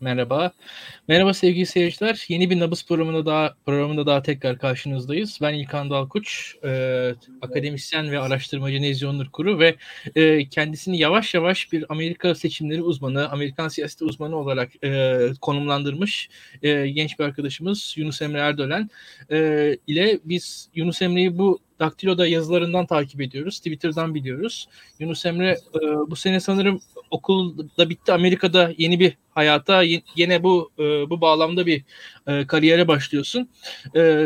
Merhaba. Merhaba sevgili seyirciler. Yeni bir Nabız programında daha programında daha tekrar karşınızdayız. Ben İlkan Dalkuç, e, akademisyen ve araştırmacı Nezih Onur Kuru ve e, kendisini yavaş yavaş bir Amerika seçimleri uzmanı, Amerikan siyaseti uzmanı olarak e, konumlandırmış e, genç bir arkadaşımız Yunus Emre Erdölen e, ile biz Yunus Emre'yi bu Daktilo'da yazılarından takip ediyoruz. Twitter'dan biliyoruz. Yunus Emre e, bu sene sanırım okulda bitti. Amerika'da yeni bir hayata yine bu e, bu bağlamda bir e, kariyere başlıyorsun.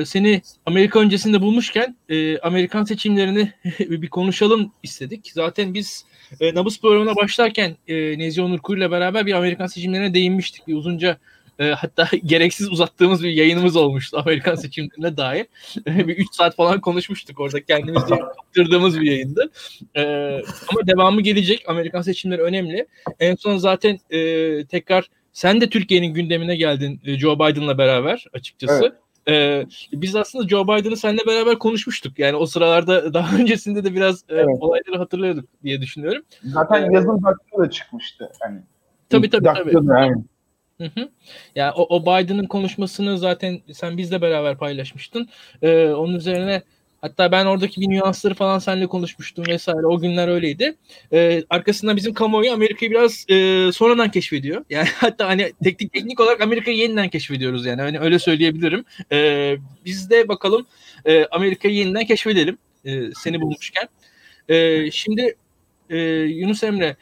Seni Amerika öncesinde bulmuşken Amerikan seçimlerini bir konuşalım istedik. Zaten biz e, Nabız programına başlarken e, Nezi Onur ile beraber bir Amerikan seçimlerine değinmiştik. Bir uzunca e, hatta gereksiz uzattığımız bir yayınımız olmuştu Amerikan seçimlerine dair. bir 3 saat falan konuşmuştuk orada kendimizi kaptırdığımız bir yayındı. E, ama devamı gelecek. Amerikan seçimleri önemli. En son zaten e, tekrar sen de Türkiye'nin gündemine geldin e, Joe Biden'la beraber açıkçası. Evet. Ee, biz aslında Joe Biden'ı seninle beraber konuşmuştuk. Yani o sıralarda daha öncesinde de biraz evet. e, olayları hatırlıyorduk diye düşünüyorum. Zaten ee, yazın da çıkmıştı. Hani, tabii tabii tabii. Yani. Hı hı. Yani o, o Biden'ın konuşmasını zaten sen bizle beraber paylaşmıştın. Ee, onun üzerine hatta ben oradaki bir nüansları falan seninle konuşmuştum vesaire. O günler öyleydi. Ee, arkasından bizim kamuoyu Amerika'yı biraz e, sonradan keşfediyor. Yani hatta hani teknik teknik olarak Amerika'yı yeniden keşfediyoruz yani. Hani öyle söyleyebilirim. Ee, biz de bakalım e, Amerika'yı yeniden keşfedelim. E, seni bulmuşken. E, şimdi e, Yunus Emre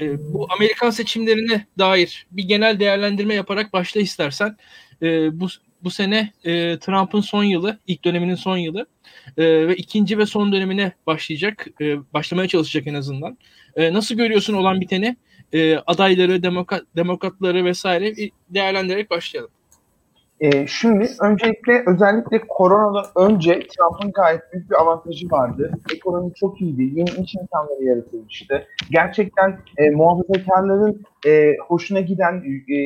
e, bu Amerikan seçimlerine dair bir genel değerlendirme yaparak başla istersen. E, bu bu sene e, Trump'ın son yılı, ilk döneminin son yılı e, ve ikinci ve son dönemine başlayacak, e, başlamaya çalışacak en azından. E, nasıl görüyorsun olan biteni? E, adayları, demokrat, demokratları vesaire değerlendirerek başlayalım. E, şimdi öncelikle özellikle koronadan önce Trump'ın gayet büyük bir avantajı vardı. Ekonomi çok iyiydi. Yeni iş imkanları yaratılmıştı. Gerçekten e, muhafazakarların e, hoşuna giden e,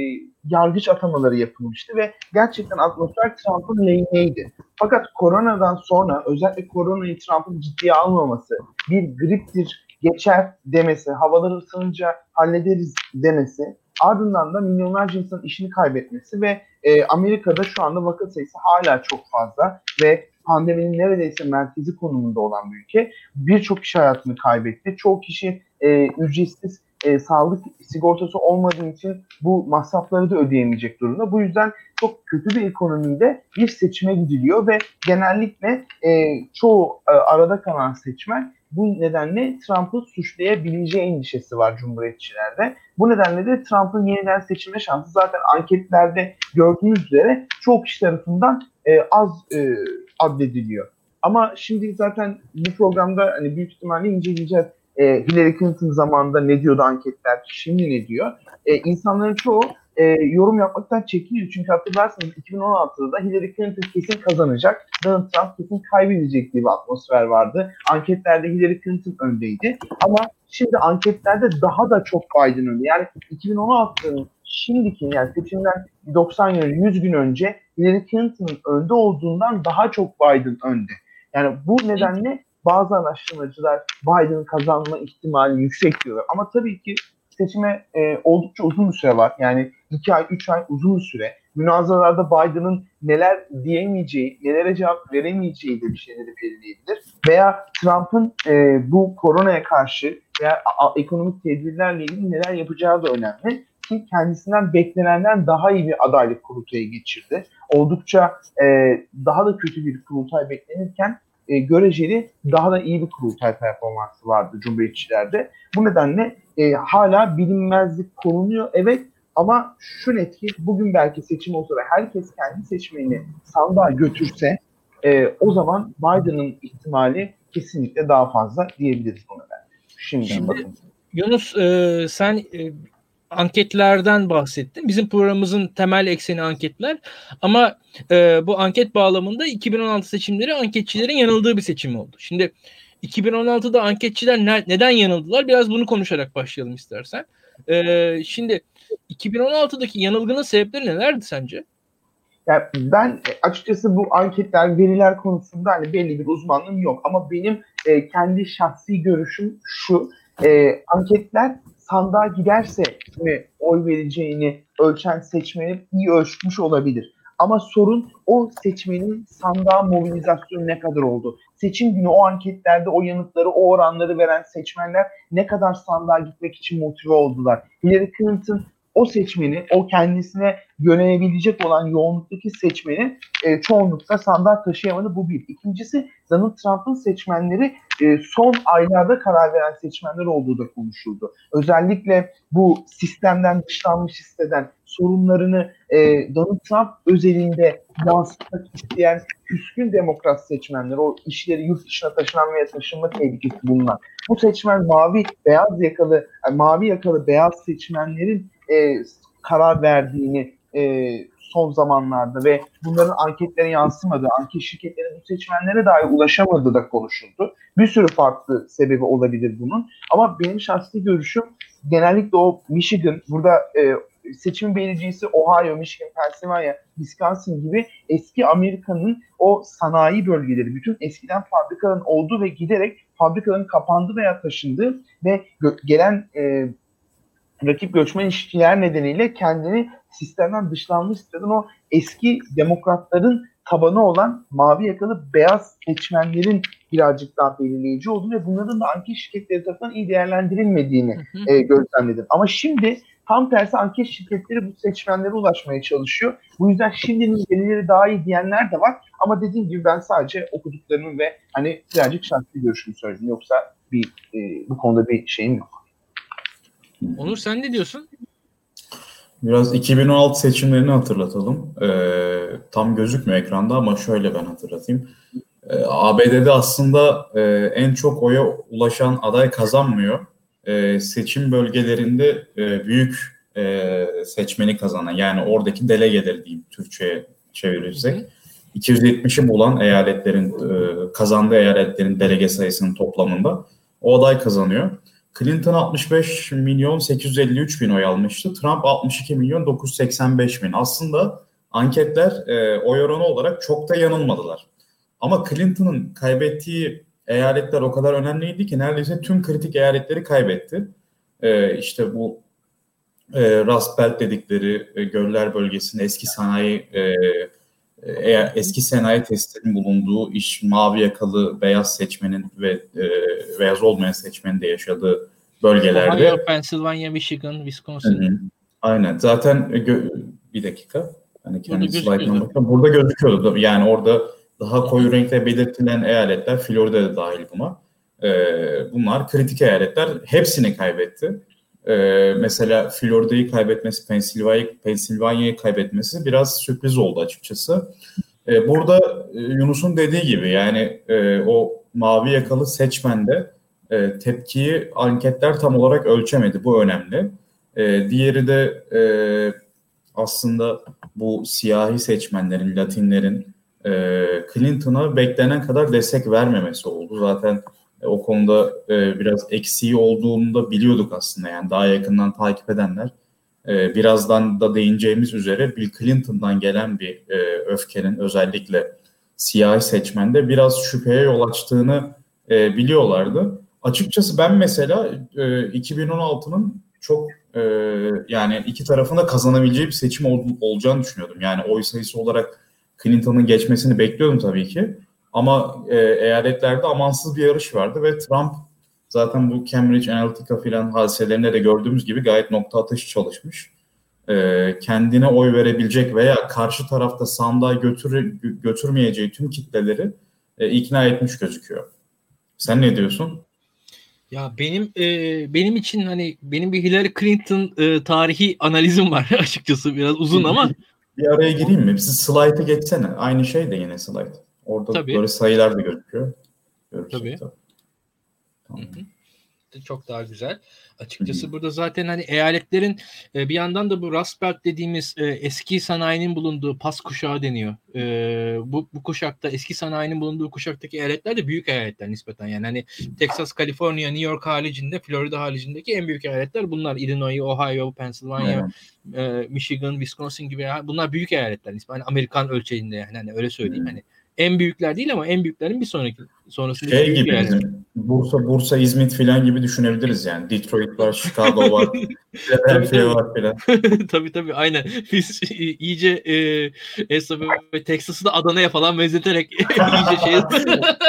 yargıç atamaları yapılmıştı ve gerçekten atmosfer Trump'ın lehindeydi. Fakat koronadan sonra özellikle koronayı Trump'ın ciddiye almaması, bir griptir geçer demesi, havalar ısınınca hallederiz demesi Ardından da milyonlarca insanın işini kaybetmesi ve e, Amerika'da şu anda vaka sayısı hala çok fazla ve pandeminin neredeyse merkezi konumunda olan bir ülke. Birçok kişi hayatını kaybetti. Çoğu kişi e, ücretsiz e, sağlık sigortası olmadığı için bu masrafları da ödeyemeyecek durumda. Bu yüzden çok kötü bir ekonomiyle bir seçime gidiliyor ve genellikle e, çoğu e, arada kalan seçmen bu nedenle Trump'ı suçlayabileceği endişesi var Cumhuriyetçilerde. Bu nedenle de Trump'ın yeniden seçilme şansı zaten anketlerde gördüğünüz üzere çok kişi tarafından e, az e, addediliyor. Ama şimdi zaten bu programda hani büyük ihtimalle inceleyeceğiz. E, Hillary Clinton zamanında ne diyordu anketler, şimdi ne diyor? E, insanların çoğu e, yorum yapmaktan çekiniyor. Çünkü hatırlarsanız 2016'da Hillary Clinton kesin kazanacak, Donald Trump kesin kaybedecek diye bir atmosfer vardı. Anketlerde Hillary Clinton öndeydi. Ama şimdi anketlerde daha da çok Biden önde. Yani 2016'nın şimdiki yani seçimden 90 gün, 100 gün önce Hillary Clinton'ın önde olduğundan daha çok Biden önde. Yani bu nedenle bazı araştırmacılar Biden'ın kazanma ihtimali yüksek diyorlar. Ama tabii ki seçime e, oldukça uzun bir süre var. Yani 2 ay, 3 ay uzun bir süre. Münazaralarda Biden'ın neler diyemeyeceği, nelere cevap veremeyeceği de bir şeyleri belirleyebilir. Veya Trump'ın e, bu koronaya karşı veya a, ekonomik tedbirlerle ilgili neler yapacağı da önemli. Ki kendisinden beklenenden daha iyi bir adaylık kurultayı geçirdi. Oldukça e, daha da kötü bir kurultay beklenirken e, göreceli daha da iyi bir kurultay performansı vardı Cumhuriyetçilerde. Bu nedenle e, hala bilinmezlik konunuyor. Evet ama şu net ki bugün belki seçim olsa ve herkes kendi seçmenini sandığa götürse e, o zaman Biden'ın ihtimali kesinlikle daha fazla diyebiliriz bu nedenle. Şimdiden Şimdi, bakın. Yunus e, sen e, anketlerden bahsettin. Bizim programımızın temel ekseni anketler. Ama e, bu anket bağlamında 2016 seçimleri anketçilerin yanıldığı bir seçim oldu. Şimdi 2016'da anketçiler ne, neden yanıldılar? Biraz bunu konuşarak başlayalım istersen. E, şimdi 2016'daki yanılgının sebepleri nelerdi sence? Yani ben açıkçası bu anketler, veriler konusunda hani belli bir uzmanlığım yok. Ama benim e, kendi şahsi görüşüm şu. E, anketler sandığa giderse mi oy vereceğini ölçen seçmeni iyi ölçmüş olabilir. Ama sorun o seçmenin sandığa mobilizasyonu ne kadar oldu? Seçim günü o anketlerde o yanıtları, o oranları veren seçmenler ne kadar sandığa gitmek için motive oldular? Hillary Clinton o seçmeni, o kendisine yönelebilecek olan yoğunluktaki seçmeni e, çoğunlukla sandığa taşıyamadı. Bu bir. İkincisi Donald Trump'ın seçmenleri e, son aylarda karar veren seçmenler olduğu da konuşuldu. Özellikle bu sistemden dışlanmış hisseden sorunlarını e, Donald Trump özelinde yansıtmak isteyen küskün demokrat seçmenler, o işleri yurt dışına taşınan veya taşınma tehlikesi bulunan bu seçmen mavi, beyaz yakalı, yani mavi yakalı beyaz seçmenlerin e, karar verdiğini e, son zamanlarda ve bunların anketlere yansımadığı, anket şirketleri bu seçmenlere dahi ulaşamadığı da konuşuldu. Bir sürü farklı sebebi olabilir bunun. Ama benim şahsi görüşüm genellikle o Michigan, burada e, seçim belirleyicisi Ohio, Michigan, Pennsylvania, Wisconsin gibi eski Amerika'nın o sanayi bölgeleri, bütün eskiden fabrikaların olduğu ve giderek fabrikaların kapandı veya taşındığı ve gelen e, rakip göçmen ilişkiler nedeniyle kendini sistemden dışlanmış hisseden o eski demokratların tabanı olan mavi yakalı beyaz seçmenlerin birazcık daha belirleyici oldu ve bunların da anket şirketleri tarafından iyi değerlendirilmediğini e, gözlemledim. Ama şimdi tam tersi anket şirketleri bu seçmenlere ulaşmaya çalışıyor. Bu yüzden şimdinin verileri daha iyi diyenler de var. Ama dediğim gibi ben sadece okuduklarımı ve hani birazcık şahsi görüşümü söyledim. Yoksa bir e, bu konuda bir şeyim yok. Onur sen ne diyorsun? Biraz 2016 seçimlerini hatırlatalım. Ee, tam gözükmüyor ekranda ama şöyle ben hatırlatayım. Ee, ABD'de aslında e, en çok oya ulaşan aday kazanmıyor. Ee, seçim bölgelerinde e, büyük e, seçmeni kazanan yani oradaki delegeleri diyeyim Türkçe'ye çevirirsek. 270'i bulan eyaletlerin e, kazandığı eyaletlerin delege sayısının toplamında o aday kazanıyor. Clinton 65 milyon 853 bin oy almıştı. Trump 62 milyon 985 bin. Aslında anketler e, oy oranı olarak çok da yanılmadılar. Ama Clinton'ın kaybettiği eyaletler o kadar önemliydi ki neredeyse tüm kritik eyaletleri kaybetti. E, işte bu e, Rust Belt dedikleri e, göller bölgesinde eski sanayi e, e, eski sanayi testlerinin bulunduğu iş mavi yakalı beyaz seçmenin ve e, beyaz olmayan seçmenin de yaşadığı bölgelerde. Ohio, Pennsylvania, Michigan, Wisconsin. Hı-hı. Aynen. Zaten gö- bir dakika. Hani kendi bakıyorum. Burada gözüküyordu. Yani orada daha koyu renkle belirtilen eyaletler Florida'da dahil buna. Ee, bunlar kritik eyaletler. Hepsini kaybetti e, mesela Florida'yı kaybetmesi, Pensilvanya'yı Pensilvanya'yı kaybetmesi biraz sürpriz oldu açıkçası. E, burada e, Yunus'un dediği gibi yani e, o mavi yakalı seçmende e, tepkiyi anketler tam olarak ölçemedi. Bu önemli. E, diğeri de e, aslında bu siyahi seçmenlerin, Latinlerin e, Clinton'a beklenen kadar destek vermemesi oldu. Zaten o konuda e, biraz eksiği olduğunu da biliyorduk aslında. Yani daha yakından takip edenler. E, birazdan da değineceğimiz üzere Bill Clinton'dan gelen bir e, öfkenin özellikle siyahi seçmende biraz şüpheye yol açtığını e, biliyorlardı. Açıkçası ben mesela e, 2016'nın çok e, yani iki tarafında kazanabileceği bir seçim ol, olacağını düşünüyordum. Yani oy sayısı olarak Clinton'ın geçmesini bekliyordum tabii ki. Ama e, eyaletlerde amansız bir yarış vardı ve Trump zaten bu Cambridge Analytica filan hadiselerinde de gördüğümüz gibi gayet nokta atışı çalışmış. E, kendine oy verebilecek veya karşı tarafta sandığa götür, götürmeyeceği tüm kitleleri e, ikna etmiş gözüküyor. Sen ne diyorsun? Ya benim e, benim için hani benim bir Hillary Clinton e, tarihi analizim var açıkçası biraz uzun ama bir araya gireyim mi? Siz slide'ı geçsene. Aynı şey de yine slide. Orada tabii. böyle sayılar da gözüküyor. Tabii. tabii. Tamam. Çok daha güzel. Açıkçası Hı-hı. burada zaten hani eyaletlerin e, bir yandan da bu Rust Belt dediğimiz e, eski sanayinin bulunduğu pas kuşağı deniyor. E, bu, bu kuşakta eski sanayinin bulunduğu kuşaktaki eyaletler de büyük eyaletler nispeten. Yani hani Texas, Kaliforniya, New York haricinde, Florida haricindeki en büyük eyaletler bunlar. Illinois, Ohio, Pennsylvania, evet. e, Michigan, Wisconsin gibi bunlar büyük eyaletler nispeten. Hani Amerikan ölçeğinde yani hani öyle söyleyeyim. Hı-hı. Hani en büyükler değil ama en büyüklerin bir sonraki sonrasında şey gibi yani. Bursa Bursa İzmit falan gibi düşünebiliriz yani. Detroit var, Chicago var, Philadelphia var falan. tabii tabii aynen. Biz iyice e, ve Texas'ı da Adana'ya falan benzeterek iyice şey.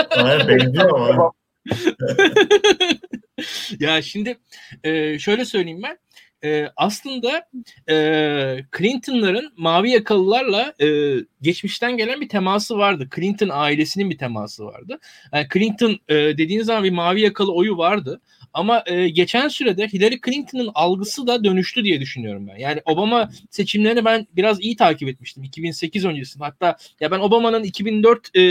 Aynen benziyor ama. ya şimdi e, şöyle söyleyeyim ben e, aslında e, Clinton'ların mavi yakalılarla e, geçmişten gelen bir teması vardı. Clinton ailesinin bir teması vardı. Yani Clinton e, dediğiniz zaman bir mavi yakalı oyu vardı. Ama e, geçen sürede Hillary Clinton'ın algısı da dönüştü diye düşünüyorum ben. Yani Obama seçimlerini ben biraz iyi takip etmiştim 2008 öncesinde. Hatta ya ben Obama'nın 2004 e,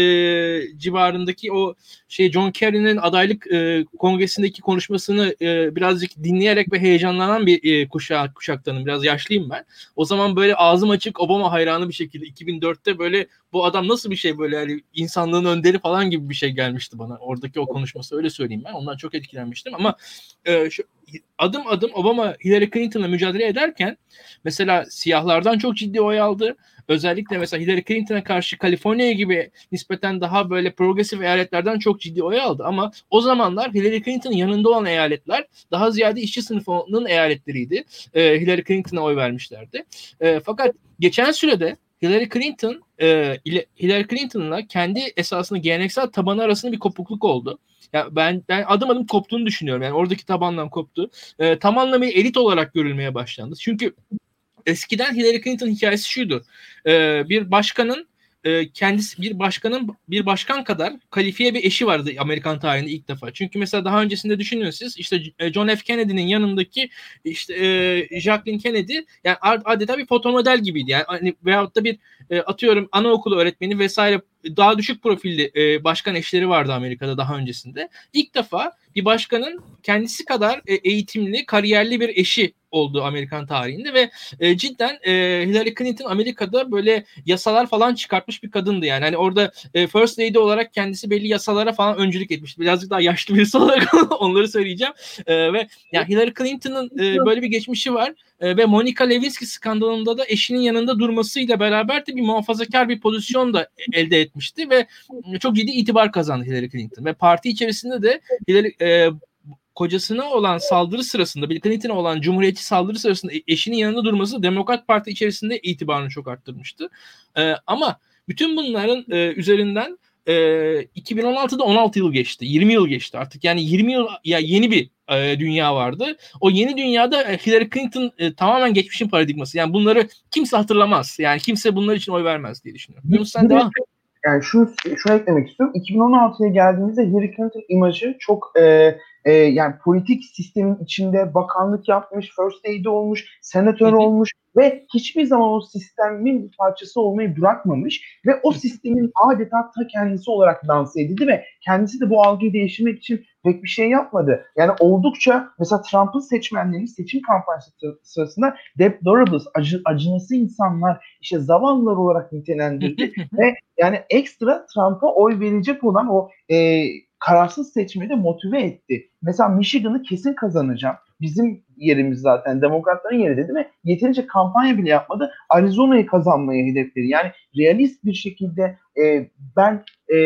civarındaki o şey John Kerry'nin adaylık e, kongresindeki konuşmasını e, birazcık dinleyerek ve heyecanlanan bir e, kuşak kuşaktanım. Biraz yaşlıyım ben. O zaman böyle ağzım açık Obama hayranı bir şekilde 2004'te böyle bu adam nasıl bir şey böyle yani insanlığın önderi falan gibi bir şey gelmişti bana. Oradaki o konuşması öyle söyleyeyim ben. Ondan çok etkilenmiştim ama e, şu, adım adım Obama Hillary Clinton'la mücadele ederken mesela siyahlardan çok ciddi oy aldı. Özellikle mesela Hillary Clinton'a karşı Kaliforniya gibi nispeten daha böyle progresif eyaletlerden çok ciddi oy aldı. Ama o zamanlar Hillary Clinton'ın yanında olan eyaletler daha ziyade işçi sınıfının eyaletleriydi. E, Hillary Clinton'a oy vermişlerdi. E, fakat geçen sürede Hillary Clinton e, Hillary Clinton'la kendi esasında geleneksel tabanı arasında bir kopukluk oldu. Ya ben ben adım adım koptuğunu düşünüyorum. Yani oradaki tabandan koptu. E, tam anlamıyla elit olarak görülmeye başlandı. Çünkü eskiden Hillary Clinton hikayesi şuydu. E, bir başkanın e, kendisi bir başkanın bir başkan kadar kalifiye bir eşi vardı Amerikan tarihinde ilk defa. Çünkü mesela daha öncesinde düşünün siz işte e, John F. Kennedy'nin yanındaki işte e, Jacqueline Kennedy yani adeta bir fotomodel gibiydi. Yani hani, veyahut da bir e, atıyorum anaokulu öğretmeni vesaire daha düşük profilli e, başkan eşleri vardı Amerika'da daha öncesinde. İlk defa bir başkanın kendisi kadar e, eğitimli, kariyerli bir eşi oldu Amerikan tarihinde ve e, cidden e, Hillary Clinton Amerika'da böyle yasalar falan çıkartmış bir kadındı yani. Hani orada e, First Lady olarak kendisi belli yasalara falan öncülük etmişti. Birazcık daha yaşlı birisi olarak onları söyleyeceğim. E, ve yani Hillary Clinton'ın e, böyle bir geçmişi var e, ve Monica Lewinsky skandalında da eşinin yanında durmasıyla beraber de bir muhafazakar bir pozisyon da elde etmişti ve çok ciddi itibar kazandı Hillary Clinton ve parti içerisinde de Hillary e, kocasına olan saldırı sırasında Bill Clinton'a olan cumhuriyetçi saldırı sırasında e, eşinin yanında durması Demokrat Parti içerisinde itibarını çok arttırmıştı. E, ama bütün bunların e, üzerinden e, 2016'da 16 yıl geçti. 20 yıl geçti artık. Yani 20 yıl ya yeni bir e, dünya vardı. O yeni dünyada e, Hillary Clinton e, tamamen geçmişin paradigması. Yani bunları kimse hatırlamaz. Yani kimse bunlar için oy vermez diye düşünüyorum. Yunus sen devam yani şunu, şunu eklemek istiyorum. 2016'ya geldiğimizde Hillary Clinton imajı çok e, e, yani politik sistemin içinde bakanlık yapmış, first lady olmuş, senatör olmuş ve hiçbir zaman o sistemin bir parçası olmayı bırakmamış ve o sistemin adeta ta kendisi olarak lanse edildi ve kendisi de bu algıyı değiştirmek için pek bir şey yapmadı. Yani oldukça mesela Trump'ın seçmenlerini seçim kampanyası sırasında deplorables, acı, acınası insanlar, işte zavallılar olarak nitelendirdi ve yani ekstra Trump'a oy verecek olan o e, kararsız seçmeni de motive etti. Mesela Michigan'ı kesin kazanacağım. Bizim yerimiz zaten demokratların yeri dedi ve yeterince kampanya bile yapmadı. Arizona'yı kazanmayı hedefledi. Yani realist bir şekilde e, ben e,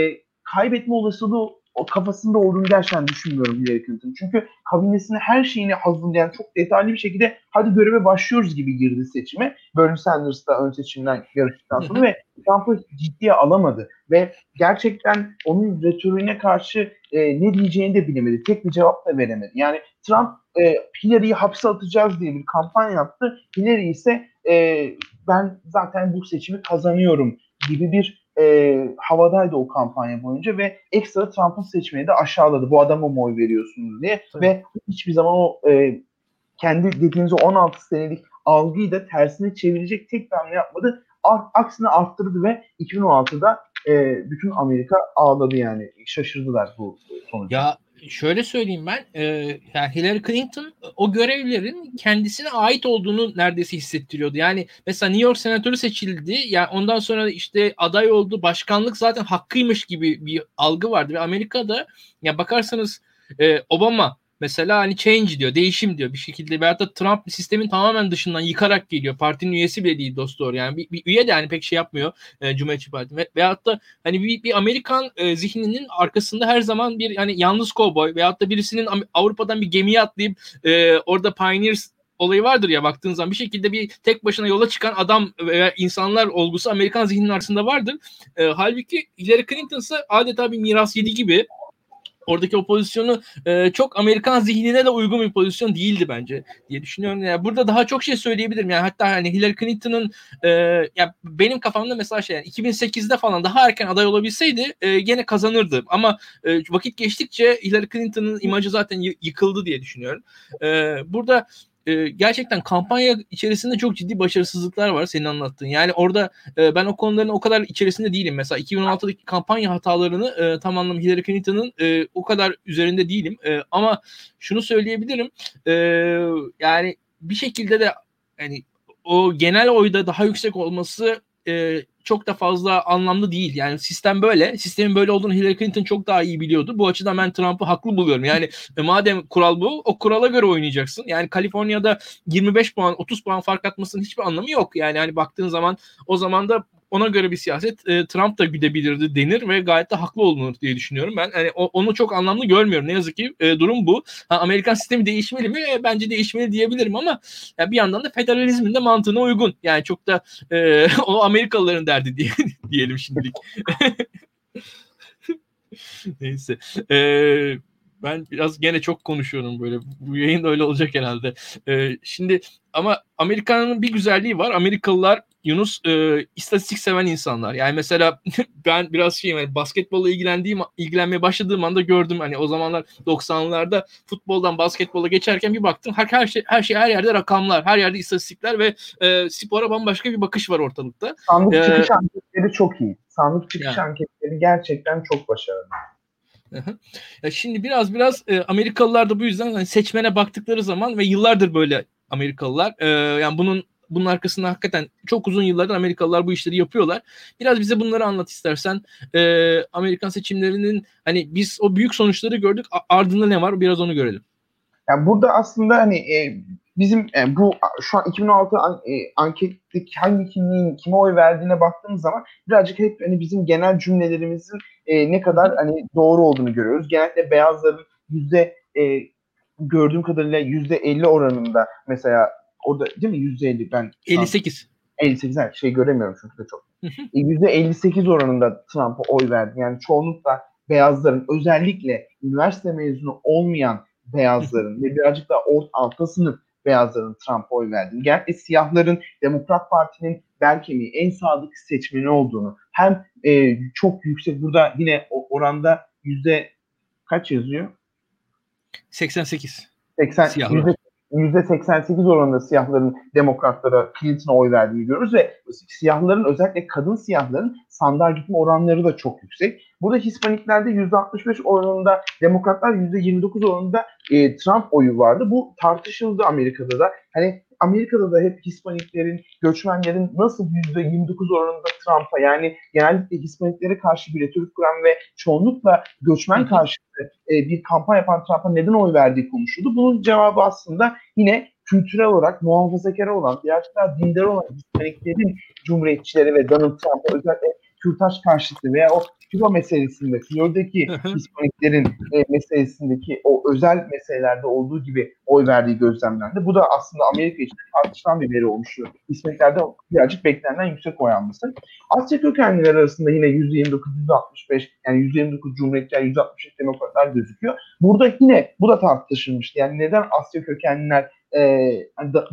kaybetme olasılığı o kafasında olduğunu gerçekten düşünmüyorum Hillary Clinton. Çünkü kabinesine her şeyini hazırlayan çok detaylı bir şekilde hadi göreve başlıyoruz gibi girdi seçime. Bernie Sanders da ön seçimden yarıştıktan sonra ve Trump'ı ciddiye alamadı. Ve gerçekten onun retoriğine karşı e, ne diyeceğini de bilemedi. Tek bir cevap da veremedi. Yani Trump e, Hillary'yi hapse atacağız diye bir kampanya yaptı. Hillary ise e, ben zaten bu seçimi kazanıyorum gibi bir e, havadaydı o kampanya boyunca ve ekstra Trump'ın seçmeni de aşağıladı. Bu adama mı oy veriyorsunuz diye Tabii. ve hiçbir zaman o e, kendi dediğiniz 16 senelik algıyı da tersine çevirecek tek bir hamle yapmadı. Aksine arttırdı ve 2016'da e, bütün Amerika ağladı yani. Şaşırdılar bu sonuçta. Ya şöyle söyleyeyim ben e, yani Hillary Clinton o görevlerin kendisine ait olduğunu neredeyse hissettiriyordu. Yani mesela New York senatörü seçildi. Yani ondan sonra işte aday oldu. Başkanlık zaten hakkıymış gibi bir algı vardı ve Amerika'da ya bakarsanız e, Obama Mesela hani change diyor, değişim diyor bir şekilde. Veyahut da Trump sistemin tamamen dışından yıkarak geliyor. Partinin üyesi bile değil dost doğru. Yani bir, bir üye de hani pek şey yapmıyor e, Cumhuriyetçi Parti. Ve, veyahut da hani bir, bir Amerikan e, zihninin arkasında her zaman bir hani yalnız kovboy veyahut da birisinin Avrupa'dan bir gemiye atlayıp e, orada Pioneers olayı vardır ya baktığın zaman bir şekilde bir tek başına yola çıkan adam veya insanlar olgusu Amerikan zihninin arasında vardır. E, halbuki Hillary Clinton ise adeta bir miras yedi gibi oradaki o pozisyonu e, çok Amerikan zihnine de uygun bir pozisyon değildi bence diye düşünüyorum. Yani burada daha çok şey söyleyebilirim. Yani hatta hani Hillary Clinton'ın e, ya benim kafamda mesela şey yani 2008'de falan daha erken aday olabilseydi e, gene kazanırdı. Ama e, vakit geçtikçe Hillary Clinton'ın imajı zaten yıkıldı diye düşünüyorum. E, burada e, gerçekten kampanya içerisinde çok ciddi başarısızlıklar var senin anlattığın. Yani orada e, ben o konuların o kadar içerisinde değilim. Mesela 2016'daki kampanya hatalarını e, tam anlamda Hillary Clinton'ın e, o kadar üzerinde değilim. E, ama şunu söyleyebilirim. E, yani bir şekilde de yani o genel oyda daha yüksek olması e, çok da fazla anlamlı değil. Yani sistem böyle. Sistemin böyle olduğunu Hillary Clinton çok daha iyi biliyordu. Bu açıdan ben Trump'ı haklı buluyorum. Yani e, madem kural bu, o kurala göre oynayacaksın. Yani Kaliforniya'da 25 puan, 30 puan fark atmasının hiçbir anlamı yok. Yani hani baktığın zaman o zaman da ona göre bir siyaset e, Trump da güdebilirdi denir ve gayet de haklı olunur diye düşünüyorum. Ben hani o, onu çok anlamlı görmüyorum. Ne yazık ki e, durum bu. Ha, Amerikan sistemi değişmeli mi? E, bence değişmeli diyebilirim ama ya bir yandan da federalizmin de mantığına uygun. Yani çok da e, o Amerikalıların derdi diye, diyelim şimdilik. Neyse. Ee, ben biraz gene çok konuşuyorum böyle. Bu yayın da öyle olacak herhalde. Ee, şimdi ama Amerika'nın bir güzelliği var. Amerikalılar Yunus e, istatistik seven insanlar. Yani mesela ben biraz şey yani basketbolla ilgilendiğim ilgilenmeye başladığım anda gördüm hani o zamanlar 90'larda futboldan basketbola geçerken bir baktım her, her şey her şey her yerde rakamlar, her yerde istatistikler ve e, spora bambaşka bir bakış var ortalıkta. Sandık ee, çıkış anketleri çok iyi. Sandık çıkış yani. anketleri gerçekten çok başarılı. Ya şimdi biraz biraz e, Amerikalılar da bu yüzden hani seçmene baktıkları zaman ve yıllardır böyle Amerikalılar e, yani bunun bunun arkasında hakikaten çok uzun yıllardır Amerikalılar bu işleri yapıyorlar. Biraz bize bunları anlat istersen. E, Amerikan seçimlerinin hani biz o büyük sonuçları gördük. Ardında ne var? Biraz onu görelim. Yani burada aslında hani e, bizim e, bu şu an 2016 an, e, anketteki hangi kimliğin kime oy verdiğine baktığımız zaman birazcık hep hani bizim genel cümlelerimizin e, ne kadar hani doğru olduğunu görüyoruz. Genellikle beyazların yüzde e, gördüğüm kadarıyla yüzde 50 oranında mesela orada değil mi yüzde 50 ben 58 58 yani şey göremiyorum çünkü de çok. E, yüzde 58 oranında Trump'a oy verdi. Yani çoğunlukla beyazların özellikle üniversite mezunu olmayan beyazların ve birazcık daha orta alta sınıf beyazların Trump'a oy verdiğini, genellikle siyahların Demokrat Parti'nin bel kemiği, en sadık seçmeni olduğunu, hem e, çok yüksek burada yine oranda yüzde kaç yazıyor? 88. 80, yüzde 88 oranında siyahların demokratlara Clinton'a oy verdiğini görüyoruz ve siyahların özellikle kadın siyahların sandığa gitme oranları da çok yüksek. Burada Hispaniklerde %65 oranında demokratlar %29 oranında e, Trump oyu vardı. Bu tartışıldı Amerika'da da. Hani Amerika'da da hep Hispaniklerin, göçmenlerin nasıl %29 oranında Trump'a yani genellikle Hispaniklere karşı bir retorik kuran ve çoğunlukla göçmen karşıtı e, bir kampanya yapan Trump'a neden oy verdiği konuşuldu. Bunun cevabı aslında yine kültürel olarak muhafazakar olan, daha dindar olan Hispaniklerin cumhuriyetçileri ve Donald Trump'a özellikle kürtaj karşıtı veya o Küba meselesinde, Flor'daki Hispaniklerin e, meselesindeki o özel meselelerde olduğu gibi oy verdiği gözlemlendi. Bu da aslında Amerika için tartışılan bir veri olmuştu. Hispaniklerde birazcık beklenen yüksek oy alması. Asya kökenliler arasında yine %29, %65 yani %29 Cumhuriyetçiler, %65 Demokratlar gözüküyor. Burada yine bu da tartışılmıştı. Yani neden Asya kökenliler e,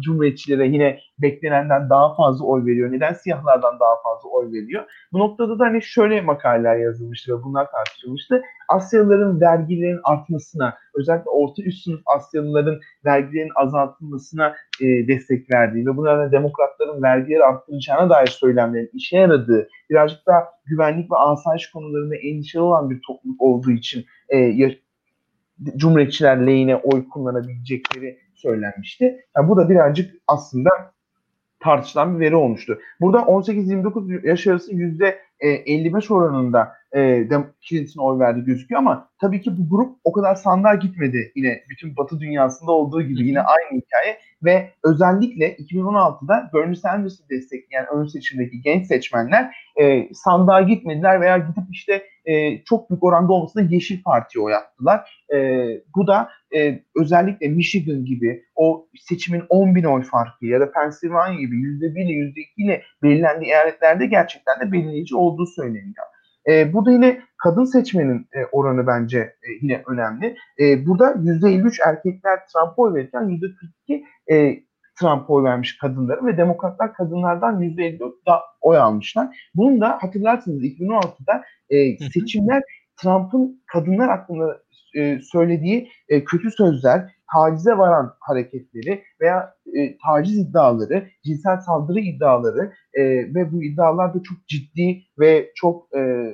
Cumhuriyetçilere yine beklenenden daha fazla oy veriyor? Neden siyahlardan daha fazla oy veriyor? Bu noktada da hani şöyle makaleler yazılmıştı ve bunlar tartışılmıştı. Asyalıların vergilerin artmasına, özellikle orta üst sınıf Asyalıların vergilerin azaltılmasına e, destek verdiği ve bunlardan demokratların vergileri arttıracağına dair söylemlerin işe yaradığı, birazcık da güvenlik ve asayiş konularında endişeli olan bir topluluk olduğu için e, Cumhuriyetçiler lehine oy kullanabilecekleri söylenmişti. Yani bu da birazcık aslında tartışılan bir veri olmuştu. Burada 18-29 yaş arası yüzde e, 55 oranında e, Clinton'a oy verdi gözüküyor ama tabii ki bu grup o kadar sandığa gitmedi yine bütün Batı dünyasında olduğu gibi yine aynı hikaye ve özellikle 2016'da Bernie Sanders'ı destekleyen ön seçimdeki genç seçmenler e, sandığa gitmediler veya gidip işte e, çok büyük oranda olmasa da Yeşil Parti'ye oy attılar. E, bu da e, özellikle Michigan gibi o seçimin 10 bin oy farkı ya da Pennsylvania gibi %1 ile %2 ile belirlendiği eyaletlerde gerçekten de belirleyici olduğu söyleniyor. E, burada yine kadın seçmenin e, oranı bence e, yine önemli. E, burada %53 erkekler Trump'a oy verirken %42 e, Trump'a oy vermiş kadınları ve demokratlar kadınlardan %54 da oy almışlar. Bunu da hatırlarsınız 2016'da e, seçimler Trump'ın kadınlar hakkında e, söylediği e, kötü sözler, tacize varan hareketleri veya e, taciz iddiaları, cinsel saldırı iddiaları e, ve bu iddialar da çok ciddi ve çok e,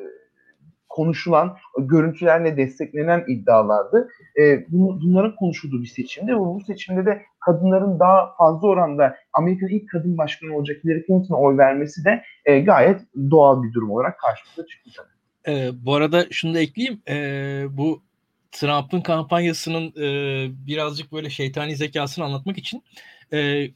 konuşulan, görüntülerle desteklenen iddialardı. E, bunların konuşulduğu bir seçimde ve bu seçimde de kadınların daha fazla oranda Amerika'nın ilk kadın başkanı olacak Hillary Clinton'a oy vermesi de e, gayet doğal bir durum olarak karşımıza çıktı. E, bu arada şunu da ekleyeyim. E, bu Trump'ın kampanyasının e, birazcık böyle şeytani zekasını anlatmak için e,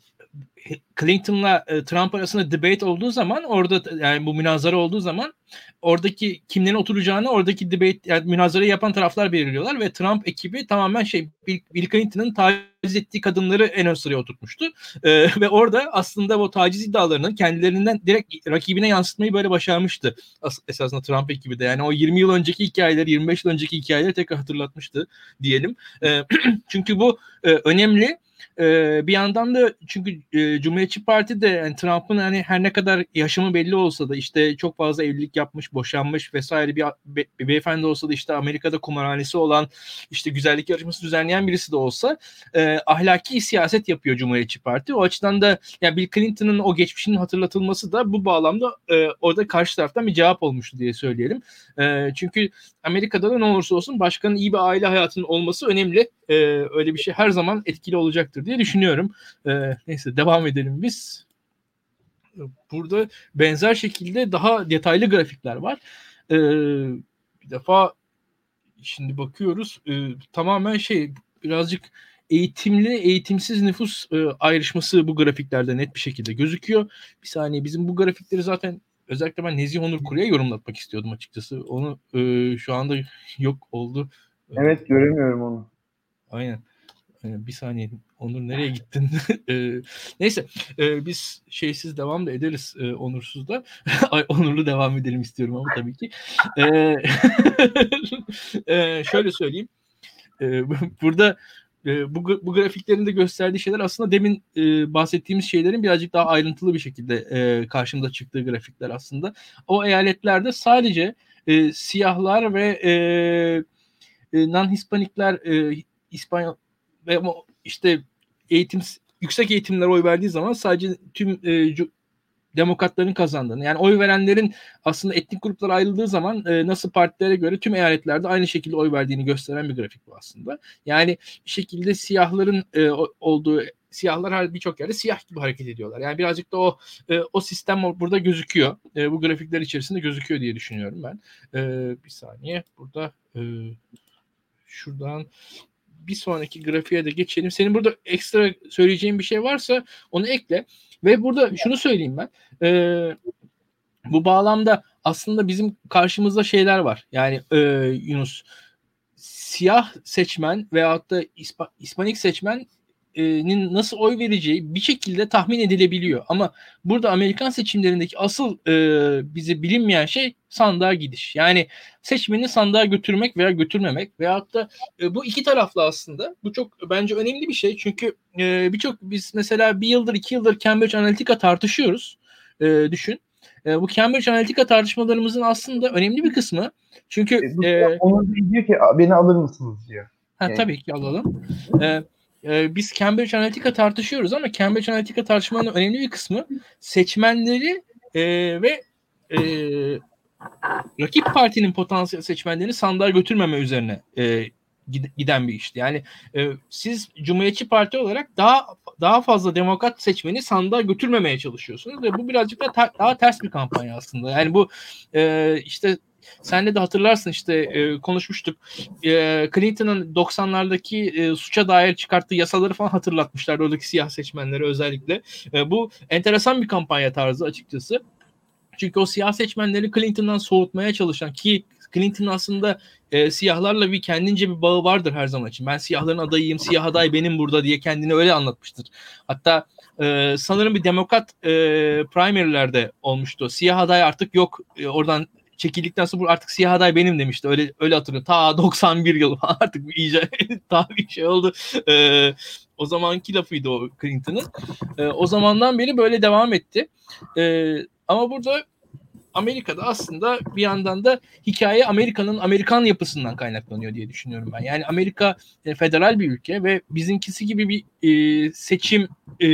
Clinton'la e, Trump arasında debate olduğu zaman orada yani bu münazara olduğu zaman oradaki kimlerin oturacağını oradaki debate yani münazara yapan taraflar belirliyorlar ve Trump ekibi tamamen şey Bill Clinton'ın taciz ettiği kadınları en ön sıraya oturtmuştu. Ee, ve orada aslında bu taciz iddialarını kendilerinden direkt rakibine yansıtmayı böyle başarmıştı. As- esasında Trump ekibi de yani o 20 yıl önceki hikayeleri 25 yıl önceki hikayeleri tekrar hatırlatmıştı diyelim. Ee, çünkü bu e, önemli e, bir yandan da çünkü e, Cumhuriyetçi Parti de yani Trump'ın hani her ne kadar yaşamı belli olsa da işte çok fazla evlilik yapmış, boşanmış vesaire bir, be, bir beyefendi olsa da işte Amerika'da kumarhanesi olan işte güzellik yarışması düzenleyen birisi de olsa e, ahlaki siyaset yapıyor Cumhuriyetçi Parti. O açıdan da yani Bill Clinton'ın o geçmişinin hatırlatılması da bu bağlamda e, orada karşı taraftan bir cevap olmuştu diye söyleyelim. E, çünkü Amerika'da da ne olursa olsun başkanın iyi bir aile hayatının olması önemli. E, öyle bir şey her zaman etkili olacaktır diye düşünüyorum. E, neyse devam edelim biz. Burada benzer şekilde daha detaylı grafikler var. E, bir defa şimdi bakıyoruz e, tamamen şey birazcık eğitimli eğitimsiz nüfus e, ayrışması bu grafiklerde net bir şekilde gözüküyor. Bir saniye bizim bu grafikleri zaten özellikle ben Nezih Onur Kuru'ya yorumlatmak istiyordum açıkçası. Onu e, şu anda yok oldu. Evet göremiyorum onu. Aynen. Bir saniye Onur nereye gittin? e, neyse e, biz şeysiz devam da ederiz e, Onursuz da. Ay, onurlu devam edelim istiyorum ama tabii ki. E, şöyle söyleyeyim. Burada e, bu, bu grafiklerin de gösterdiği şeyler aslında demin e, bahsettiğimiz şeylerin birazcık daha ayrıntılı bir şekilde e, karşımıza çıktığı grafikler aslında. O eyaletlerde sadece e, siyahlar ve e, non-Hispanikler e, İspanyol ve işte eğitim yüksek eğitimlere oy verdiği zaman sadece tüm e, demokratların kazandığını yani oy verenlerin aslında etnik gruplar ayrıldığı zaman e, nasıl partilere göre tüm eyaletlerde aynı şekilde oy verdiğini gösteren bir grafik bu aslında. Yani bir şekilde siyahların e, olduğu siyahlar birçok yerde siyah gibi hareket ediyorlar. Yani birazcık da o e, o sistem burada gözüküyor. E, bu grafikler içerisinde gözüküyor diye düşünüyorum ben. E, bir saniye burada e, şuradan bir sonraki grafiğe de geçelim. Senin burada ekstra söyleyeceğin bir şey varsa onu ekle. Ve burada şunu söyleyeyim ben. E, bu bağlamda aslında bizim karşımızda şeyler var. Yani e, Yunus siyah seçmen veyahut da İspa, İspanik seçmen nin nasıl oy vereceği bir şekilde tahmin edilebiliyor. Ama burada Amerikan seçimlerindeki asıl e, bize bilinmeyen şey sandığa gidiş. Yani seçmeni sandığa götürmek veya götürmemek veyahut da e, bu iki taraflı aslında. Bu çok bence önemli bir şey. Çünkü e, birçok biz mesela bir yıldır iki yıldır Cambridge Analytica tartışıyoruz. E, düşün. E, bu Cambridge Analytica tartışmalarımızın aslında önemli bir kısmı. Çünkü e, e, onun diyor ki beni alır mısınız diyor. Ha, yani. Tabii ki alalım. E, e, biz Cambridge Analytica tartışıyoruz ama Cambridge Analytica tartışmanın önemli bir kısmı seçmenleri e, ve e, rakip partinin potansiyel seçmenlerini sandığa götürmeme üzerine e, giden bir işti. Yani e, siz Cumhuriyetçi Parti olarak daha daha fazla demokrat seçmeni sandığa götürmemeye çalışıyorsunuz ve bu birazcık da ta, daha ters bir kampanya aslında. Yani bu e, işte Senle de hatırlarsın işte e, konuşmuştuk. E, Clinton'ın 90'lardaki e, suça dair çıkarttığı yasaları falan hatırlatmışlar oradaki siyah seçmenlere özellikle. E, bu enteresan bir kampanya tarzı açıkçası. Çünkü o siyah seçmenleri Clinton'dan soğutmaya çalışan ki Clinton aslında e, siyahlarla bir kendince bir bağı vardır her zaman için. Ben siyahların adayıyım, siyah aday benim burada diye kendini öyle anlatmıştır. Hatta e, sanırım bir demokrat e, primary'lerde olmuştu. Siyah aday artık yok. E, oradan çekildikten sonra artık siyah aday benim demişti. Öyle öyle hatırlıyorum. Ta 91 yıl artık iyice daha bir şey oldu. Ee, o zamanki lafıydı o Clinton'ın. Ee, o zamandan beri böyle devam etti. Ee, ama burada Amerika'da aslında bir yandan da hikaye Amerika'nın Amerikan yapısından kaynaklanıyor diye düşünüyorum ben. Yani Amerika e, federal bir ülke ve bizimkisi gibi bir e, seçim e,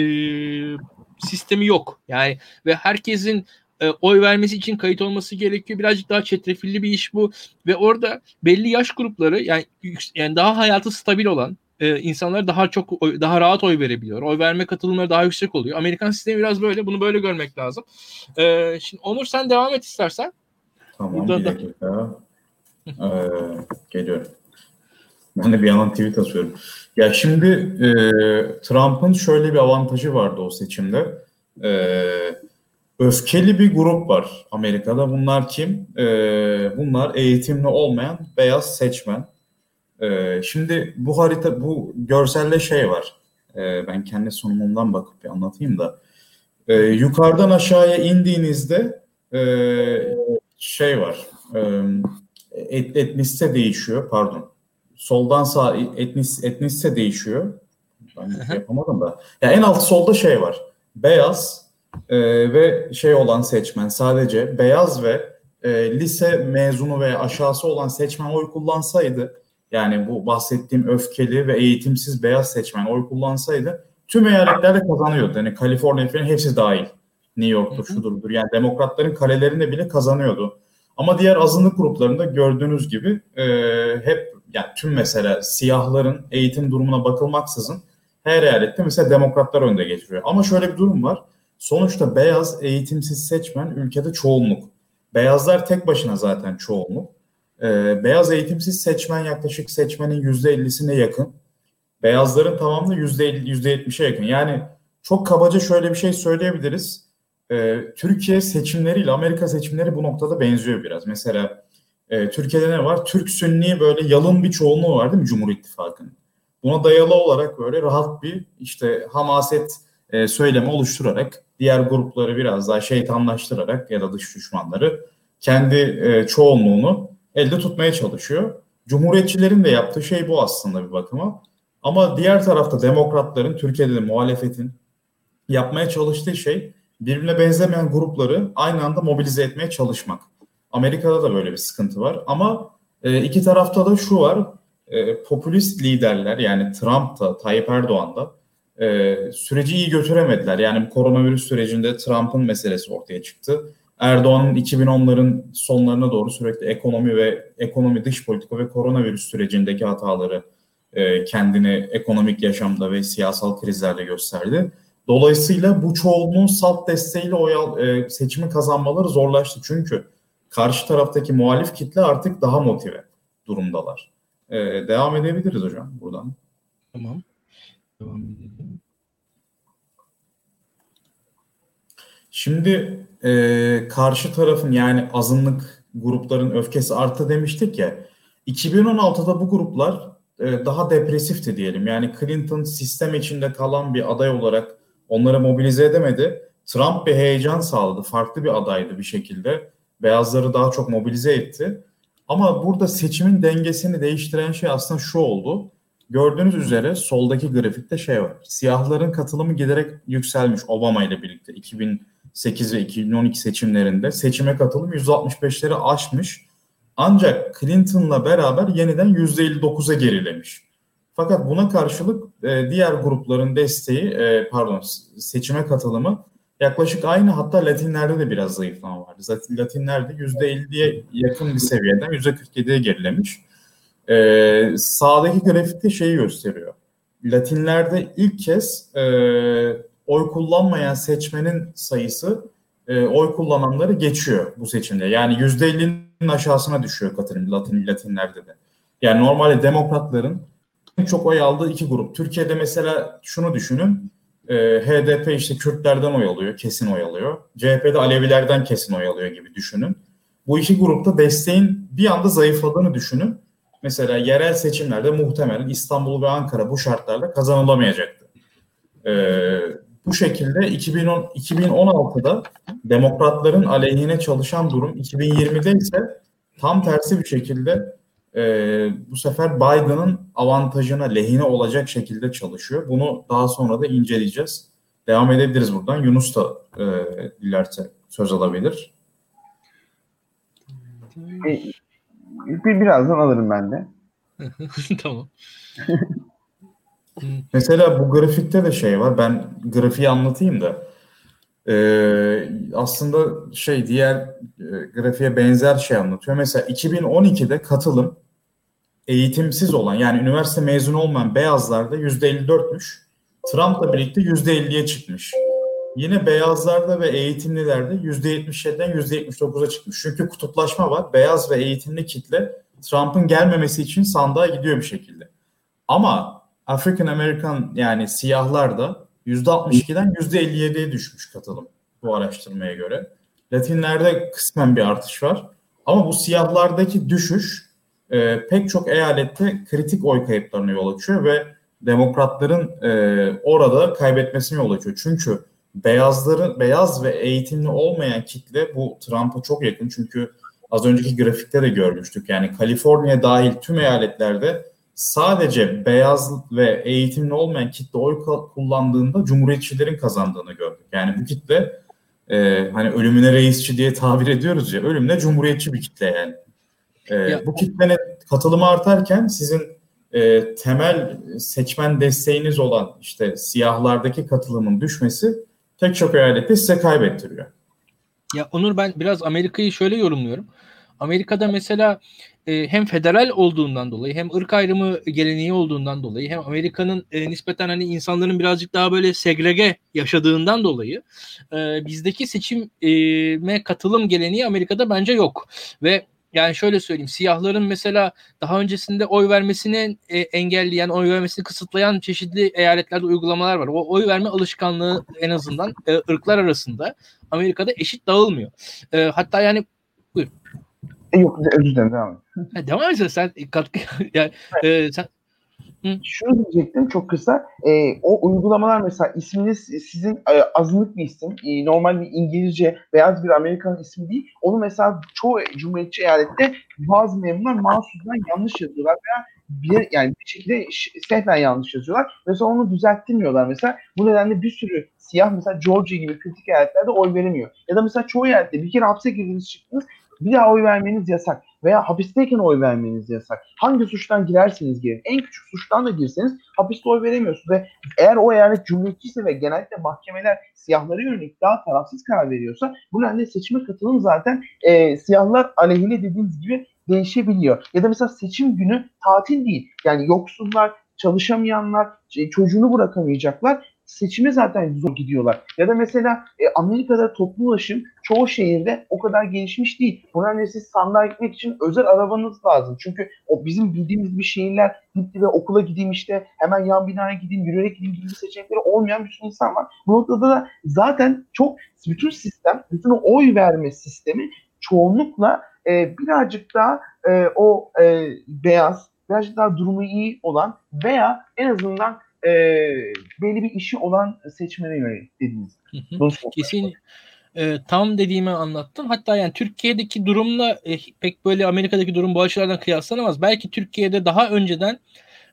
sistemi yok. Yani ve herkesin e, oy vermesi için kayıt olması gerekiyor. Birazcık daha çetrefilli bir iş bu ve orada belli yaş grupları yani yani daha hayatı stabil olan e, insanlar daha çok oy, daha rahat oy verebiliyor. Oy verme katılımları daha yüksek oluyor. Amerikan sistemi biraz böyle. Bunu böyle görmek lazım. E, şimdi Onur sen devam et istersen. Tamam Burada bir dakika. Da... ee, geliyorum. Ben de bir yandan tweet atıyorum. Ya şimdi e, Trump'ın şöyle bir avantajı vardı o seçimde. Eee öfkeli bir grup var Amerika'da. Bunlar kim? Ee, bunlar eğitimli olmayan beyaz seçmen. Ee, şimdi bu harita, bu görselde şey var. Ee, ben kendi sunumumdan bakıp bir anlatayım da. Ee, yukarıdan aşağıya indiğinizde e, şey var. E, et, etnisite değişiyor. Pardon. Soldan sağ etnis, etnisite değişiyor. Ben yapamadım da. Ya en alt solda şey var. Beyaz, e, ve şey olan seçmen sadece beyaz ve e, lise mezunu veya aşağısı olan seçmen oy kullansaydı yani bu bahsettiğim öfkeli ve eğitimsiz beyaz seçmen oy kullansaydı tüm eyaletlerde kazanıyordu. Yani Kaliforniya falan hepsi dahil. New York'tur, şudur budur. Yani demokratların kalelerinde bile kazanıyordu. Ama diğer azınlık gruplarında gördüğünüz gibi e, hep yani tüm mesela siyahların eğitim durumuna bakılmaksızın her eyalette mesela demokratlar önde getiriyor. Ama şöyle bir durum var. Sonuçta beyaz eğitimsiz seçmen ülkede çoğunluk. Beyazlar tek başına zaten çoğunluk. Ee, beyaz eğitimsiz seçmen yaklaşık seçmenin %50'sine yakın. Beyazların tamamı %50, %70'e yakın. Yani çok kabaca şöyle bir şey söyleyebiliriz. Ee, Türkiye seçimleriyle Amerika seçimleri bu noktada benziyor biraz. Mesela e, Türkiye'de ne var? Türk Sünni böyle yalın bir çoğunluğu var değil mi Cumhur İttifakı'nın? Buna dayalı olarak böyle rahat bir işte hamaset e, söylemi oluşturarak diğer grupları biraz daha şeytanlaştırarak ya da dış düşmanları kendi e, çoğunluğunu elde tutmaya çalışıyor. Cumhuriyetçilerin de yaptığı şey bu aslında bir bakıma. Ama diğer tarafta demokratların, Türkiye'de de muhalefetin yapmaya çalıştığı şey birbirine benzemeyen grupları aynı anda mobilize etmeye çalışmak. Amerika'da da böyle bir sıkıntı var. Ama e, iki tarafta da şu var. E, popülist liderler yani Trump da, Tayyip Erdoğan da e, süreci iyi götüremediler. Yani bu koronavirüs sürecinde Trump'ın meselesi ortaya çıktı. Erdoğan'ın 2010'ların sonlarına doğru sürekli ekonomi ve ekonomi dış politika ve koronavirüs sürecindeki hataları e, kendini ekonomik yaşamda ve siyasal krizlerde gösterdi. Dolayısıyla bu çoğunluğun salt desteğiyle o e, seçimi kazanmaları zorlaştı. Çünkü karşı taraftaki muhalif kitle artık daha motive durumdalar. E, devam edebiliriz hocam buradan. Tamam. Devam edelim. Şimdi e, karşı tarafın yani azınlık grupların öfkesi arttı demiştik ya. 2016'da bu gruplar e, daha depresifti diyelim. Yani Clinton sistem içinde kalan bir aday olarak onları mobilize edemedi. Trump bir heyecan sağladı. Farklı bir adaydı bir şekilde. Beyazları daha çok mobilize etti. Ama burada seçimin dengesini değiştiren şey aslında şu oldu. Gördüğünüz üzere soldaki grafikte şey var. Siyahların katılımı giderek yükselmiş Obama ile birlikte 2008 ve 2012 seçimlerinde. Seçime katılım 165'leri aşmış. Ancak Clinton'la beraber yeniden %59'a gerilemiş. Fakat buna karşılık e, diğer grupların desteği, e, pardon seçime katılımı yaklaşık aynı hatta Latinlerde de biraz zayıflama vardı. Zaten Latinlerde %50'ye yakın bir seviyeden %47'ye gerilemiş. Ee, sağdaki grafikte şeyi gösteriyor. Latinlerde ilk kez e, oy kullanmayan seçmenin sayısı e, oy kullananları geçiyor bu seçimde. Yani %50'nin aşağısına düşüyor katılım Latin, Latinlerde de. Yani normalde demokratların en çok oy aldığı iki grup. Türkiye'de mesela şunu düşünün. E, HDP işte Kürtlerden oy alıyor, kesin oy alıyor. CHP'de Alevilerden kesin oy alıyor gibi düşünün. Bu iki grupta desteğin bir anda zayıfladığını düşünün. Mesela yerel seçimlerde muhtemelen İstanbul ve Ankara bu şartlarla kazanılamayacaktı. Ee, bu şekilde 2010 2016'da demokratların aleyhine çalışan durum 2020'de ise tam tersi bir şekilde e, bu sefer Biden'ın avantajına lehine olacak şekilde çalışıyor. Bunu daha sonra da inceleyeceğiz. Devam edebiliriz buradan. Yunus da e, dilerse söz alabilir. Bir, birazdan alırım ben de. tamam. Mesela bu grafikte de şey var. Ben grafiği anlatayım da. Ee, aslında şey diğer e, grafiğe benzer şey anlatıyor. Mesela 2012'de katılım eğitimsiz olan yani üniversite mezunu olmayan beyazlarda %54'müş. Trump'la birlikte %50'ye çıkmış. Yine beyazlarda ve eğitimlilerde %77'den %79'a çıkmış. Çünkü kutuplaşma var. Beyaz ve eğitimli kitle Trump'ın gelmemesi için sandığa gidiyor bir şekilde. Ama African American yani siyahlar da %62'den %57'ye düşmüş katılım bu araştırmaya göre. Latinlerde kısmen bir artış var. Ama bu siyahlardaki düşüş e, pek çok eyalette kritik oy kayıplarına yol açıyor ve demokratların e, orada kaybetmesine yol açıyor. Çünkü beyazların beyaz ve eğitimli olmayan kitle bu Trump'a çok yakın. Çünkü az önceki grafikte de görmüştük. Yani Kaliforniya dahil tüm eyaletlerde sadece beyaz ve eğitimli olmayan kitle oy kullandığında cumhuriyetçilerin kazandığını gördük. Yani bu kitle e, hani ölümüne reisçi diye tabir ediyoruz ya ölümüne cumhuriyetçi bir kitle yani. E, ya. Bu kitlenin katılımı artarken sizin e, temel seçmen desteğiniz olan işte siyahlardaki katılımın düşmesi tek çok eyalette size kaybettiriyor. Ya Onur ben biraz Amerika'yı şöyle yorumluyorum. Amerika'da mesela e, hem federal olduğundan dolayı hem ırk ayrımı geleneği olduğundan dolayı hem Amerika'nın e, nispeten hani insanların birazcık daha böyle segrege yaşadığından dolayı e, bizdeki seçime katılım geleneği Amerika'da bence yok ve yani şöyle söyleyeyim siyahların mesela daha öncesinde oy vermesini e, engelleyen, oy vermesini kısıtlayan çeşitli eyaletlerde uygulamalar var. O oy verme alışkanlığı en azından e, ırklar arasında Amerika'da eşit dağılmıyor. E, hatta yani buyur. Yok özür dilerim devam et. Devam et sen katkı yani e, sen Hı. Şunu diyecektim çok kısa. E, o uygulamalar mesela isminiz sizin e, azınlık bir isim. E, normal bir İngilizce beyaz bir Amerikan ismi değil. Onu mesela çoğu cumhuriyetçi eyalette bazı memurlar mahsusdan yanlış yazıyorlar veya bir yani bir şekilde sehven yanlış yazıyorlar. Mesela onu düzelttirmiyorlar mesela. Bu nedenle bir sürü siyah mesela Georgia gibi kritik eyaletlerde oy veremiyor. Ya da mesela çoğu eyalette bir kere hapse girdiniz çıktınız bir daha oy vermeniz yasak veya hapisteyken oy vermeniz yasak. Hangi suçtan girerseniz girin. En küçük suçtan da girseniz hapiste oy veremiyorsunuz ve eğer o eyalet cumhuriyetçiyse ve genellikle mahkemeler siyahlara yönelik daha tarafsız karar veriyorsa bu nedenle seçime katılım zaten e, siyahlar aleyhine dediğiniz gibi değişebiliyor. Ya da mesela seçim günü tatil değil. Yani yoksullar, çalışamayanlar, çocuğunu bırakamayacaklar seçime zaten zor gidiyorlar. Ya da mesela e, Amerika'da toplu ulaşım çoğu şehirde o kadar gelişmiş değil. Bu nedenle siz sandığa gitmek için özel arabanız lazım. Çünkü o bizim bildiğimiz bir şehirler gitti ve okula gideyim işte hemen yan binaya gideyim, yürüyerek gideyim gibi seçenekleri olmayan bir sürü insan var. Bu noktada da zaten çok bütün sistem, bütün oy verme sistemi çoğunlukla e, birazcık daha e, o e, beyaz, birazcık daha durumu iyi olan veya en azından e, belli bir işi olan seçmene yönelik dediğiniz. Kesin e, tam dediğimi anlattım. Hatta yani Türkiye'deki durumla e, pek böyle Amerika'daki durum bu açılardan kıyaslanamaz. Belki Türkiye'de daha önceden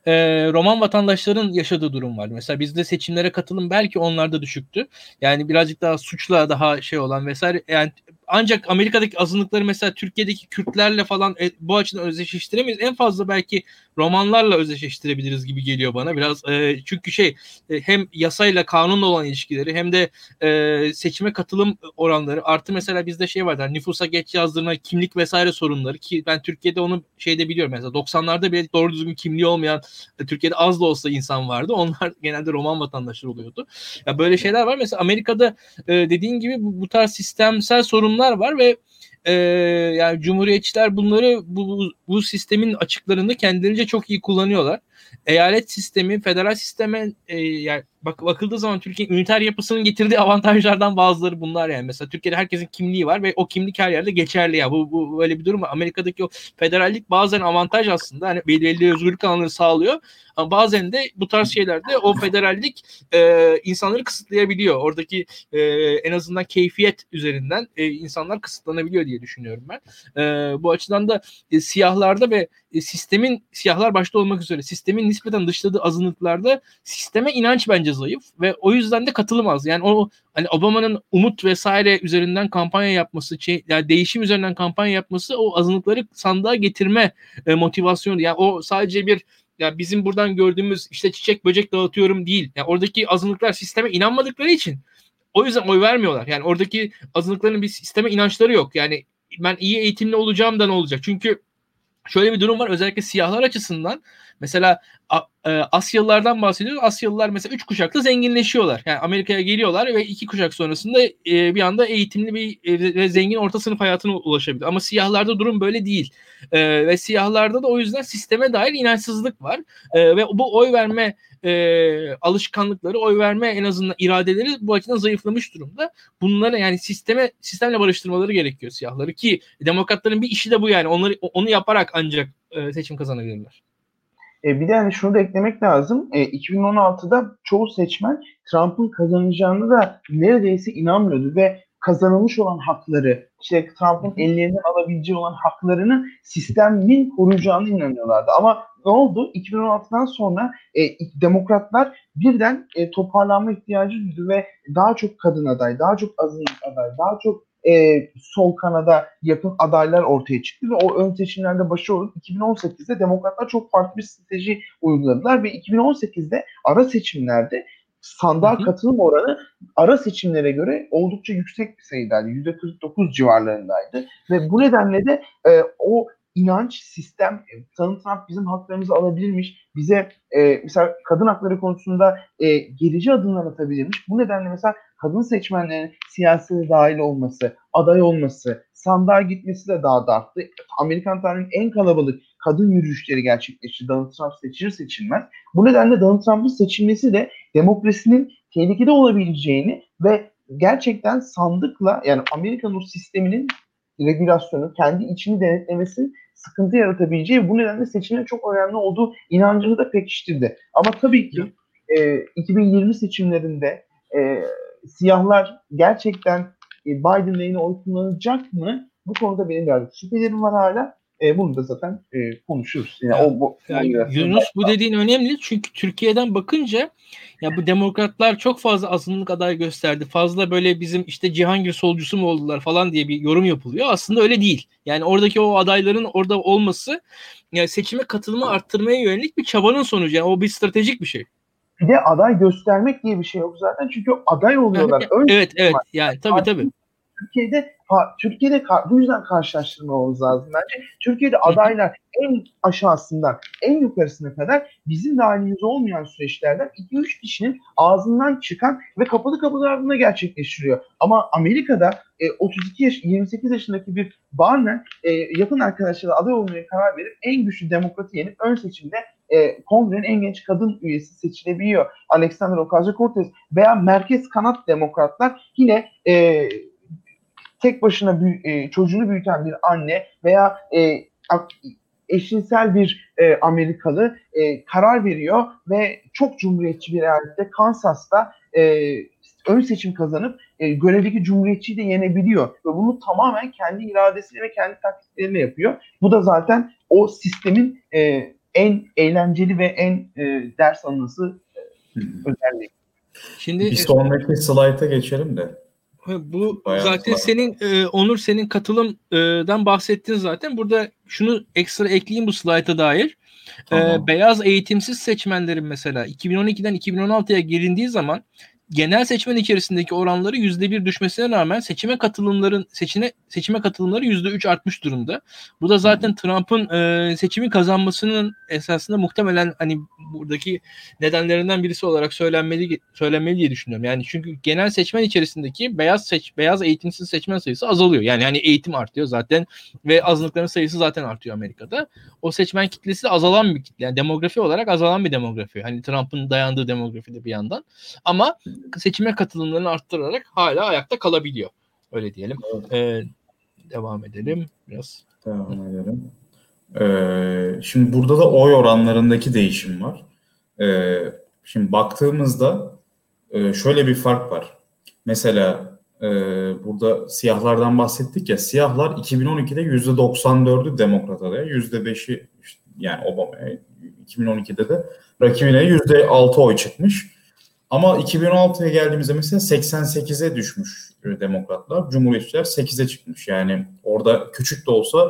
e, Roman vatandaşların yaşadığı durum vardı. Mesela bizde seçimlere katılım belki onlarda düşüktü. Yani birazcık daha suçla daha şey olan vesaire. Yani ancak Amerika'daki azınlıkları mesela Türkiye'deki Kürtlerle falan e, bu açıdan özdeşleştiremeyiz. En fazla belki romanlarla özdeşleştirebiliriz gibi geliyor bana. Biraz e, çünkü şey e, hem yasayla kanunla olan ilişkileri hem de e, seçime katılım oranları artı mesela bizde şey var yani nüfusa geç yazdırma kimlik vesaire sorunları ki ben Türkiye'de onu şeyde biliyorum mesela 90'larda bile doğru düzgün kimliği olmayan e, Türkiye'de az da olsa insan vardı. Onlar genelde Roman vatandaşları oluyordu. Ya böyle şeyler var. Mesela Amerika'da e, dediğin gibi bu, bu tarz sistemsel sorunlar var ve e, yani cumhuriyetçiler bunları bu, bu sistemin açıklarını kendilerince çok iyi kullanıyorlar. Eyalet sistemi, federal sisteme e, yani bak bakıldığı zaman Türkiye üniter yapısının getirdiği avantajlardan bazıları bunlar yani. Mesela Türkiye'de herkesin kimliği var ve o kimlik her yerde geçerli ya. Bu, bu böyle bir durum. Amerika'daki o federallik bazen avantaj aslında. Hani belirli özgürlük alanları sağlıyor. Ama bazen de bu tarz şeylerde o federallik e, insanları kısıtlayabiliyor. Oradaki e, en azından keyfiyet üzerinden e, insanlar kısıtlanabiliyor diye düşünüyorum ben. E, bu açıdan da e, siyahlarda ve e, sistemin siyahlar başta olmak üzere sistemin nispeten dışladığı azınlıklarda sisteme inanç bence zayıf ve o yüzden de katılım az. Yani o hani Obama'nın umut vesaire üzerinden kampanya yapması, şey, yani değişim üzerinden kampanya yapması o azınlıkları sandığa getirme e, motivasyonu. Yani o sadece bir ya bizim buradan gördüğümüz işte çiçek böcek dağıtıyorum değil. Yani oradaki azınlıklar sisteme inanmadıkları için o yüzden oy vermiyorlar. Yani oradaki azınlıkların bir sisteme inançları yok. Yani ben iyi eğitimli olacağım da ne olacak? Çünkü şöyle bir durum var özellikle siyahlar açısından mesela e, Asyalılardan bahsediyoruz. Asyalılar mesela üç kuşakta zenginleşiyorlar. Yani Amerika'ya geliyorlar ve iki kuşak sonrasında e, bir anda eğitimli bir e, ve zengin orta sınıf hayatına ulaşabilir. Ama siyahlarda durum böyle değil. ve siyahlarda da o yüzden sisteme dair inançsızlık var. ve bu oy verme alışkanlıkları, oy verme en azından iradeleri bu açıdan zayıflamış durumda. Bunları yani sisteme sistemle barıştırmaları gerekiyor siyahları ki demokratların bir işi de bu yani. Onları onu yaparak ancak seçim kazanabilirler. E, bir de hani şunu da eklemek lazım. E, 2016'da çoğu seçmen Trump'ın kazanacağını da neredeyse inanmıyordu ve kazanılmış olan hakları, işte Trump'ın ellerinden alabileceği olan haklarını sistemin koruyacağını inanıyorlardı. Ama ne oldu? 2016'dan sonra e, demokratlar birden e, toparlanma ihtiyacı duydu ve daha çok kadın aday, daha çok azınlık aday, daha çok e, sol kanada yakın adaylar ortaya çıktı ve o ön seçimlerde başarılı 2018'de demokratlar çok farklı bir strateji uyguladılar ve 2018'de ara seçimlerde sandığa katılım oranı ara seçimlere göre oldukça yüksek bir sayıdaydı. %49 civarlarındaydı. Ve bu nedenle de e, o inanç, sistem, Donald Trump bizim haklarımızı alabilirmiş, bize e, mesela kadın hakları konusunda e, gerici adımlar atabilirmiş. Bu nedenle mesela kadın seçmenlerin siyasete dahil olması, aday olması, sandığa gitmesi de daha da arttı. Amerikan tarihinin en kalabalık kadın yürüyüşleri gerçekleşti. Donald Trump seçilir seçilmez. Bu nedenle Donald Trump'ın seçilmesi de demokrasinin tehlikede olabileceğini ve gerçekten sandıkla yani Amerikan o sisteminin regülasyonu, kendi içini denetlemesi sıkıntı yaratabileceği bu nedenle seçimin çok önemli olduğu inancını da pekiştirdi. Ama tabii ki e, 2020 seçimlerinde e, siyahlar gerçekten e, Biden lehine oy kullanacak mı? Bu konuda benim biraz şüphelerim var hala. E, bunu da zaten e, konuşuruz. Yani o, bu, yani Yunus bu dediğin önemli çünkü Türkiye'den bakınca ya bu demokratlar çok fazla azınlık aday gösterdi. Fazla böyle bizim işte Cihangir solcusu mu oldular falan diye bir yorum yapılıyor. Aslında öyle değil. Yani oradaki o adayların orada olması yani seçime katılımı arttırmaya yönelik bir çabanın sonucu. Yani o bir stratejik bir şey. Bir de aday göstermek diye bir şey yok zaten. Çünkü aday oluyorlar. Önce evet evet. Yani tabii tabii. Türkiye'de Türkiye'de bu yüzden karşılaştırmamız lazım bence. Türkiye'de adaylar en aşağısından en yukarısına kadar bizim dahilimiz olmayan süreçlerden 2-3 kişinin ağzından çıkan ve kapalı kapılar ardında gerçekleştiriyor. Ama Amerika'da e, 32 yaş 28 yaşındaki bir Barner e, yakın arkadaşlarıyla aday olmaya karar verip en güçlü demokratı yenip ön seçimde e, kongrenin en genç kadın üyesi seçilebiliyor. Alexander Ocasio-Cortez veya merkez kanat demokratlar yine e, tek başına büy- e, çocuğunu büyüten bir anne veya e, eşcinsel bir e, Amerikalı e, karar veriyor ve çok cumhuriyetçi bir eyalette Kansas'ta e, ön seçim kazanıp e, görevdeki cumhuriyetçiyi de yenebiliyor. Ve bunu tamamen kendi iradesiyle ve kendi taktikleriyle yapıyor. Bu da zaten o sistemin e, en eğlenceli ve en e, ders alınması e, özelliği. Şimdi bir sonraki slayta geçelim de. Bu Bayağı zaten var. senin e, Onur senin katılımdan bahsettin zaten. Burada şunu ekstra ekleyeyim bu slayta dair. Tamam. E, beyaz eğitimsiz seçmenlerin mesela 2012'den 2016'ya gelindiği zaman genel seçmen içerisindeki oranları yüzde bir düşmesine rağmen seçime katılımların seçine seçime katılımları yüzde üç artmış durumda. Bu da zaten Trump'ın e, seçimi kazanmasının esasında muhtemelen hani buradaki nedenlerinden birisi olarak söylenmeli söylenmeli diye düşünüyorum. Yani çünkü genel seçmen içerisindeki beyaz seç beyaz eğitimsiz seçmen sayısı azalıyor. Yani hani eğitim artıyor zaten ve azınlıkların sayısı zaten artıyor Amerika'da. O seçmen kitlesi de azalan bir kitle. Yani demografi olarak azalan bir demografi. Hani Trump'ın dayandığı demografi de bir yandan. Ama seçime katılımlarını arttırarak hala ayakta kalabiliyor. Öyle diyelim. Evet. Ee, devam edelim biraz. Devam edelim. Ee, şimdi burada da oy oranlarındaki değişim var. Ee, şimdi baktığımızda e, şöyle bir fark var. Mesela e, burada siyahlardan bahsettik ya. Siyahlar 2012'de %94'ü demokrat adaya, %5'i işte, yani Obama'ya 2012'de de rakibine %6 oy çıkmış. Ama 2016'ya geldiğimizde mesela 88'e düşmüş demokratlar. Cumhuriyetçiler 8'e çıkmış. Yani orada küçük de olsa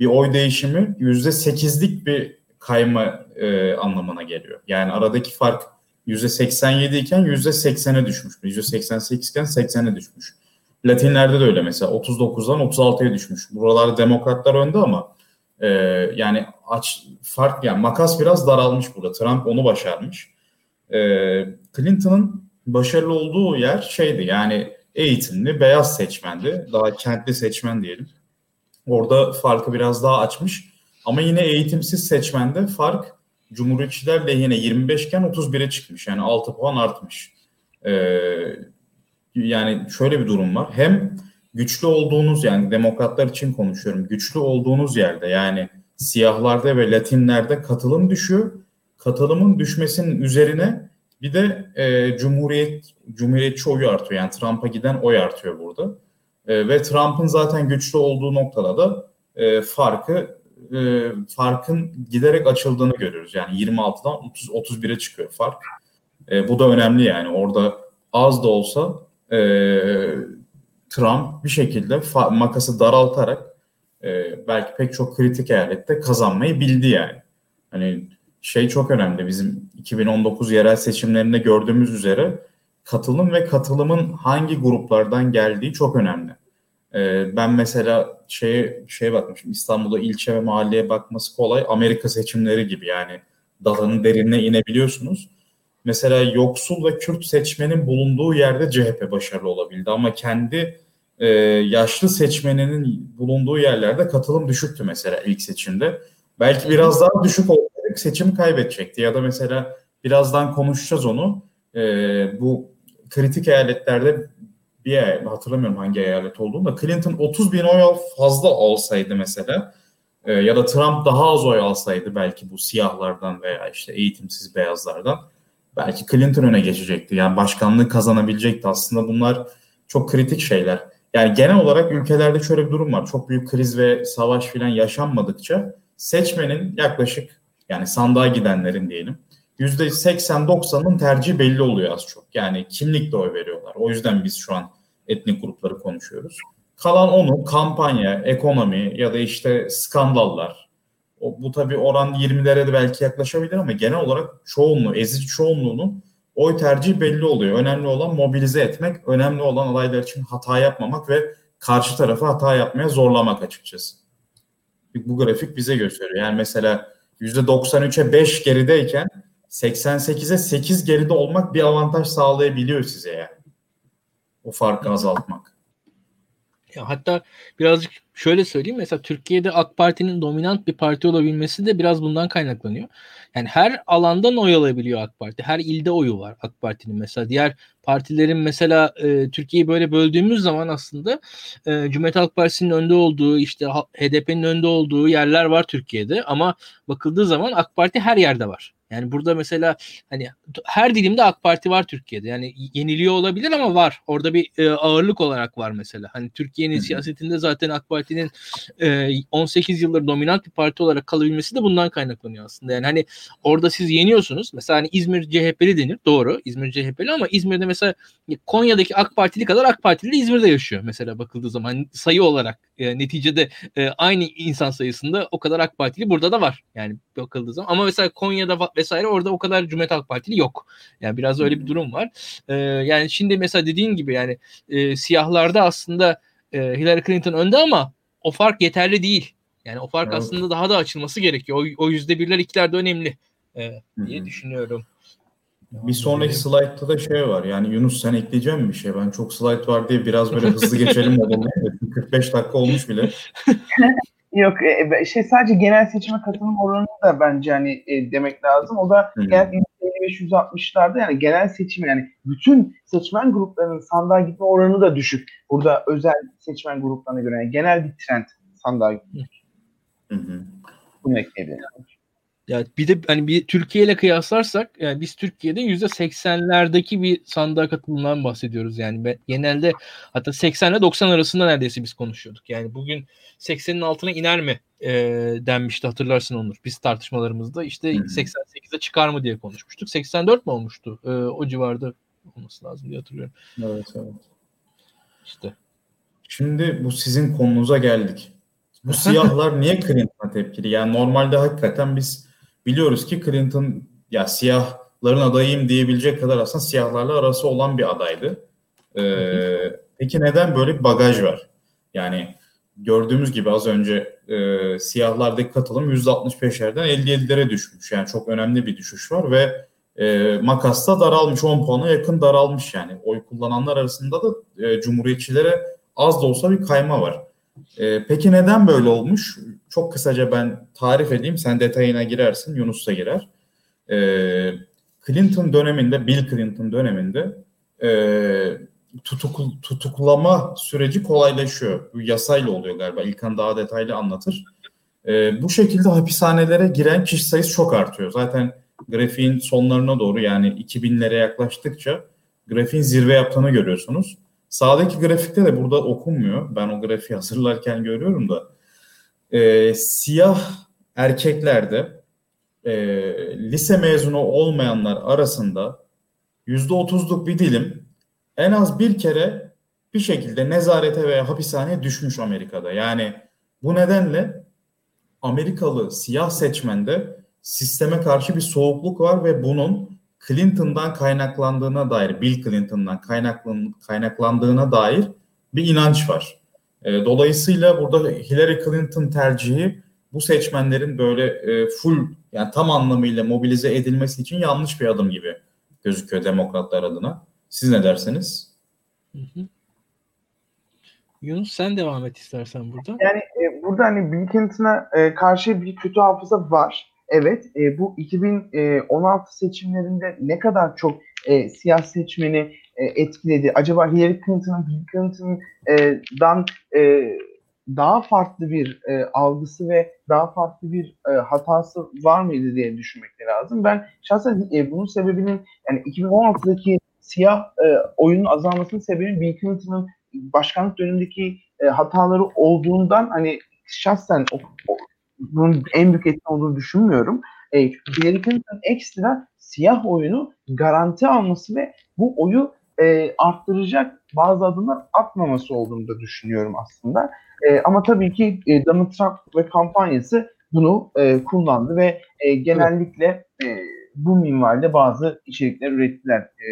bir oy değişimi %8'lik bir kayma e, anlamına geliyor. Yani aradaki fark %87 iken %80'e düşmüş. %88 iken 80'e düşmüş. Latinlerde de öyle mesela 39'dan 36'ya düşmüş. Buralarda demokratlar önde ama e, yani aç fark yani makas biraz daralmış burada. Trump onu başarmış e, Clinton'ın başarılı olduğu yer şeydi yani eğitimli beyaz seçmendi. Daha kentli seçmen diyelim. Orada farkı biraz daha açmış. Ama yine eğitimsiz seçmende fark Cumhuriyetçiler lehine 25 iken 31'e çıkmış. Yani 6 puan artmış. Ee, yani şöyle bir durum var. Hem güçlü olduğunuz yani demokratlar için konuşuyorum. Güçlü olduğunuz yerde yani siyahlarda ve Latinlerde katılım düşüyor katılımın düşmesinin üzerine bir de e, Cumhuriyet Cumhuriyetçi oyu artıyor. Yani Trump'a giden oy artıyor burada. E, ve Trump'ın zaten güçlü olduğu noktada da e, farkı e, farkın giderek açıldığını görüyoruz. Yani 26'dan 30 31'e çıkıyor fark. E, bu da önemli yani. Orada az da olsa e, Trump bir şekilde makası daraltarak e, belki pek çok kritik eyalette kazanmayı bildi yani. Hani şey çok önemli. Bizim 2019 yerel seçimlerinde gördüğümüz üzere katılım ve katılımın hangi gruplardan geldiği çok önemli. Ee, ben mesela şeye şeye bakmışım. İstanbul'da ilçe ve mahalleye bakması kolay. Amerika seçimleri gibi yani dalanın derinine inebiliyorsunuz. Mesela yoksul ve Kürt seçmenin bulunduğu yerde CHP başarılı olabildi ama kendi e, yaşlı seçmeninin bulunduğu yerlerde katılım düşüktü mesela ilk seçimde. Belki biraz daha düşük oldu seçimi kaybedecekti. Ya da mesela birazdan konuşacağız onu. E, bu kritik eyaletlerde bir eyalet, hatırlamıyorum hangi eyalet olduğunu da Clinton 30 bin oy fazla olsaydı mesela e, ya da Trump daha az oy alsaydı belki bu siyahlardan veya işte eğitimsiz beyazlardan belki Clinton öne geçecekti. Yani başkanlığı kazanabilecekti. Aslında bunlar çok kritik şeyler. Yani genel olarak ülkelerde şöyle bir durum var. Çok büyük kriz ve savaş filan yaşanmadıkça seçmenin yaklaşık yani sandığa gidenlerin diyelim. %80-90'ın tercihi belli oluyor az çok. Yani kimlikle oy veriyorlar. O yüzden biz şu an etnik grupları konuşuyoruz. Kalan onu kampanya, ekonomi ya da işte skandallar. O, bu tabii oran 20'lere de belki yaklaşabilir ama genel olarak çoğunluğu, ezici çoğunluğunun oy tercihi belli oluyor. Önemli olan mobilize etmek, önemli olan adaylar için hata yapmamak ve karşı tarafı hata yapmaya zorlamak açıkçası. Bu grafik bize gösteriyor. Yani mesela %93'e 5 gerideyken 88'e 8 geride olmak bir avantaj sağlayabiliyor size yani. O farkı azaltmak. Ya hatta birazcık şöyle söyleyeyim mesela Türkiye'de AK Parti'nin dominant bir parti olabilmesi de biraz bundan kaynaklanıyor. Yani her alandan oy alabiliyor AK Parti. Her ilde oyu var AK Parti'nin mesela. Diğer partilerin mesela e, Türkiye'yi böyle böldüğümüz zaman aslında e, Cumhuriyet Halk Partisi'nin önde olduğu işte HDP'nin önde olduğu yerler var Türkiye'de ama bakıldığı zaman AK Parti her yerde var. Yani burada mesela hani her dilimde AK Parti var Türkiye'de. Yani yeniliyor olabilir ama var. Orada bir e, ağırlık olarak var mesela. Hani Türkiye'nin siyasetinde zaten AK Parti'nin e, 18 yıldır dominant bir parti olarak kalabilmesi de bundan kaynaklanıyor aslında. Yani hani orada siz yeniyorsunuz. Mesela hani İzmir CHP'li denir. Doğru. İzmir CHP'li ama İzmir'de mesela Konya'daki AK Partili kadar AK Partili de İzmir'de yaşıyor mesela bakıldığı zaman. Hani sayı olarak e, neticede e, aynı insan sayısında o kadar AK Partili burada da var. Yani bakıldığı zaman. Ama mesela Konya'da vesaire orada o kadar Cumhuriyet Halk Partili yok. Yani biraz öyle bir durum var. E, yani şimdi mesela dediğin gibi yani e, siyahlarda aslında e, Hillary Clinton önde ama o fark yeterli değil. Yani o fark evet. aslında daha da açılması gerekiyor. O, o yüzde birler ikiler de önemli e, diye Hı-hı. düşünüyorum. Bir sonraki slaytta da şey var. Yani Yunus sen ekleyeceğim bir şey. Ben çok slayt var diye biraz böyle hızlı geçelim modundayım. 45 dakika olmuş bile. Yok e, şey sadece genel seçime katılım oranı da bence hani e, demek lazım. O da genel 55-160'larda yani genel seçim yani bütün seçmen gruplarının sandığa gitme oranı da düşük. Burada özel seçmen gruplarına göre yani genel bir trend sandığa gitmek. Hı hı. Bunu ekleyebilirim. Yani bir de hani bir Türkiye ile kıyaslarsak yani biz Türkiye'de yüzde seksenlerdeki bir sandığa katılımdan bahsediyoruz yani ben, genelde hatta 80 ile 90 arasında neredeyse biz konuşuyorduk. Yani bugün 80'in altına iner mi e, denmişti hatırlarsın Onur. Biz tartışmalarımızda işte 88'e çıkar mı diye konuşmuştuk. 84 mi olmuştu? E, o civarda olması lazım diye hatırlıyorum. Evet evet. İşte. Şimdi bu sizin konunuza geldik. Bu siyahlar niye Clinton'a tepkili? Yani normalde hakikaten biz biliyoruz ki Clinton ya siyahların adayım diyebilecek kadar aslında siyahlarla arası olan bir adaydı. Ee, peki neden böyle bir bagaj var? Yani gördüğümüz gibi az önce e, siyahlardaki katılım %65'lerden 57'lere düşmüş. Yani çok önemli bir düşüş var ve e, makasta daralmış 10 puana yakın daralmış yani. Oy kullananlar arasında da e, cumhuriyetçilere az da olsa bir kayma var. E, peki neden böyle olmuş? Çok kısaca ben tarif edeyim. Sen detayına girersin. Yunus da girer. E, Clinton döneminde, Bill Clinton döneminde e, tutuk, tutuklama süreci kolaylaşıyor. Bu yasayla oluyor galiba. İlkan daha detaylı anlatır. E, bu şekilde hapishanelere giren kişi sayısı çok artıyor. Zaten grafiğin sonlarına doğru yani 2000'lere yaklaştıkça grafiğin zirve yaptığını görüyorsunuz. Sağdaki grafikte de burada okunmuyor. Ben o grafiği hazırlarken görüyorum da. E, siyah erkeklerde e, lise mezunu olmayanlar arasında yüzde otuzluk bir dilim en az bir kere bir şekilde nezarete veya hapishaneye düşmüş Amerika'da. Yani bu nedenle Amerikalı siyah seçmende sisteme karşı bir soğukluk var ve bunun Clinton'dan kaynaklandığına dair, Bill Clinton'dan kaynaklandığına dair bir inanç var. E, dolayısıyla burada Hillary Clinton tercihi bu seçmenlerin böyle e, full yani tam anlamıyla mobilize edilmesi için yanlış bir adım gibi gözüküyor demokratlar adına. Siz ne dersiniz? Hı hı. Yunus sen devam et istersen burada. Yani e, burada hani Bill Clinton'a e, karşı bir kötü hafıza var. Evet, e, bu 2016 seçimlerinde ne kadar çok e, siyah seçmeni e, etkiledi? Acaba Hillary Clinton'ın Bill Clinton'dan e, daha farklı bir e, algısı ve daha farklı bir e, hatası var mıydı diye düşünmek lazım. Ben şahsen e, bunun sebebinin yani 2016'daki siyah e, oyunun azalmasının sebebi Bill Clinton'ın başkanlık dönemindeki e, hataları olduğundan hani şahsen o, o, bunun en büyük etki olduğunu düşünmüyorum. E, Hillary Clinton ekstra siyah oyunu garanti alması ve bu oyu e, arttıracak bazı adımlar atmaması olduğunu da düşünüyorum aslında. E, ama tabii ki e, Donald Trump ve kampanyası bunu e, kullandı ve e, genellikle e, bu minvalde bazı içerikler ürettiler e,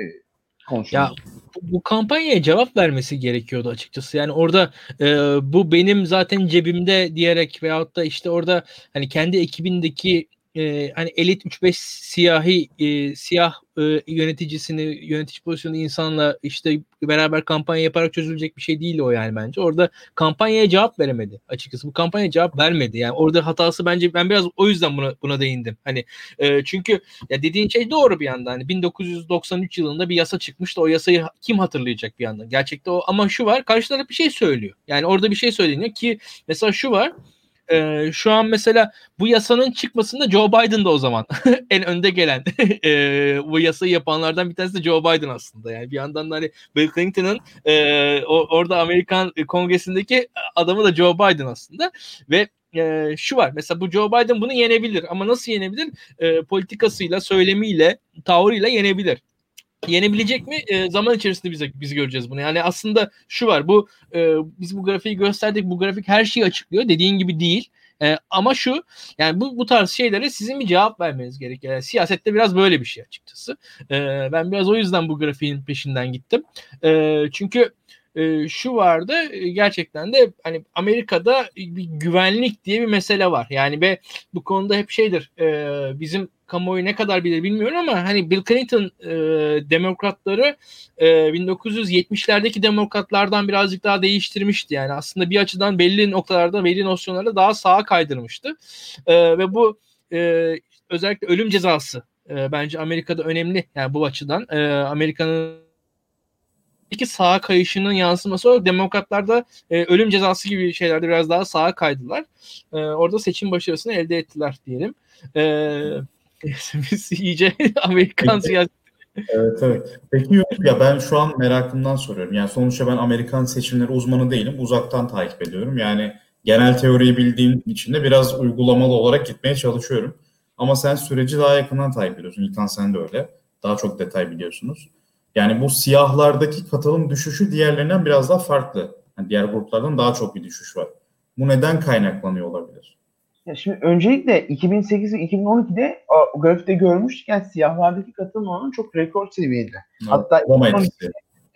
Ya bu, bu kampanyaya cevap vermesi gerekiyordu açıkçası. Yani orada e, bu benim zaten cebimde diyerek veyahut da işte orada hani kendi ekibindeki e, hani elit 3-5 siyahi e, siyah e, yöneticisini yönetici pozisyonu insanla işte beraber kampanya yaparak çözülecek bir şey değil o yani bence. Orada kampanyaya cevap veremedi açıkçası. Bu kampanya cevap vermedi. Yani orada hatası bence ben biraz o yüzden buna buna değindim. Hani e, çünkü ya dediğin şey doğru bir yandan. Hani 1993 yılında bir yasa çıkmıştı. O yasayı kim hatırlayacak bir yandan? Gerçekte o ama şu var. Karşı taraf bir şey söylüyor. Yani orada bir şey söyleniyor ki mesela şu var e, şu an mesela bu yasanın çıkmasında Joe Biden da o zaman en önde gelen e, bu yasayı yapanlardan bir tanesi de Joe Biden aslında. Yani bir yandan da hani Bill Clinton'ın e, orada Amerikan Kongresi'ndeki adamı da Joe Biden aslında ve e, şu var mesela bu Joe Biden bunu yenebilir ama nasıl yenebilir? E, politikasıyla, söylemiyle, tavrıyla yenebilir yenebilecek mi? E, zaman içerisinde biz biz göreceğiz bunu. Yani aslında şu var. Bu e, biz bu grafiği gösterdik. Bu grafik her şeyi açıklıyor. Dediğin gibi değil. E, ama şu yani bu, bu tarz şeylere sizin bir cevap vermeniz gerekiyor. Yani siyasette biraz böyle bir şey açıkçası. E, ben biraz o yüzden bu grafiğin peşinden gittim. E, çünkü e, şu vardı gerçekten de hani Amerika'da bir güvenlik diye bir mesele var. Yani ve bu konuda hep şeydir e, bizim kamuoyu ne kadar bilir bilmiyorum ama hani Bill Clinton e, demokratları e, 1970'lerdeki demokratlardan birazcık daha değiştirmişti. Yani aslında bir açıdan belli noktalarda, belli nosyonlarda daha sağa kaydırmıştı. E, ve bu e, özellikle ölüm cezası e, bence Amerika'da önemli. Yani bu açıdan e, Amerika'nın iki sağa kayışının yansıması olarak demokratlar da e, ölüm cezası gibi şeylerde biraz daha sağa kaydılar. E, orada seçim başarısını elde ettiler diyelim. E, biz iyice Amerikan siyasi Evet evet. Peki ya ben şu an merakımdan soruyorum. Yani sonuçta ben Amerikan seçimleri uzmanı değilim. Uzaktan takip ediyorum. Yani genel teoriyi bildiğim için de biraz uygulamalı olarak gitmeye çalışıyorum. Ama sen süreci daha yakından takip ediyorsun. İlkan sen de öyle. Daha çok detay biliyorsunuz. Yani bu siyahlardaki katılım düşüşü diğerlerinden biraz daha farklı. Yani diğer gruplardan daha çok bir düşüş var. Bu neden kaynaklanıyor olabilir? Ya şimdi öncelikle 2008 ve 2012'de o grafikte görmüştük yani siyahlardaki katılım oranı çok rekor seviyede. Evet, Hatta 2012'de,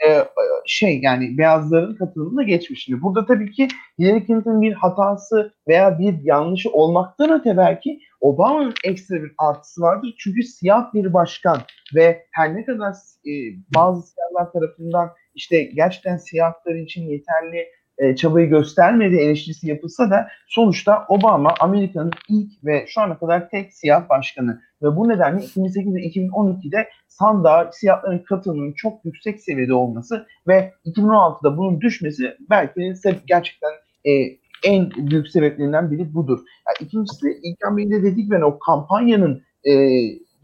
e, şey yani beyazların katılımına geçmiş. Burada tabii ki Hillary Clinton'ın bir hatası veya bir yanlışı olmaktan öte belki Obama'nın ekstra bir artısı vardır. Çünkü siyah bir başkan ve her ne kadar e, bazı siyahlar tarafından işte gerçekten siyahlar için yeterli e, çabayı göstermedi eleştirisi yapılsa da sonuçta Obama Amerika'nın ilk ve şu ana kadar tek siyah başkanı ve bu nedenle 2008 ve 2012'de sandığa siyahların katılımının çok yüksek seviyede olması ve 2016'da bunun düşmesi belki gerçekten e, en büyük sebeplerinden biri budur. Yani ikincisi İlkan Bey'in de dedik ben o kampanyanın e,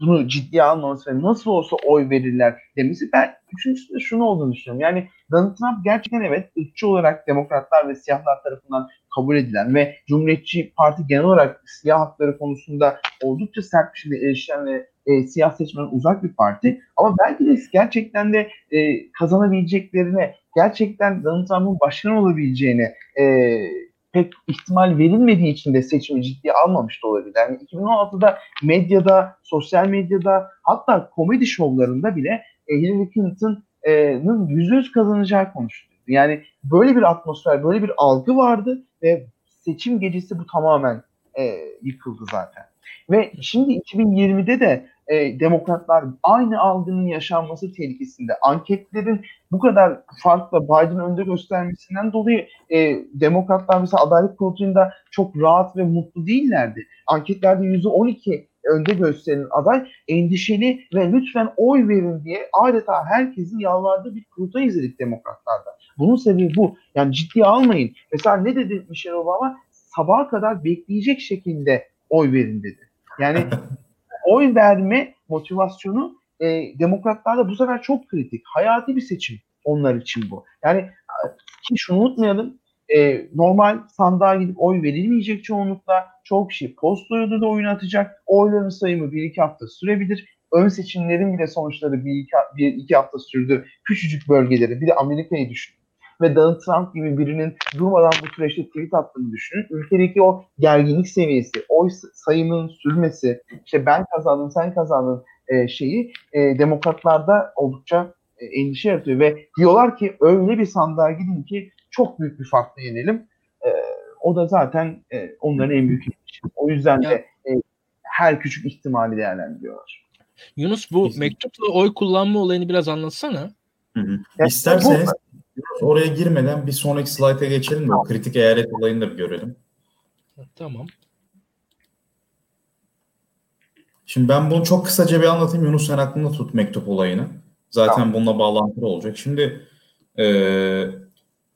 bunu ciddiye almaması ve nasıl olsa oy verirler demesi. Ben üçüncüsü de şunu olduğunu düşünüyorum. Yani Donald Trump gerçekten evet ırkçı olarak demokratlar ve siyahlar tarafından kabul edilen ve Cumhuriyetçi Parti genel olarak siyah hakları konusunda oldukça sert bir şekilde eleştiren ve e, siyah seçmenden uzak bir parti. Ama belki de gerçekten de e, kazanabileceklerine, gerçekten Donald Trump'ın başkan olabileceğine e, pek ihtimal verilmediği için de seçimi ciddiye almamış da olabilir. Yani 2016'da medyada, sosyal medyada hatta komedi şovlarında bile e, Hillary Clinton'ın yüzde yüz kazanacağı konuşuluyordu. Yani böyle bir atmosfer, böyle bir algı vardı ve seçim gecesi bu tamamen e, yıkıldı zaten. Ve şimdi 2020'de de e, demokratlar aynı algının yaşanması tehlikesinde. Anketlerin bu kadar farklı Biden önde göstermesinden dolayı e, demokratlar mesela adalet konusunda çok rahat ve mutlu değillerdi. Anketlerde %12 önde gösteren aday endişeli ve lütfen oy verin diye adeta herkesin yalvardığı bir kurultay izledik demokratlarda. Bunun sebebi bu. Yani ciddiye almayın. Mesela ne dedi Michelle Obama? Sabaha kadar bekleyecek şekilde oy verin dedi. Yani oy verme motivasyonu e, demokratlarda bu sefer çok kritik. Hayati bir seçim onlar için bu. Yani ki şunu unutmayalım e, normal sandığa gidip oy verilmeyecek çoğunlukla çoğu kişi postoyla da oyun atacak. Oyların sayımı bir iki hafta sürebilir. Ön seçimlerin bile sonuçları bir iki, bir, iki hafta sürdü. Küçücük bölgeleri bir de Amerika'yı düşünün ve Donald Trump gibi birinin durmadan bu süreçte tweet attığını düşünün. Ülkedeki o gerginlik seviyesi, oy sayımının sürmesi, işte ben kazandım, sen kazandın e, şeyi e, demokratlarda oldukça e, endişe yaratıyor ve diyorlar ki öyle bir sandığa gidin ki çok büyük bir farkla yenelim. E, o da zaten e, onların en büyük endişesi. O yüzden de e, her küçük ihtimali değerlendiriyorlar. Yunus bu Kesinlikle. mektupla oy kullanma olayını biraz anlatsana. Hı hı. İsterseniz oraya girmeden bir sonraki slayta geçelim de o kritik eyalet olayını da bir görelim. Tamam. Şimdi ben bunu çok kısaca bir anlatayım. Yunus sen aklında tut mektup olayını. Zaten tamam. bununla bağlantılı olacak. Şimdi e,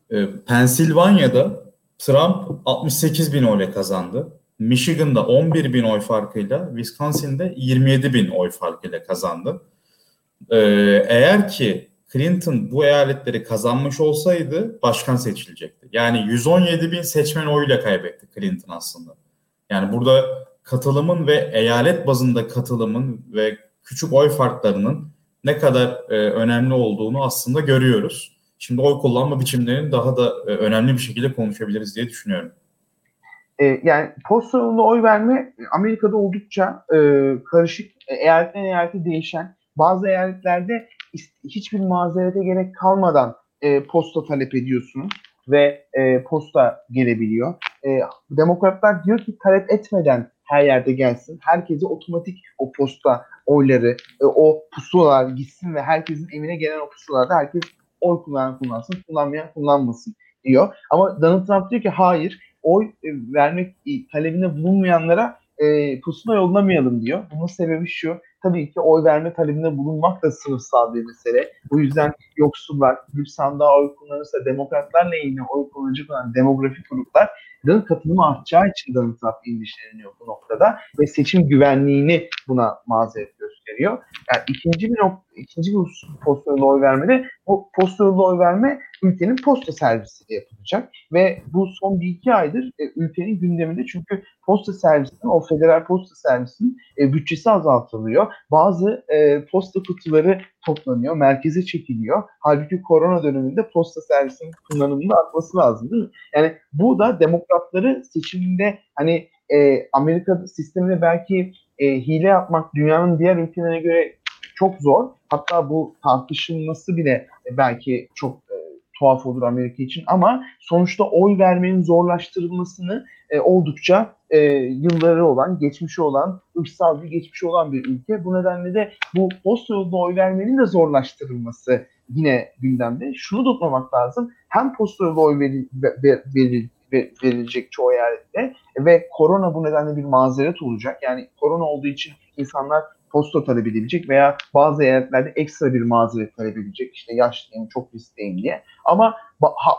e, Pensilvanya'da Trump 68 bin oyla kazandı. Michigan'da 11 bin oy farkıyla, Wisconsin'de 27 bin oy farkıyla kazandı. Ee, eğer ki Clinton bu eyaletleri kazanmış olsaydı başkan seçilecekti. Yani 117 bin seçmen oyuyla kaybetti Clinton aslında. Yani burada katılımın ve eyalet bazında katılımın ve küçük oy farklarının ne kadar e, önemli olduğunu aslında görüyoruz. Şimdi oy kullanma biçimlerinin daha da e, önemli bir şekilde konuşabiliriz diye düşünüyorum. E, yani posta oy verme Amerika'da oldukça e, karışık, e, eyaletten eyalete değişen, bazı eyaletlerde hiçbir mazerete gerek kalmadan e, posta talep ediyorsunuz ve e, posta gelebiliyor. E, demokratlar diyor ki talep etmeden her yerde gelsin. Herkese otomatik o posta oyları, e, o pusulalar gitsin ve herkesin evine gelen o pusulalarda herkes oy kullanan kullansın, kullanmayan kullanmasın diyor. Ama Donald Trump diyor ki hayır, oy e, vermek talebine bulunmayanlara e, pusula yollamayalım diyor. Bunun sebebi şu, tabii ki oy verme talebinde bulunmak da sınıfsal bir mesele. Bu yüzden yoksullar, bir sandığa oy kullanırsa demokratlar lehine oy kullanacak olan demografik gruplar da katılımı artacağı için Donald Trump endişeleniyor bu noktada ve seçim güvenliğini buna mazeret gösteriyor. Yani ikinci bir nok ikinci bir pozisyonda oy vermede bu pozisyonda oy verme ülkenin posta servisiyle yapılacak ve bu son bir iki aydır e, ülkenin gündeminde çünkü posta servisinin, o federal posta servisinin e, bütçesi azaltılıyor. Bazı e, posta kutuları toplanıyor, merkeze çekiliyor. Halbuki korona döneminde posta servisinin kullanımında artması lazım değil mi? Yani bu da demokratları seçiminde hani e, Amerika sistemine belki e, hile yapmak dünyanın diğer ülkelerine göre çok zor. Hatta bu tartışılması bile belki çok e, tuhaf olur Amerika için ama sonuçta oy vermenin zorlaştırılmasını e, oldukça e, yılları olan, geçmişi olan, ırksal bir geçmişi olan bir ülke. Bu nedenle de bu post yolda oy vermenin de zorlaştırılması yine gündemde. Şunu tutmamak lazım. Hem post yolda oy veril, ver, verilecek çoğu eyalette ve korona bu nedenle bir mazeret olacak. Yani korona olduğu için insanlar posta talep edebilecek veya bazı eyaletlerde ekstra bir mazeret talep edecek. İşte yaşlıyım, çok riskliyim diye. Ama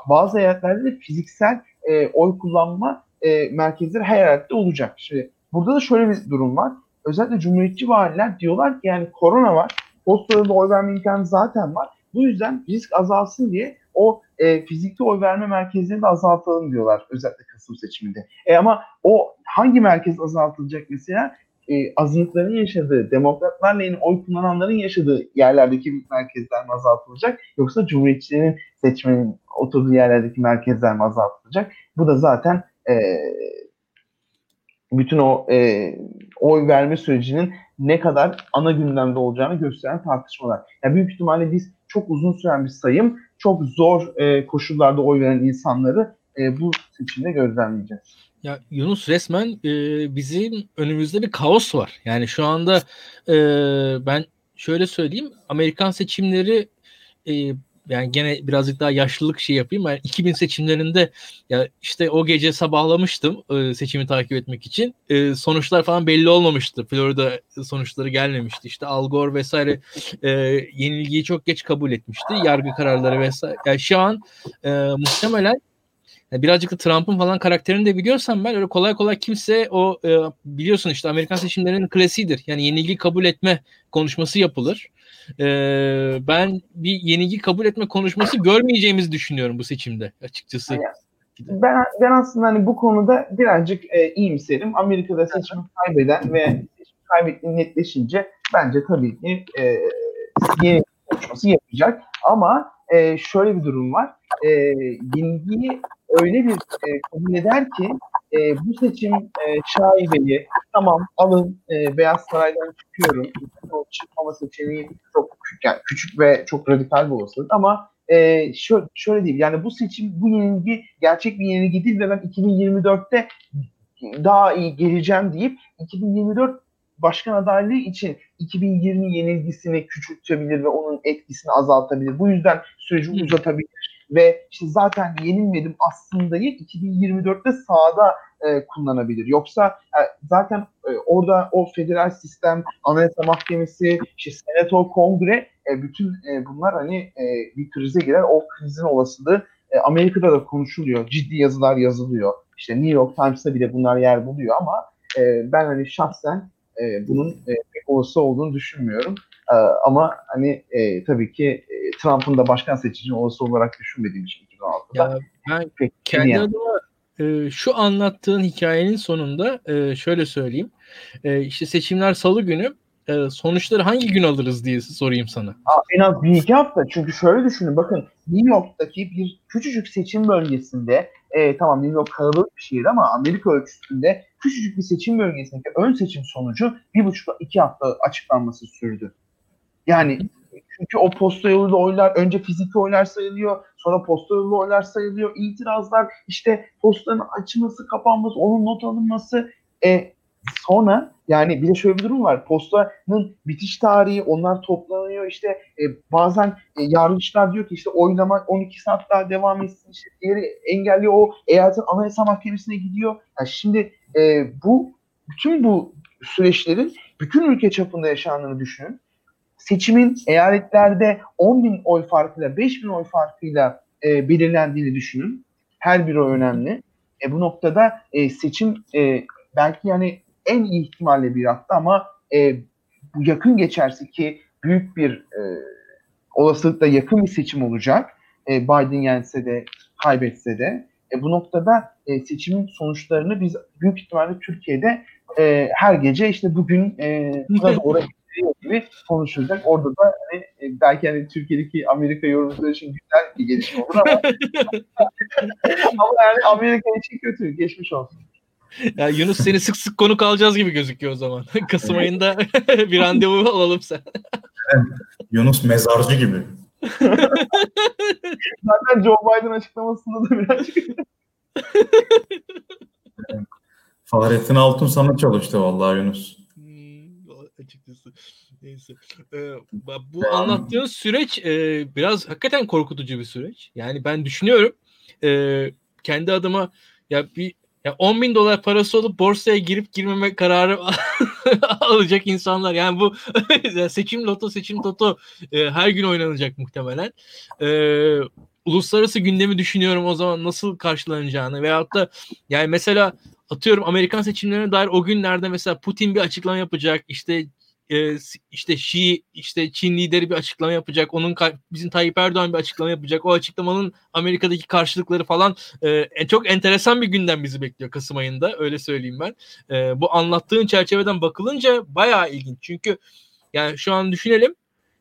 bazı eyaletlerde de fiziksel e, oy kullanma e, merkezleri her eyalette olacak. Şimdi burada da şöyle bir durum var. Özellikle cumhuriyetçi valiler diyorlar ki yani korona var. Postalarda oy verme imkanı zaten var. Bu yüzden risk azalsın diye o e, fizikli oy verme merkezlerini de azaltalım diyorlar özellikle Kasım seçiminde. E ama o hangi merkez azaltılacak mesela? e, azınlıkların yaşadığı, demokratlarla yeni oy kullananların yaşadığı yerlerdeki merkezler mi azaltılacak yoksa cumhuriyetçilerin seçmenin oturduğu yerlerdeki merkezler mi azaltılacak? Bu da zaten e, bütün o e, oy verme sürecinin ne kadar ana gündemde olacağını gösteren tartışmalar. Yani büyük ihtimalle biz çok uzun süren bir sayım, çok zor e, koşullarda oy veren insanları e, bu seçimde gözlemleyeceğiz. Ya Yunus resmen e, bizim önümüzde bir kaos var. Yani şu anda e, ben şöyle söyleyeyim Amerikan seçimleri e, yani gene birazcık daha yaşlılık şey yapayım. Ben 2000 seçimlerinde ya işte o gece sabahlamıştım e, seçimi takip etmek için. E, sonuçlar falan belli olmamıştı. Florida sonuçları gelmemişti. İşte Al Gore vesaire e, yenilgiyi çok geç kabul etmişti. Yargı kararları vesaire. Yani şu an e, muhtemelen yani birazcık da Trump'ın falan karakterini de biliyorsam ben öyle kolay kolay kimse o e, biliyorsun işte Amerikan seçimlerinin klasiğidir. Yani yenilgi kabul etme konuşması yapılır. E, ben bir yenilgi kabul etme konuşması görmeyeceğimizi düşünüyorum bu seçimde açıkçası. Ben, ben aslında hani bu konuda birazcık e, iyimserim. Amerika'da seçimi kaybeden ve seçimi kaybettiği netleşince bence tabii ki e, yeni konuşması yapacak. Ama e, şöyle bir durum var. E, yenilgiyi öyle bir e, kabul eder ki e, bu seçim e, şaibeli tamam alın e, Beyaz Saray'dan çıkıyorum. O çıkmama seçeneği çok yani küçük ve çok radikal bir olasılık ama e, şöyle, şöyle diyeyim yani bu seçim bu yenilgi gerçek bir yenilgi değil ve ben 2024'te daha iyi geleceğim deyip 2024 başkan adaylığı için 2020 yenilgisini küçültebilir ve onun etkisini azaltabilir. Bu yüzden süreci uzatabilir ve işte zaten yenilmedim aslındayı 2024'te sahada e, kullanabilir. Yoksa e, zaten e, orada o federal sistem, anayasa mahkemesi, işte senato, kongre e, bütün e, bunlar hani e, bir krize girer. O krizin olasılığı e, Amerika'da da konuşuluyor. Ciddi yazılar yazılıyor. İşte New York Times'ta bile bunlar yer buluyor ama e, ben hani şahsen e, bunun e, pek olası olduğunu düşünmüyorum. E, ama hani e, tabii ki e, Trump'ın da başkan seçicinin olası olarak düşünmediğim için 2016'da. Ya ben pek kendi yani. adıma e, şu anlattığın hikayenin sonunda e, şöyle söyleyeyim. E, işte seçimler salı günü e, sonuçları hangi gün alırız diye sorayım sana. Aa, en az bir iki hafta. Çünkü şöyle düşünün bakın New York'taki bir küçücük seçim bölgesinde e, tamam New York kalabalık bir şehir ama Amerika ölçüsünde küçücük bir seçim bölgesindeki ön seçim sonucu bir buçuk iki hafta açıklanması sürdü. Yani çünkü o posta yoluyla oylar önce fiziki oylar sayılıyor, sonra posta yoluyla oylar sayılıyor. İtirazlar işte postanın açılması, kapanması, onun not alınması. E, sonra yani bir de şöyle bir durum var. Postanın bitiş tarihi onlar toplanıyor. İşte e, bazen e, yargıçlar diyor ki işte oylama 12 saat daha devam etsin. İşte diğeri engelliyor. O eyaletin anayasa mahkemesine gidiyor. Yani şimdi e, bu bütün bu süreçlerin bütün ülke çapında yaşandığını düşünün seçimin eyaletlerde 10 bin oy farkıyla 5 bin oy farkıyla e, belirlendiğini düşünün. Her bir oy önemli. E, bu noktada e, seçim e, belki yani en iyi ihtimalle bir hafta ama e, bu yakın geçerse ki büyük bir e, olasılıkla yakın bir seçim olacak. E, Biden yense de kaybetse de. E, bu noktada e, seçimin sonuçlarını biz büyük ihtimalle Türkiye'de e, her gece işte bugün e, burada oraya gibi konuşulacak. Orada da hani, e, belki hani Türkiye'deki Amerika yorumcuları için güzel bir gelişme olur ama ama yani Amerika için kötü. Geçmiş olsun. Ya Yunus seni sık sık konuk alacağız gibi gözüküyor o zaman. Kasım ayında bir randevu alalım sen. Yunus mezarcı gibi. Zaten Joe Biden açıklamasında da birazcık Fahrettin Altun sana çalıştı vallahi Yunus açıkçası. Neyse. Ee, bu anlattığın süreç e, biraz hakikaten korkutucu bir süreç. Yani ben düşünüyorum e, kendi adıma ya bir ya 10 bin dolar parası olup borsaya girip girmeme kararı alacak insanlar. Yani bu seçim loto seçim toto e, her gün oynanacak muhtemelen. E, uluslararası gündemi düşünüyorum o zaman nasıl karşılanacağını veyahut da yani mesela atıyorum Amerikan seçimlerine dair o günlerde mesela Putin bir açıklama yapacak işte e, işte Şii işte Çin lideri bir açıklama yapacak. Onun bizim Tayyip Erdoğan bir açıklama yapacak. O açıklamanın Amerika'daki karşılıkları falan e, çok enteresan bir günden bizi bekliyor Kasım ayında. Öyle söyleyeyim ben. E, bu anlattığın çerçeveden bakılınca bayağı ilginç. Çünkü yani şu an düşünelim.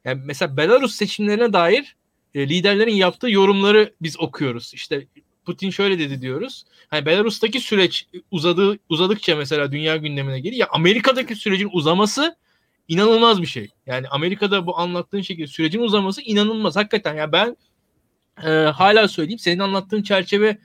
Yani mesela Belarus seçimlerine dair e, liderlerin yaptığı yorumları biz okuyoruz. İşte Putin şöyle dedi diyoruz. Hani Belarus'taki süreç uzadı uzadıkça mesela dünya gündemine geliyor. Ya Amerika'daki sürecin uzaması inanılmaz bir şey. Yani Amerika'da bu anlattığın şekilde sürecin uzaması inanılmaz. Hakikaten ya ben e, hala söyleyeyim senin anlattığın çerçeve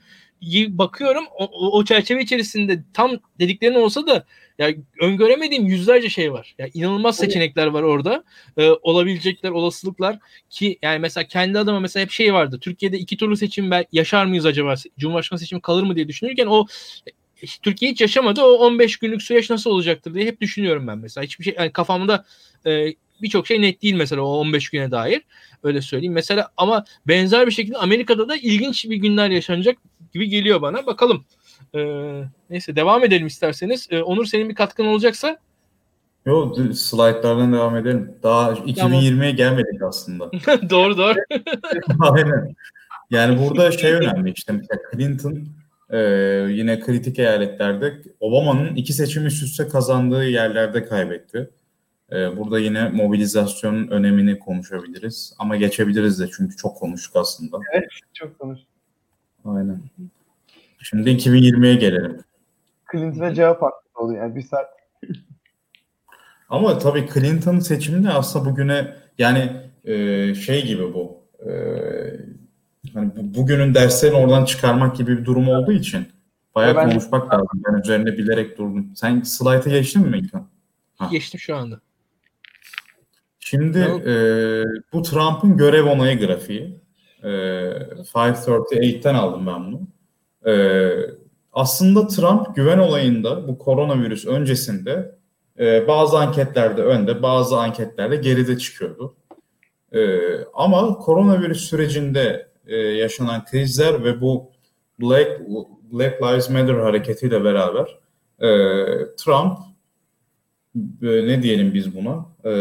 bakıyorum o, o, o çerçeve içerisinde tam dediklerin olsa da ya öngöremediğim yüzlerce şey var. Ya inanılmaz seçenekler var orada. Ee, olabilecekler, olasılıklar ki yani mesela kendi adıma mesela hep şey vardı. Türkiye'de iki turlu seçim yaşar mıyız acaba? Cumhurbaşkanı seçimi kalır mı diye düşünürken o Türkiye hiç yaşamadı. O 15 günlük süreç nasıl olacaktır diye hep düşünüyorum ben mesela. Hiçbir şey yani kafamda e, birçok şey net değil mesela o 15 güne dair. Öyle söyleyeyim. Mesela ama benzer bir şekilde Amerika'da da ilginç bir günler yaşanacak gibi geliyor bana. Bakalım. Ee, neyse devam edelim isterseniz. Ee, Onur senin bir katkın olacaksa. Yok slaytlardan devam edelim. Daha 2020'ye gelmedik aslında. doğru doğru. Aynen. Yani burada şey önemli işte mesela Clinton ee, yine kritik eyaletlerde Obama'nın iki seçim üst üste kazandığı yerlerde kaybetti. Ee, burada yine mobilizasyonun önemini konuşabiliriz. Ama geçebiliriz de çünkü çok konuştuk aslında. Evet, çok konuştuk. Aynen. Şimdi 2020'ye gelelim. Clinton'a cevap hakkı oluyor yani bir saat. Ama tabii Clinton seçiminde aslında bugüne yani e, şey gibi bu. E, hani bugünün derslerini oradan çıkarmak gibi bir durum olduğu için bayağı ben konuşmak lazım. Ben üzerine bilerek durdum. Sen slayta geçtin mi İlkan? Geçtim şu anda. Şimdi e, bu Trump'ın görev onayı grafiği. E, 538'ten aldım ben bunu. E, aslında Trump güven olayında bu koronavirüs öncesinde e, bazı anketlerde önde, bazı anketlerde geride çıkıyordu. E, ama koronavirüs sürecinde e, yaşanan krizler ve bu Black Black Lives Matter hareketiyle beraber e, Trump e, ne diyelim biz buna e,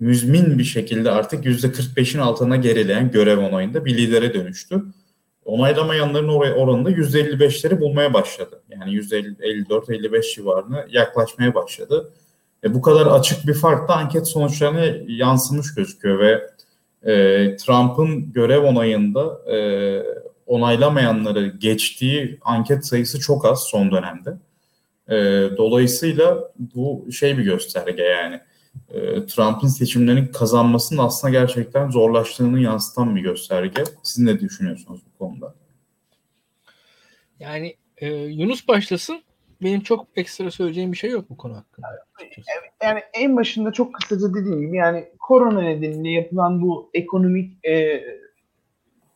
müzmin bir şekilde artık %45'in altına gerileyen görev onayında bir lidere dönüştü. Onaylamayanların oranında %55'leri bulmaya başladı. Yani %54-55 civarına yaklaşmaya başladı. E, bu kadar açık bir fark da anket sonuçlarına yansımış gözüküyor ve e, Trump'ın görev onayında e, onaylamayanları geçtiği anket sayısı çok az son dönemde. E, dolayısıyla bu şey bir gösterge yani. E, Trump'ın seçimlerin kazanmasının aslında gerçekten zorlaştığını yansıtan bir gösterge. Siz ne düşünüyorsunuz bu konuda? Yani e, Yunus başlasın. Benim çok ekstra söyleyeceğim bir şey yok bu konu hakkında. Yani en başında çok kısaca dediğim gibi yani korona nedeniyle yapılan bu ekonomik e,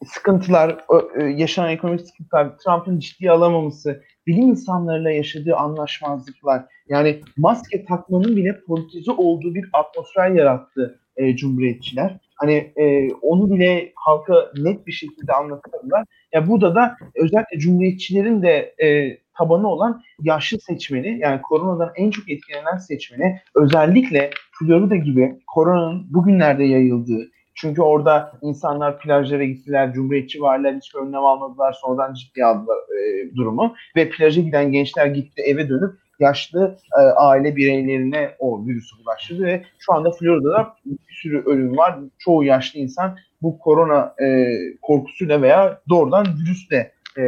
sıkıntılar, e, yaşanan ekonomik sıkıntılar, Trump'ın ciddiye alamaması, bilim insanlarıyla yaşadığı anlaşmazlıklar, yani maske takmanın bile politize olduğu bir atmosfer yarattı e, Cumhuriyetçiler. Hani e, onu bile halka net bir şekilde anlatırlar. Ya burada da özellikle Cumhuriyetçilerin de e, tabanı olan yaşlı seçmeni yani koronadan en çok etkilenen seçmeni özellikle Florida gibi koronanın bugünlerde yayıldığı çünkü orada insanlar plajlara gittiler, cumhuriyetçi varlar, hiç önlem almadılar, sonradan ciddiye aldılar e, durumu. Ve plaja giden gençler gitti eve dönüp yaşlı e, aile bireylerine o virüsü bulaştırdı ve şu anda Florida'da bir sürü ölüm var. Çoğu yaşlı insan bu korona e, korkusuyla veya doğrudan virüsle e,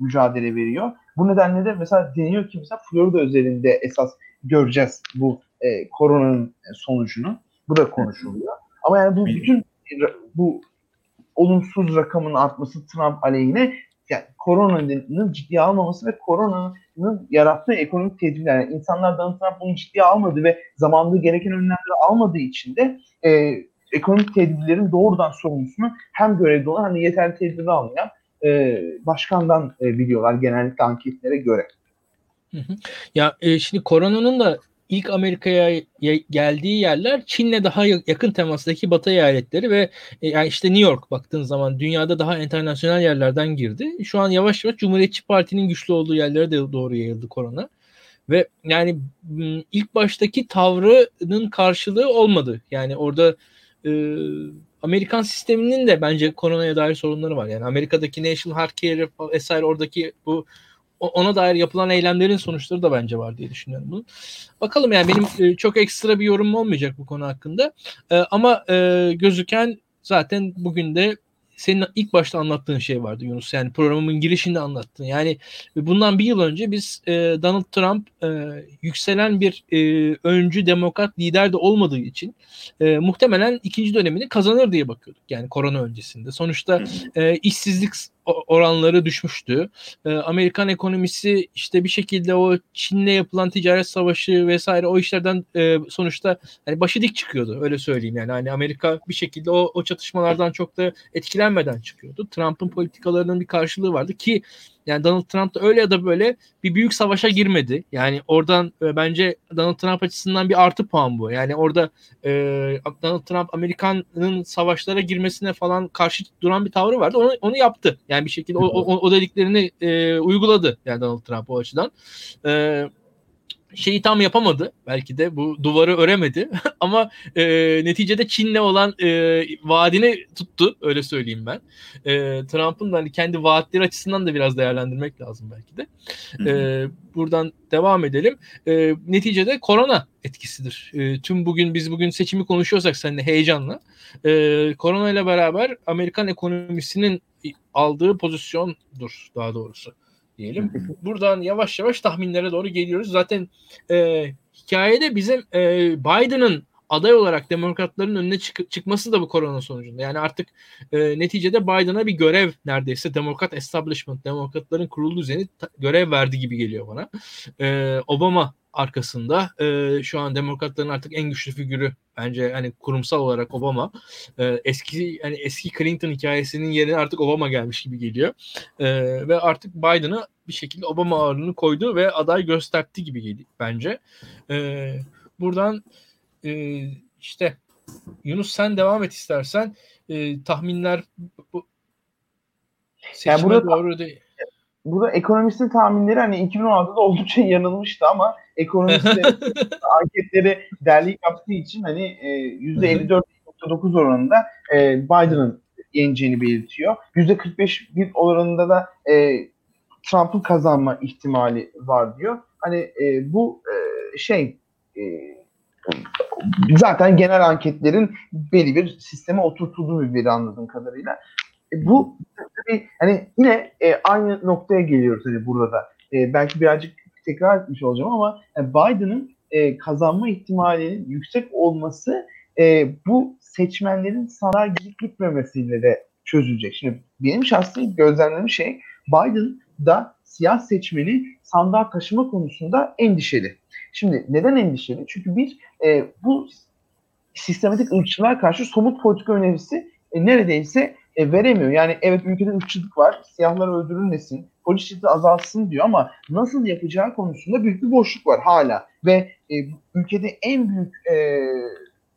mücadele veriyor. Bu nedenle de mesela deniyor ki mesela Florida özelinde esas göreceğiz bu e, koronanın sonucunu. Bu da konuşuluyor. Ama yani bu bütün bu olumsuz rakamın artması Trump aleyhine yani koronanın ciddiye almaması ve koronanın yarattığı ekonomik tedbirler. Yani insanlar Donald Trump bunu ciddiye almadı ve zamanında gereken önlemleri almadığı için de e, ekonomik tedbirlerin doğrudan sorumlusunu hem görevde olan hem de yeterli tedbir almayan e, başkandan e, biliyorlar genellikle anketlere göre. Ya e, şimdi koronanın da ilk Amerika'ya geldiği yerler Çin'le daha yakın temastaki Batı eyaletleri ve e, yani işte New York baktığın zaman dünyada daha internasyonel yerlerden girdi. Şu an yavaş yavaş Cumhuriyetçi Parti'nin güçlü olduğu yerlere de doğru yayıldı korona. Ve yani ilk baştaki tavrının karşılığı olmadı. Yani orada e, Amerikan sisteminin de bence koronaya dair sorunları var. Yani Amerika'daki National Health Care vesaire oradaki bu ona dair yapılan eylemlerin sonuçları da bence var diye düşünüyorum bunu. Bakalım yani benim e, çok ekstra bir yorumum olmayacak bu konu hakkında. E, ama e, gözüken zaten bugün de senin ilk başta anlattığın şey vardı Yunus. Yani programın girişinde anlattın. Yani bundan bir yıl önce biz e, Donald Trump e, yükselen bir e, öncü demokrat lider de olmadığı için e, muhtemelen ikinci dönemini kazanır diye bakıyorduk. Yani korona öncesinde. Sonuçta e, işsizlik oranları düşmüştü. E, Amerikan ekonomisi işte bir şekilde o Çin'le yapılan ticaret savaşı vesaire o işlerden e, sonuçta hani başı dik çıkıyordu öyle söyleyeyim yani. Hani Amerika bir şekilde o, o çatışmalardan çok da etkilenmeden çıkıyordu. Trump'ın politikalarının bir karşılığı vardı ki yani Donald Trump da öyle ya da böyle bir büyük savaşa girmedi. Yani oradan e, bence Donald Trump açısından bir artı puan bu. Yani orada e, Donald Trump Amerikan'ın savaşlara girmesine falan karşı duran bir tavrı vardı. Onu, onu yaptı. Yani bir şekilde o, o, o dediklerini e, uyguladı yani Donald Trump o açıdan. E, şeyi tam yapamadı. Belki de bu duvarı öremedi. Ama e, neticede Çin'le olan e, vaadini tuttu. Öyle söyleyeyim ben. E, Trump'ın da hani kendi vaatleri açısından da biraz değerlendirmek lazım belki de. E, buradan devam edelim. E, neticede korona etkisidir. E, tüm bugün biz bugün seçimi konuşuyorsak seninle heyecanla. E, korona ile beraber Amerikan ekonomisinin aldığı pozisyondur daha doğrusu diyelim. Buradan yavaş yavaş tahminlere doğru geliyoruz. Zaten e, hikayede bizim e, Biden'ın aday olarak demokratların önüne çık- çıkması da bu korona sonucunda. Yani artık e, neticede Biden'a bir görev neredeyse demokrat establishment, demokratların kurulu düzeni ta- görev verdi gibi geliyor bana. E, Obama arkasında e, şu an demokratların artık en güçlü figürü bence hani kurumsal olarak Obama. E, eski yani eski Clinton hikayesinin yerine artık Obama gelmiş gibi geliyor. E, ve artık Biden'a bir şekilde Obama ağırlığını koydu ve aday gösterdi gibi geliyor bence. E, buradan e, işte Yunus sen devam et istersen. E, tahminler bu, Seçime yani burada, doğru değil. Burada ekonomistin tahminleri hani 2016'da oldukça yanılmıştı ama ekonomistlerin anketleri derli yaptığı için hani %54.9 e, oranında e, Biden'ın yeneceğini belirtiyor. %45 bir oranında da e, Trump'ın kazanma ihtimali var diyor. Hani e, bu e, şey e, zaten genel anketlerin belli bir sisteme oturtulduğu bir veri anladığım kadarıyla. E, bu tabii hani yine e, aynı noktaya geliyoruz hani burada da. E, belki birazcık tekrar etmiş olacağım ama yani Biden'ın e, kazanma ihtimalinin yüksek olması e, bu seçmenlerin sandığa gidip gitmemesiyle de çözülecek. Şimdi benim şahsi gözlemlediğim şey Biden da siyah seçmeni sandığa taşıma konusunda endişeli. Şimdi neden endişeli? Çünkü bir e, bu sistematik ırkçılığa karşı somut politika önerisi e, neredeyse e, veremiyor. Yani evet ülkede ırkçılık var, siyahlar öldürülmesin, polis şiddeti azalsın diyor ama nasıl yapacağı konusunda büyük bir boşluk var hala. Ve e, ülkede en büyük e,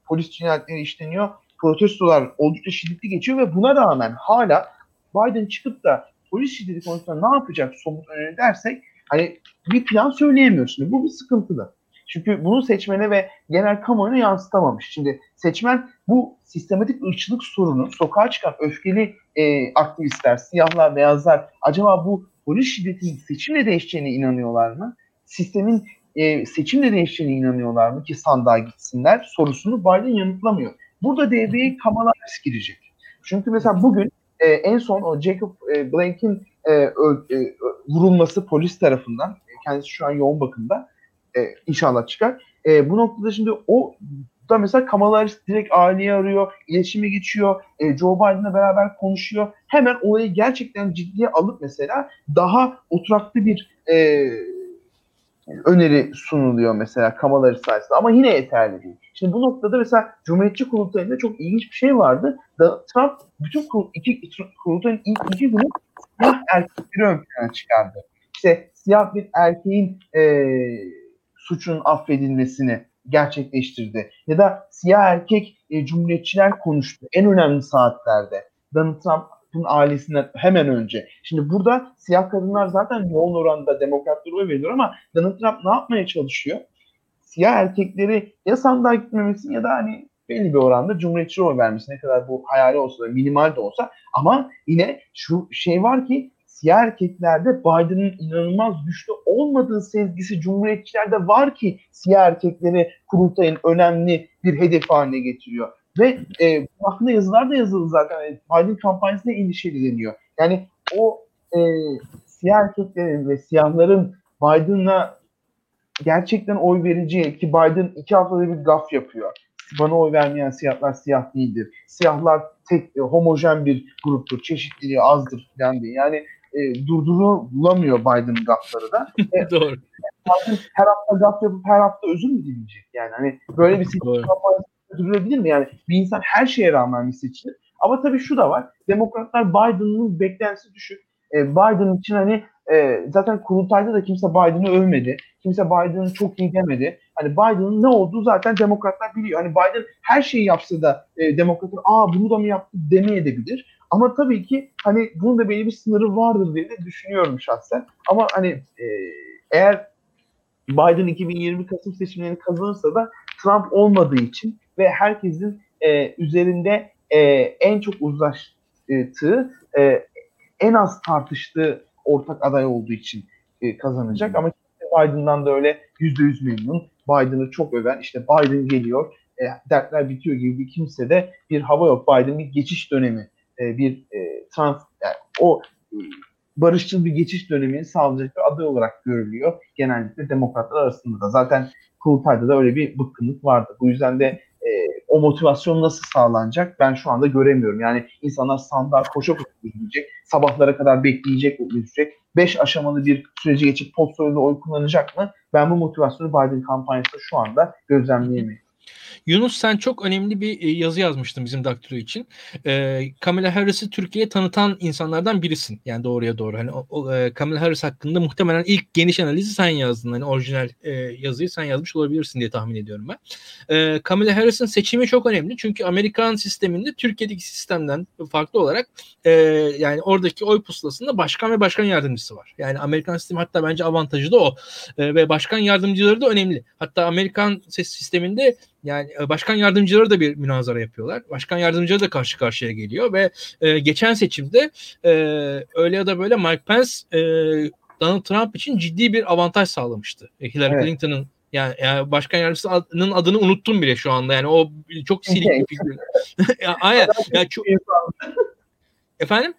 polis cinayetleri işleniyor. Protestolar oldukça şiddetli geçiyor ve buna rağmen hala Biden çıkıp da polis şiddeti konusunda ne yapacak somut öneri dersek hani bir plan söyleyemiyorsun. Bu bir sıkıntılı. Çünkü bunu seçmene ve genel kamuoyuna yansıtamamış. Şimdi seçmen bu sistematik ırkçılık sorunu, sokağa çıkan öfkeli e, aktivistler, siyahlar, beyazlar acaba bu polis şiddetinin seçimle değişeceğine inanıyorlar mı? Sistemin e, seçimle değişeceğine inanıyorlar mı ki sandığa gitsinler sorusunu Biden yanıtlamıyor. Burada devreye Kamala Harris girecek. Çünkü mesela bugün e, en son o Jacob e, Blake'in e, ö, e, vurulması polis tarafından, e, kendisi şu an yoğun bakımda, e, inşallah çıkar. E, bu noktada şimdi o da mesela Kamala Harris direkt aileyi arıyor, iletişime geçiyor, e, Joe Biden'la beraber konuşuyor. Hemen olayı gerçekten ciddiye alıp mesela daha oturaklı bir e, öneri sunuluyor mesela Kamala Harris sayesinde ama yine yeterli değil. Şimdi bu noktada mesela Cumhuriyetçi kurultayında çok ilginç bir şey vardı. Da Trump bütün kur, iki, kurultayın ilk iki günü siyah erkekleri ön plana çıkardı. İşte siyah bir erkeğin e, suçun affedilmesini gerçekleştirdi. Ya da siyah erkek e, cumhuriyetçiler konuştu en önemli saatlerde. Donald Trump'ın ailesinden hemen önce. Şimdi burada siyah kadınlar zaten yoğun oranda demokratlara oy veriyor ama Donald Trump ne yapmaya çalışıyor? Siyah erkekleri ya sandığa gitmemesi ya da hani belli bir oranda cumhuriyetçi oy vermesi ne kadar bu hayali olsa da minimal de olsa ama yine şu şey var ki siyah erkeklerde Biden'ın inanılmaz güçlü olmadığı sezgisi cumhuriyetçilerde var ki siyah erkekleri kurultayın önemli bir hedef haline getiriyor. Ve e, bu hakkında yazılar da yazıldı zaten. Yani Biden kampanyasında endişeli deniyor. Yani o e, siyah erkeklerin ve siyahların Biden'a gerçekten oy vereceği ki Biden iki haftada bir gaf yapıyor. Bana oy vermeyen siyahlar siyah değildir. Siyahlar tek e, homojen bir gruptur. Çeşitliliği azdır falan diye. Yani e, durdurulamıyor Biden'ın gafları da. E, Doğru. Biden her hafta gaf yapıp her hafta özür mü dileyecek? Yani hani böyle bir seçim kampanyası sürdürülebilir mi? Yani bir insan her şeye rağmen mi seçilir? Ama tabii şu da var. Demokratlar Biden'ın beklentisi düşük. E, Biden için hani e, zaten kurultayda da kimse Biden'ı övmedi. Kimse Biden'ı çok iyi demedi. Hani Biden'ın ne olduğu zaten demokratlar biliyor. Hani Biden her şeyi yapsa da e, demokratlar aa bunu da mı yaptı demeyebilir. Ama tabii ki hani bunun da belli bir sınırı vardır diye de düşünüyorum şahsen. Ama hani e, eğer Biden 2020 Kasım seçimlerini kazanırsa da Trump olmadığı için ve herkesin e, üzerinde e, en çok uzlaştığı, e, en az tartıştığı ortak aday olduğu için e, kazanacak. Ama Biden'dan da öyle %100 memnun. Biden'ı çok öven, işte Biden geliyor, e, dertler bitiyor gibi bir kimse de bir hava yok. Biden bir geçiş dönemi e, bir e, trans yani o e, barışçıl bir geçiş dönemini sağlayacak bir aday olarak görülüyor. Genellikle demokratlar arasında da. Zaten kurultayda da öyle bir bıkkınlık vardı. Bu yüzden de e, o motivasyon nasıl sağlanacak ben şu anda göremiyorum. Yani insanlar sandığa koşa koşa yürüyecek, sabahlara kadar bekleyecek, yürüyecek. Beş aşamalı bir süreci geçip post oy kullanacak mı? Ben bu motivasyonu Biden kampanyasında şu anda gözlemleyemiyorum. Yunus sen çok önemli bir e, yazı yazmıştın bizim daktilo için. E, Kamala Harris'i Türkiye'ye tanıtan insanlardan birisin. Yani doğruya doğru. Hani o, o, e, Kamala Harris hakkında muhtemelen ilk geniş analizi sen yazdın. Hani orijinal e, yazıyı sen yazmış olabilirsin diye tahmin ediyorum ben. E, Kamala Harris'in seçimi çok önemli. Çünkü Amerikan sisteminde Türkiye'deki sistemden farklı olarak e, yani oradaki oy pusulasında başkan ve başkan yardımcısı var. Yani Amerikan sistemi hatta bence avantajı da o. E, ve başkan yardımcıları da önemli. Hatta Amerikan ses sisteminde yani e, başkan yardımcıları da bir münazara yapıyorlar. Başkan yardımcıları da karşı karşıya geliyor ve e, geçen seçimde e, öyle ya da böyle Mike Pence e, Donald Trump için ciddi bir avantaj sağlamıştı. E, Hillary evet. Clinton'ın yani, yani başkan yardımcısının adını unuttum bile şu anda. Yani o çok silik bir figür. aynen. Yani çok... Efendim?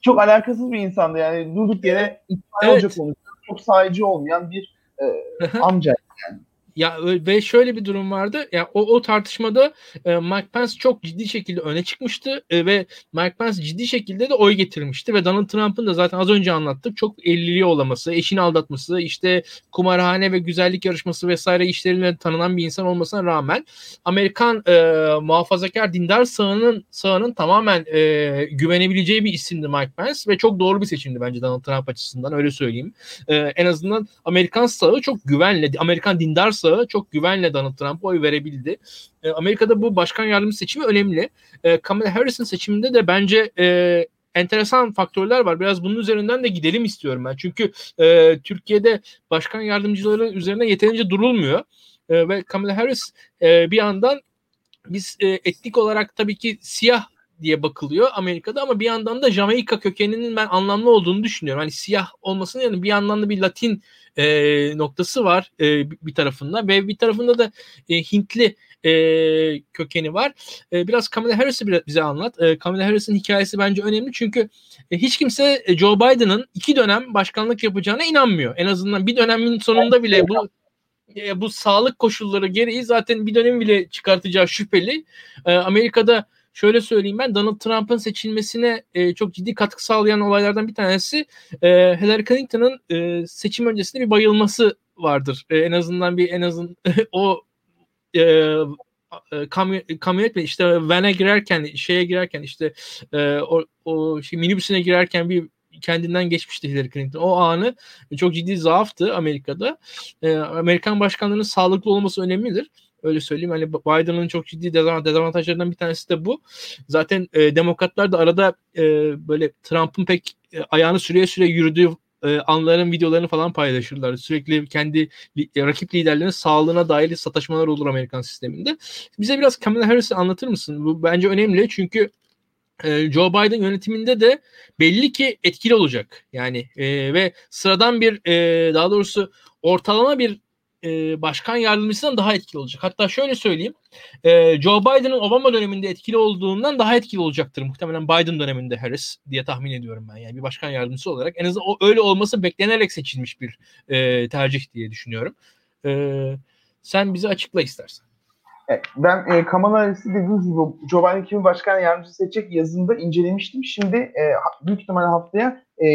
Çok alakasız bir insandı yani. Durduk yere evet. Konuşuyor. Çok sahici olmayan bir e, amca yani. Ya ve şöyle bir durum vardı. Ya o, o tartışmada e, Mike Pence çok ciddi şekilde öne çıkmıştı e, ve Mike Pence ciddi şekilde de oy getirmişti ve Donald Trump'ın da zaten az önce anlattık çok elliliği olaması, eşini aldatması, işte kumarhane ve güzellik yarışması vesaire işleriyle tanınan bir insan olmasına rağmen Amerikan e, muhafazakar dindar sağının sağının tamamen e, güvenebileceği bir isimdi Mike Pence ve çok doğru bir seçimdi bence Donald Trump açısından öyle söyleyeyim. E, en azından Amerikan sağı çok güvenle, Amerikan dindar sağı çok güvenle Donald Trump'a oy verebildi. E, Amerika'da bu başkan yardımcısı seçimi önemli. E, Kamala Harris'in seçiminde de bence e, enteresan faktörler var. Biraz bunun üzerinden de gidelim istiyorum ben. Çünkü e, Türkiye'de başkan yardımcıları üzerine yeterince durulmuyor. E, ve Kamala Harris e, bir yandan biz e, etnik olarak tabii ki siyah diye bakılıyor Amerika'da ama bir yandan da Jamaika kökeninin ben anlamlı olduğunu düşünüyorum. Hani siyah olmasının yanında bir yandan da bir Latin e, noktası var e, bir tarafında ve bir tarafında da e, Hintli e, kökeni var. E, biraz Kamala Harris'i bize anlat. E, Kamala Harris'in hikayesi bence önemli çünkü e, hiç kimse e, Joe Biden'ın iki dönem başkanlık yapacağına inanmıyor. En azından bir dönemin sonunda bile bu e, bu sağlık koşulları gereği zaten bir dönem bile çıkartacağı şüpheli. E, Amerika'da şöyle söyleyeyim ben Donald Trump'ın seçilmesine e, çok ciddi katkı sağlayan olaylardan bir tanesi e, Hillary Clinton'ın e, seçim öncesinde bir bayılması vardır. E, en azından bir en azın o e, e kamyonet mi işte van'a girerken şeye girerken işte e, o, o şey, minibüsüne girerken bir kendinden geçmişti Hillary Clinton. O anı çok ciddi zaaftı Amerika'da. E, Amerikan başkanlığının sağlıklı olması önemlidir. Öyle söyleyeyim. Hani Biden'ın çok ciddi dezavantajlarından bir tanesi de bu. Zaten e, demokratlar da arada e, böyle Trump'ın pek e, ayağını süreye süre yürüdüğü e, anların videolarını falan paylaşırlar. Sürekli kendi li, rakip liderlerin sağlığına dair sataşmalar olur Amerikan sisteminde. Bize biraz Kamala Harris'i anlatır mısın? Bu bence önemli çünkü e, Joe Biden yönetiminde de belli ki etkili olacak. Yani e, ve sıradan bir e, daha doğrusu ortalama bir e, başkan yardımcısından daha etkili olacak. Hatta şöyle söyleyeyim. E, Joe Biden'ın Obama döneminde etkili olduğundan daha etkili olacaktır. Muhtemelen Biden döneminde Harris diye tahmin ediyorum ben. Yani bir başkan yardımcısı olarak. En azından o, öyle olması beklenerek seçilmiş bir e, tercih diye düşünüyorum. E, sen bizi açıkla istersen. Evet, ben e, Kamala Harris'i dediğim gibi Joe Biden kimi başkan yardımcısı seçecek yazında incelemiştim. Şimdi e, büyük ihtimalle haftaya e,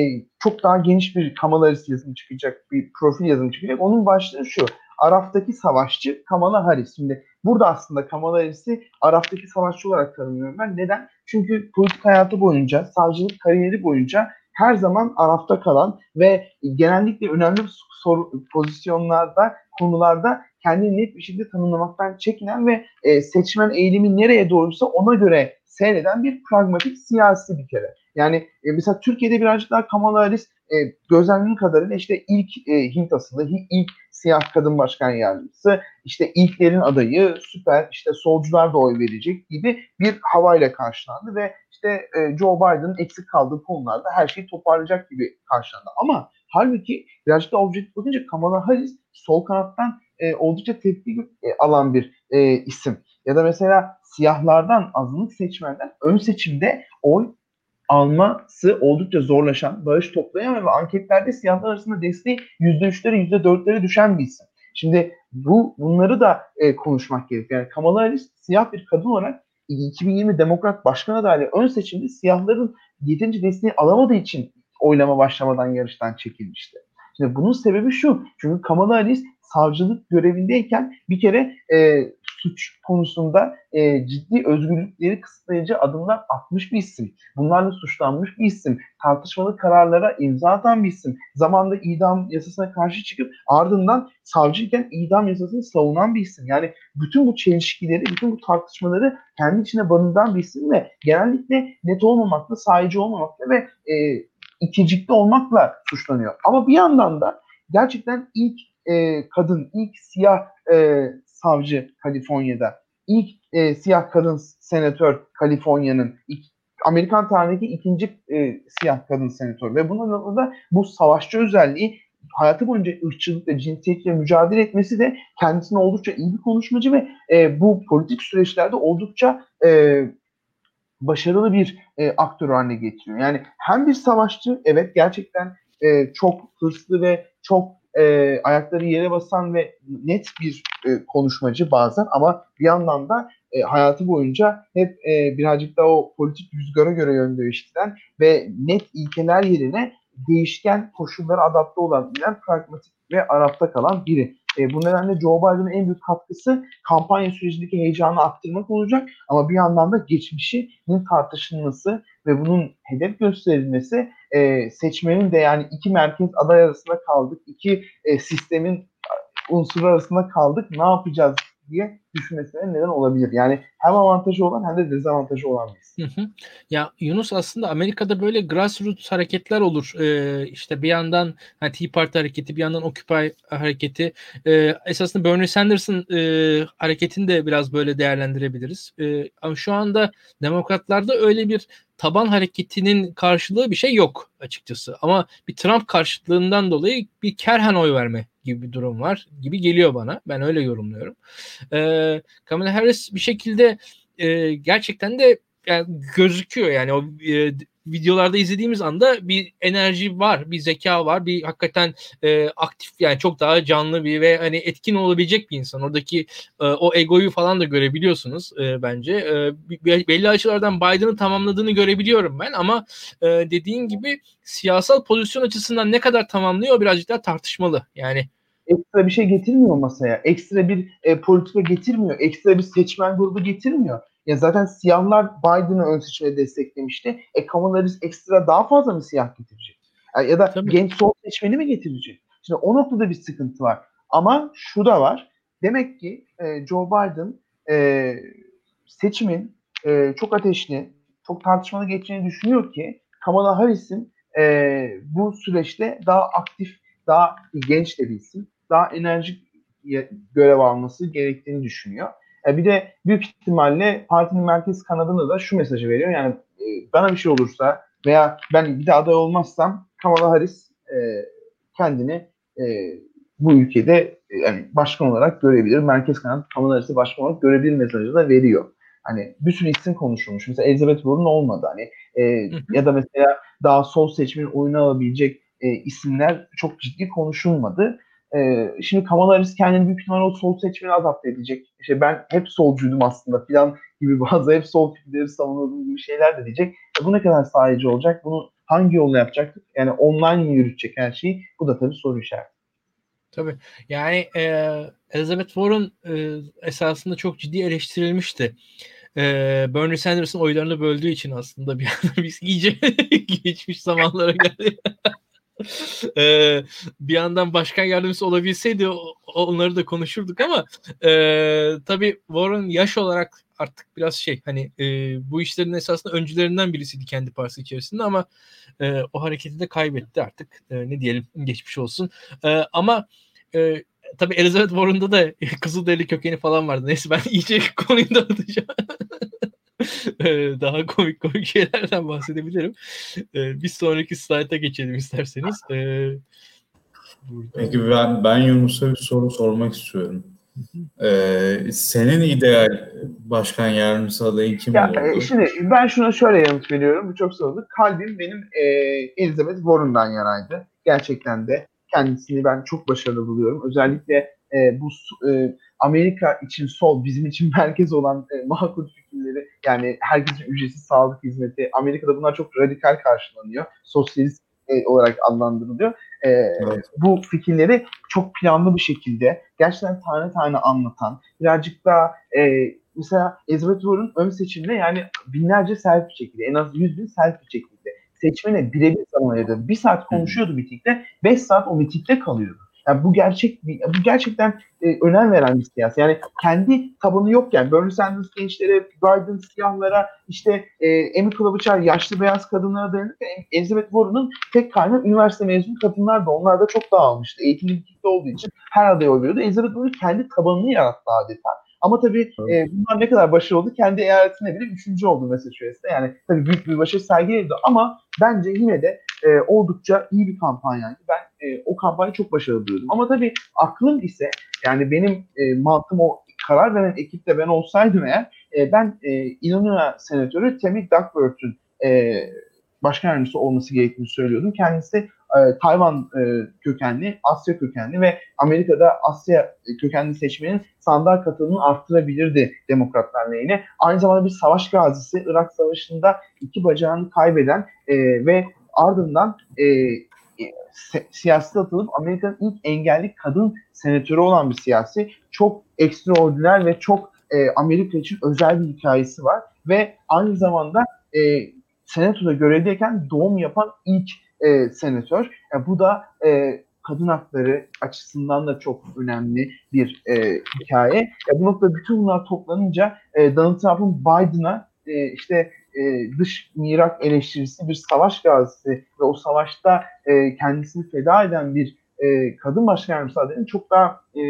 çok daha geniş bir Kamala Harris yazımı çıkacak, bir profil yazımı çıkacak. Onun başlığı şu, Araf'taki savaşçı Kamala Harris. Şimdi burada aslında Kamala Harris'i Araf'taki savaşçı olarak tanımlıyorum ben. Neden? Çünkü politik hayatı boyunca, savcılık kariyeri boyunca her zaman Araf'ta kalan ve genellikle önemli soru, pozisyonlarda, konularda kendini net bir şekilde tanımlamaktan çekinen ve e, seçmen eğilimi nereye doğruysa ona göre seyreden bir pragmatik siyasi bir kere. Yani e, mesela Türkiye'de birazcık daha Kamala Harris e, gözlemlediğim kadarıyla işte ilk e, Hint asıllı, ilk siyah kadın başkan yardımcısı, işte ilklerin adayı, süper işte solcular da oy verecek gibi bir havayla karşılandı ve işte e, Joe Biden eksik kaldığı konularda her şeyi toparlayacak gibi karşılandı. Ama halbuki birazcık da objektif bakınca Kamala Harris sol kanattan e, oldukça tepki e, alan bir e, isim. Ya da mesela siyahlardan, azınlık seçmenden ön seçimde oy alması oldukça zorlaşan, bağış toplayan ve anketlerde siyahlar arasında desteği %3'lere %4'lere düşen bir isim. Şimdi bu bunları da e, konuşmak gerekiyor. Yani Kamala Harris siyah bir kadın olarak 2020 Demokrat Başkan adaylığı ön seçimde siyahların yeterince desteği alamadığı için oylama başlamadan yarıştan çekilmişti. Şimdi bunun sebebi şu. Çünkü Kamala Harris savcılık görevindeyken bir kere e, suç konusunda e, ciddi özgürlükleri kısıtlayıcı adımlar atmış bir isim. Bunlarla suçlanmış bir isim. Tartışmalı kararlara imza atan bir isim. Zamanında idam yasasına karşı çıkıp ardından savcıyken idam yasasını savunan bir isim. Yani bütün bu çelişkileri, bütün bu tartışmaları kendi içine barındıran bir isim ve genellikle net olmamakla, sahici olmamakla ve e, ikicikli olmakla suçlanıyor. Ama bir yandan da gerçekten ilk e, kadın, ilk siyah e, savcı Kaliforniya'da, ilk e, siyah kadın senatör Kaliforniya'nın, Amerikan tarihindeki ikinci e, siyah kadın senatör ve bunun da bu savaşçı özelliği hayatı boyunca ırkçılıkla, cinsiyetle mücadele etmesi de kendisine oldukça iyi bir konuşmacı ve e, bu politik süreçlerde oldukça e, başarılı bir e, aktör haline getiriyor. Yani hem bir savaşçı, evet gerçekten e, çok hırslı ve çok e, ayakları yere basan ve net bir e, konuşmacı bazen ama bir yandan da e, hayatı boyunca hep e, birazcık da o politik rüzgara göre yön değiştiren ve net ilkeler yerine değişken koşullara adapte olabilen pragmatik ve Arap'ta kalan biri. E, bu nedenle Joe Biden'ın en büyük katkısı kampanya sürecindeki heyecanı arttırmak olacak ama bir yandan da geçmişinin tartışılması ve bunun hedef gösterilmesi e, seçmenin de yani iki merkez aday arasında kaldık, iki e, sistemin unsuru arasında kaldık, ne yapacağız diye düşünmesine neden olabilir. Yani hem avantajı olan hem de dezavantajı olan bir hı hı. Ya Yunus aslında Amerika'da böyle grassroots hareketler olur. Ee, işte bir yandan hani Tea Party hareketi, bir yandan Occupy hareketi. Ee, esasında Bernie Sanders'ın e, hareketini de biraz böyle değerlendirebiliriz. Ee, ama şu anda demokratlarda öyle bir taban hareketinin karşılığı bir şey yok açıkçası. Ama bir Trump karşıtlığından dolayı bir kerhen oy verme gibi bir durum var gibi geliyor bana. Ben öyle yorumluyorum. Ee, Kamala Harris bir şekilde e, gerçekten de yani gözüküyor yani o e, videolarda izlediğimiz anda bir enerji var, bir zeka var, bir hakikaten e, aktif yani çok daha canlı bir ve hani etkin olabilecek bir insan. Oradaki e, o egoyu falan da görebiliyorsunuz e, bence. E, belli açılardan Biden'ı tamamladığını görebiliyorum ben ama e, dediğin gibi siyasal pozisyon açısından ne kadar tamamlıyor birazcık daha tartışmalı. Yani ekstra bir şey getirmiyor masaya. Ekstra bir e, politika getirmiyor. Ekstra bir seçmen grubu getirmiyor. Ya zaten siyahlar Biden'ı ön seçmede desteklemişti. E Kamala Harris ekstra daha fazla mı siyah getirecek? Yani ya da Tabii. genç sol seçmeni mi getirecek? Şimdi o noktada bir sıkıntı var. Ama şu da var. Demek ki e, Joe Biden e, seçimin e, çok ateşli, çok tartışmalı geçeceğini düşünüyor ki Kamala Harris'in e, bu süreçte daha aktif, daha genç de bir isim daha enerjik görev alması gerektiğini düşünüyor. E bir de büyük ihtimalle partinin merkez kanadına da şu mesajı veriyor. Yani e, bana bir şey olursa veya ben bir de aday olmazsam Kamala Harris e, kendini e, bu ülkede e, yani başkan olarak görebilir. Merkez kanat Kamala Harris'i başkan olarak görebilir mesajı da veriyor. Hani bir sürü isim konuşulmuş. Mesela Elizabeth Warren olmadı. Hani e, ya da mesela daha sol seçmenin oyunu alabilecek e, isimler çok ciddi konuşulmadı. Ee, şimdi Kamala Harris kendini büyük ihtimalle o sol seçmeni adapte edecek. İşte ben hep solcuydum aslında filan gibi bazı hep sol fikirleri savunuyordum gibi şeyler de diyecek. E bu ne kadar sahici olacak? Bunu hangi yolla yapacaktık? Yani online yürütecek her şeyi? Bu da tabii soru işareti. Tabii. Yani e, Elizabeth Warren e, esasında çok ciddi eleştirilmişti. E, Bernie Sanders'ın oylarını böldüğü için aslında bir anda biz iyice geçmiş zamanlara geldi. ee, bir yandan başkan yardımcısı olabilseydi onları da konuşurduk ama e, tabii Warren yaş olarak artık biraz şey hani e, bu işlerin esasında öncülerinden birisiydi kendi partisi içerisinde ama e, o hareketi de kaybetti artık. E, ne diyelim geçmiş olsun. E, ama e, tabii Elizabeth Warren'da da Kızılderili kökeni falan vardı. Neyse ben iyice konuyu dağıtacağım daha komik komik şeylerden bahsedebilirim. bir sonraki slayta geçelim isterseniz. burada. Peki ben, ben Yunus'a bir soru sormak istiyorum. Ee, senin ideal başkan yardımcısı adayın kim ya, olurdu? Şimdi ben şuna şöyle yanıt veriyorum. Bu çok soruldu. Kalbim benim e, Elizabeth Warren'dan yanaydı. Gerçekten de kendisini ben çok başarılı buluyorum. Özellikle e, bu e, Amerika için sol, bizim için merkez olan e, makul fikirleri yani herkesin ücretsiz sağlık hizmeti. Amerika'da bunlar çok radikal karşılanıyor. Sosyalist e, olarak adlandırılıyor. E, evet. Bu fikirleri çok planlı bir şekilde gerçekten tane tane anlatan, birazcık daha e, mesela Ezra Tuğrul'un ön seçimde yani binlerce selfie çekildi. En az 100 bin selfie çekildi. Seçmene birebir zaman ayırdı. Bir saat konuşuyordu mitingde, 5 saat o mitingde kalıyordu. Yani bu gerçek bu gerçekten e, önem veren bir siyasi. Yani kendi tabanı yokken Bernie Sanders gençlere, Biden siyahlara, işte e, Amy Klobuchar yaşlı beyaz kadınlara dayanırken Elizabeth Warren'ın tek kaynağı üniversite mezunu kadınlar da onlar da çok dağılmıştı. Eğitimli kitle olduğu için her aday oluyordu. Elizabeth Warren kendi tabanını yarattı adeta. Ama tabii e, bunlar ne kadar başarılı oldu? Kendi eyaletine bile üçüncü oldu Massachusetts'te. Yani tabii büyük bir başarı sergiledi ama bence yine de e, oldukça iyi bir kampanyaydı. Ben e, o kampanyayı çok başarılı buluyordum. Ama tabii aklım ise yani benim e, mantığım o karar veren ekipte ben olsaydım eğer e, ben e, Illinois senatörü Tammy Duckworth'un e, başkan yardımcısı olması gerektiğini söylüyordum. Kendisi e, Tayvan e, kökenli, Asya kökenli ve Amerika'da Asya kökenli seçmenin sandığa katılımını arttırabilirdi demokratlar lehine. Aynı zamanda bir savaş gazisi, Irak Savaşı'nda iki bacağını kaybeden e, ve ardından e, se- siyasete atılıp Amerika'nın ilk engelli kadın senatörü olan bir siyasi. Çok ekstraordiner ve çok e, Amerika için özel bir hikayesi var ve aynı zamanda e, senatoda görevdeyken doğum yapan ilk e, senatör. Yani bu da e, kadın hakları açısından da çok önemli bir e, hikaye. Ya bu noktada bütün bunlar toplanınca e, Donald Trump'ın Biden'a e, işte e, dış mirak eleştirisi bir savaş gazisi ve o savaşta e, kendisini feda eden bir e, kadın başkan yardımcısı çok daha e,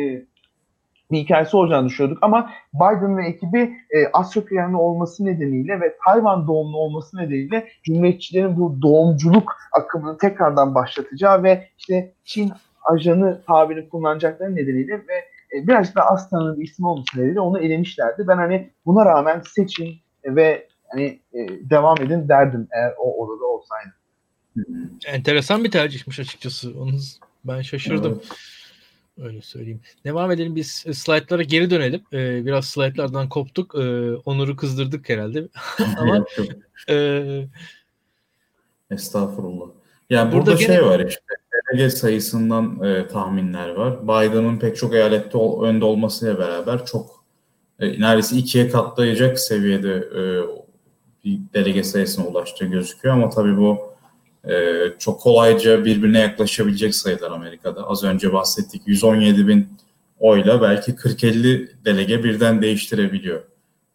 bir hikayesi olacağını düşünüyorduk ama Biden ve ekibi e, Asya kökenli olması nedeniyle ve Tayvan doğumlu olması nedeniyle Cumhuriyetçilerin bu doğumculuk akımını tekrardan başlatacağı ve işte Çin ajanı tabirini kullanacakları nedeniyle ve e, birazcık da az bir isim olması nedeniyle onu elemişlerdi. Ben hani buna rağmen seçin ve hani e, devam edin derdim eğer o odada olsaydı. Enteresan bir tercihmiş açıkçası. Onu ben şaşırdım. Evet. Öyle söyleyeyim. Devam edelim biz slaytlara geri dönelim. Ee, biraz slaytlardan koptuk. Ee, Onur'u kızdırdık herhalde. Ama e, Estağfurullah. Yani burada, burada şey gene... var işte delege sayısından e, tahminler var. Biden'ın pek çok eyalette ol, önde olmasıyla beraber çok e, neredeyse ikiye katlayacak seviyede e, bir delege sayısına ulaştığı gözüküyor ama tabii bu e, çok kolayca birbirine yaklaşabilecek sayılar Amerika'da. Az önce bahsettik 117 bin oyla belki 40-50 delege birden değiştirebiliyor.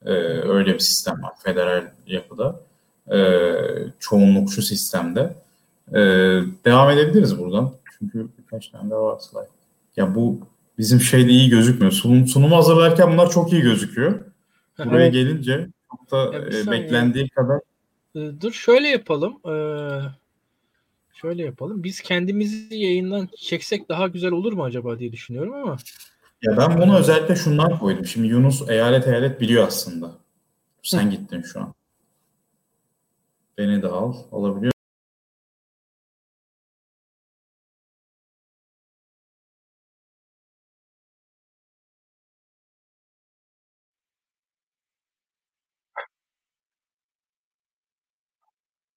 E, öyle bir sistem var federal yapıda. E, çoğunlukçu sistemde. E, devam edebiliriz buradan. Çünkü birkaç tane daha var slide. Ya bu bizim şeyde iyi gözükmüyor. Sunum, sunumu hazırlarken bunlar çok iyi gözüküyor. Buraya gelince çok da e, beklendiği kadar Dur şöyle yapalım. Ee, Şöyle yapalım. Biz kendimizi yayından çeksek daha güzel olur mu acaba diye düşünüyorum ama. Ya ben bunu özellikle şundan koydum. Şimdi Yunus eyalet eyalet biliyor aslında. Sen Hı. gittin şu an. Beni de al. Alabiliyor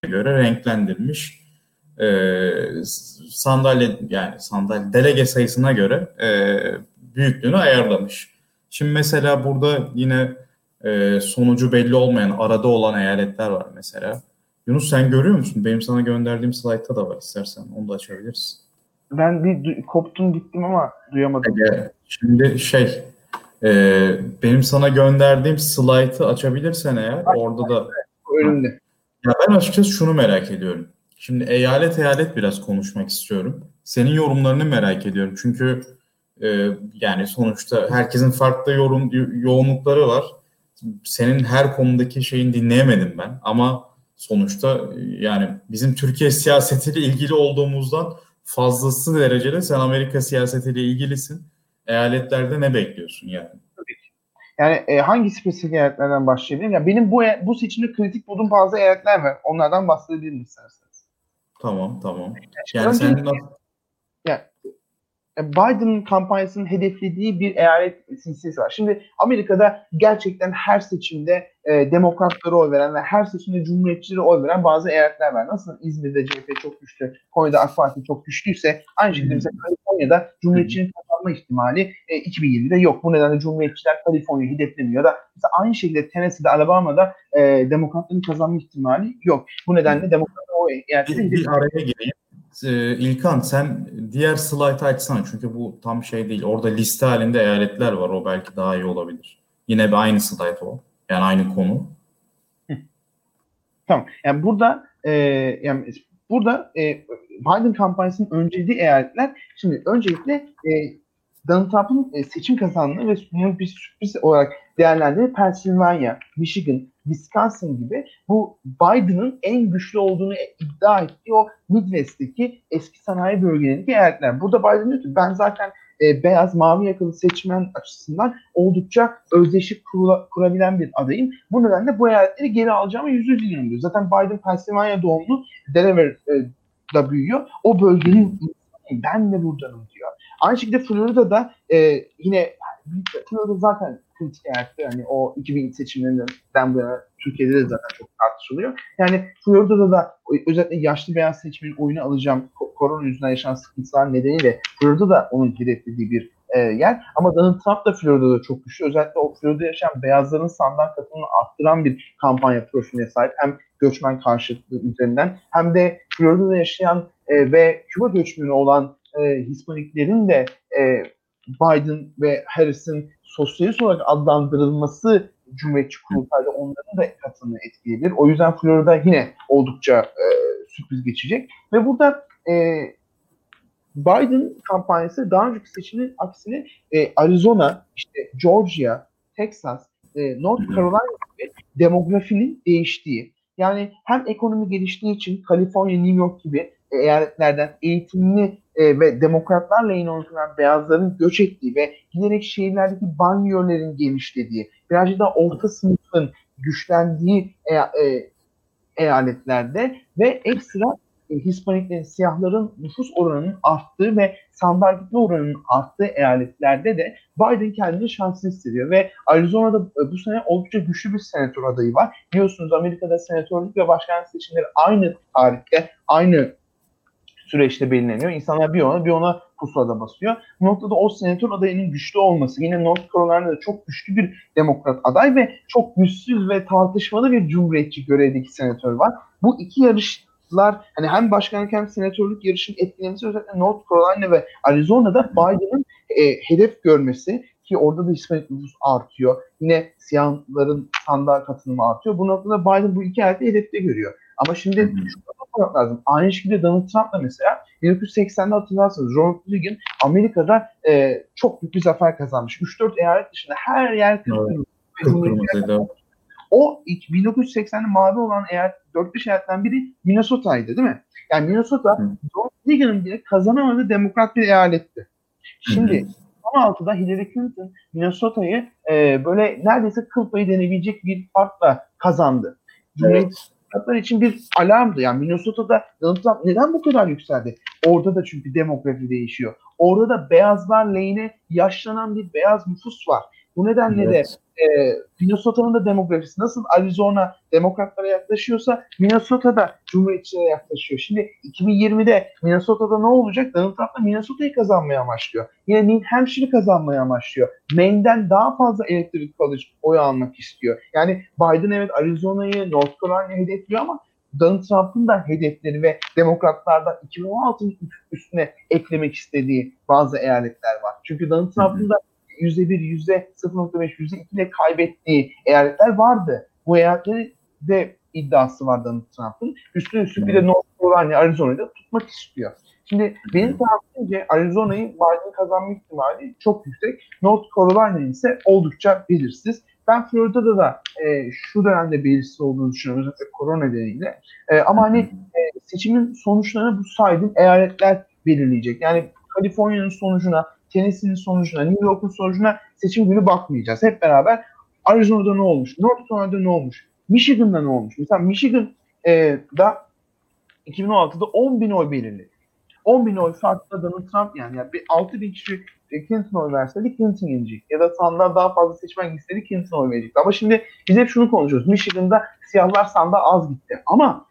göre renklendirmiş e, sandalye yani sandalye delege sayısına göre e, büyüklüğünü ayarlamış. Şimdi mesela burada yine e, sonucu belli olmayan arada olan eyaletler var mesela. Yunus sen görüyor musun? Benim sana gönderdiğim slaytta da var istersen onu da açabiliriz. Ben bir koptum gittim ama duyamadım. Ege, şimdi şey e, benim sana gönderdiğim slaytı açabilirsen eğer Aç, orada da önümde. Ya ben açıkçası şunu merak ediyorum. Şimdi eyalet eyalet biraz konuşmak istiyorum. Senin yorumlarını merak ediyorum. Çünkü e, yani sonuçta herkesin farklı yorum yoğunlukları var. Senin her konudaki şeyini dinleyemedim ben ama sonuçta yani bizim Türkiye siyasetiyle ilgili olduğumuzdan fazlası derecede sen Amerika siyasetiyle ilgilisin. Eyaletlerde ne bekliyorsun yani? Yani e, hangi spesifik eyaletlerden başlayabilirim? Ya benim bu e, bu seçimde kritik bulduğum bazı eyaletler var. Onlardan bahsedebilirim istersen. Tamam tamam. Yani Önce, sen nasıl... E, Biden'ın kampanyasının hedeflediği bir eyalet silsilesi var. Şimdi Amerika'da gerçekten her seçimde e, demokratlara oy veren ve her seçimde cumhuriyetçilere oy veren bazı eyaletler var. Nasıl İzmir'de CHP çok güçlü, Konya'da AK Parti çok güçlüyse aynı şekilde mesela Kaliforniya'da cumhuriyetçinin kazanma ihtimali e, 2020'de yok. Bu nedenle cumhuriyetçiler Kaliforniya'yı hedeflemiyor da mesela aynı şekilde Tennessee'de, Alabama'da e, demokratların kazanma ihtimali yok. Bu nedenle demokratlar o eyaletleri bir, bir araya gireyim. Ee, İlkan sen diğer slide açsana çünkü bu tam şey değil. Orada liste halinde eyaletler var. O belki daha iyi olabilir. Yine bir aynı slide o. Yani aynı konu. Tamam. Yani burada e, yani burada e, Biden kampanyasının önceliği eyaletler şimdi öncelikle e, Donald Trump'ın e, seçim kazandığı ve bunun bir sürpriz olarak değerlendirdiği Pennsylvania, Michigan, Wisconsin gibi bu Biden'ın en güçlü olduğunu iddia ettiği o Midwest'teki eski sanayi bölgelerindeki eyaletler. Burada Biden diyor ki ben zaten e, beyaz mavi yakalı seçmen açısından oldukça özdeşik kurula, kurabilen bir adayım. Bu nedenle bu eyaletleri geri alacağımı yüz yüz diyor. Zaten Biden Pennsylvania doğumlu Delaware'da büyüyor. O bölgenin ben de buradanım diyor. Aynı şekilde Florida'da e, yine Florida zaten kritik eyalet. Yani o 2000 seçimlerinden bu yana Türkiye'de de zaten çok tartışılıyor. Yani Florida'da da özellikle yaşlı beyaz seçmenin oyunu alacağım korona yüzünden yaşanan sıkıntılar nedeniyle Florida da onun hedeflediği bir e, yer. Ama Donald Trump da Florida'da çok güçlü. Özellikle o Florida'da yaşayan beyazların sandık katılımını arttıran bir kampanya profiline sahip. Hem göçmen karşıtlığı üzerinden hem de Florida'da yaşayan e, ve Küba göçmeni olan e, Hispaniklerin de e, Biden ve Harris'in sosyalist olarak adlandırılması Cumhuriyetçi kurultayda onların da katılımını etkileyebilir. O yüzden Florida yine oldukça e, sürpriz geçecek. Ve burada e, Biden kampanyası daha önceki seçimin aksine e, Arizona, işte Georgia, Texas, e, North Carolina gibi demografinin değiştiği, yani hem ekonomi geliştiği için Kaliforniya, New York gibi eyaletlerden eğitimli e, ve demokratlarla yine oynayan beyazların göç ettiği ve giderek şehirlerdeki banyörlerin genişlediği, birazcık da orta sınıfın güçlendiği e, e, eyaletlerde ve ekstra e, Hispaniklerin, siyahların nüfus oranının arttığı ve sandığa gitme oranının arttığı eyaletlerde de Biden kendini şanslı hissediyor ve Arizona'da e, bu sene oldukça güçlü bir senatör adayı var. Biliyorsunuz Amerika'da senatörlük ve başkanlık seçimleri aynı tarihte, aynı süreçte belirleniyor. İnsanlar bir ona bir ona pusulada basıyor. Bu noktada o senatör adayının güçlü olması, yine North Carolina'da çok güçlü bir demokrat aday ve çok güçsüz ve tartışmalı bir cumhuriyetçi görevdeki senatör var. Bu iki yarışlar hani hem başkanlık hem senatörlük yarışın etkilemesi özellikle North Carolina ve Arizona'da Biden'ın e, hedef görmesi ki orada da Hispanik nüfus artıyor. Yine siyahların sandığa katılımı artıyor. Bu noktada Biden bu iki eyaleti hedefte görüyor. Ama şimdi şunu unutmamak lazım. Aynı şekilde Donald Trump da mesela 1980'de hatırlarsanız Ronald Reagan Amerika'da e, çok büyük bir zafer kazanmış. 3-4 eyalet dışında her yer kıpkırmızı. O 1980'de mavi olan eyalet 4-5 eyaletten biri Minnesota'ydı değil mi? Yani Minnesota Ronald Reagan'ın bile kazanamadığı demokrat bir eyaletti. Şimdi 16'da Hillary Clinton Minnesota'yı e, böyle neredeyse kıl payı denebilecek bir farkla kazandı. Evet demokratlar için bir alarmdı. Yani Minnesota'da Donald Trump neden bu kadar yükseldi? Orada da çünkü demografi değişiyor. Orada da beyazlar lehine yaşlanan bir beyaz nüfus var. Bu nedenle evet. de e, Minnesota'nın da demografisi nasıl Arizona demokratlara yaklaşıyorsa Minnesota'da cumhuriyetçilere yaklaşıyor. Şimdi 2020'de Minnesota'da ne olacak? Donald Trump da Minnesota'yı kazanmaya amaçlıyor. Yine New Hampshire'ı kazanmaya amaçlıyor. Maine'den daha fazla elektrik College oy almak istiyor. Yani Biden evet Arizona'yı, North Carolina'yı hedefliyor ama Donald Trump'ın da hedefleri ve demokratlardan 2016'ın üstüne eklemek istediği bazı eyaletler var. Çünkü Donald Trump'ın da %1, yüzde 0.5, yüzde 2 ile kaybettiği eyaletler vardı. Bu eyaletleri de iddiası var Donald Trump'ın. Üstüne üstlük bir de North Carolina, Arizona'yı da tutmak istiyor. Şimdi benim tahminimce Arizona'yı Biden kazanma ihtimali çok yüksek. North Carolina ise oldukça belirsiz. Ben Florida'da da e, şu dönemde belirsiz olduğunu düşünüyorum özellikle korona nedeniyle. E, ama hani e, seçimin sonuçlarını bu saydığım eyaletler belirleyecek. Yani Kaliforniya'nın sonucuna, Tennessee'nin sonucuna, New York'un sonucuna seçim günü bakmayacağız. Hep beraber Arizona'da ne olmuş, North Carolina'da ne olmuş, Michigan'da ne olmuş? Mesela Michigan'da 2016'da 10 bin oy belirledi. 10 bin oy farkla Donald Trump yani, yani bir 6 bin kişi Clinton oy verseydi Clinton yenecek. Ya da sandığa daha fazla seçmen gitseydi Clinton oy verecekti. Ama şimdi biz hep şunu konuşuyoruz. Michigan'da siyahlar sandığa az gitti. Ama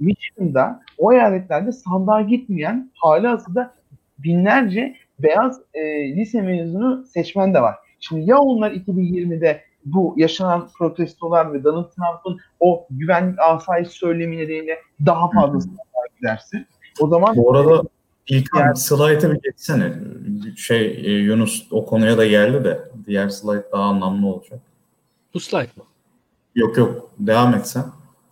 Michigan'da o eyaletlerde sandığa gitmeyen hali hazırda binlerce beyaz e, lise mezunu seçmen de var. Şimdi ya onlar 2020'de bu yaşanan protestolar ve Donald Trump'ın o güvenlik asayiş söylemi nedeniyle daha fazla sandığa giderse o zaman bu arada ilk yani, slide'ı bir geçsene. Şey e, Yunus o konuya da geldi de diğer slide daha anlamlı olacak. Bu slide mı? Yok yok devam etsen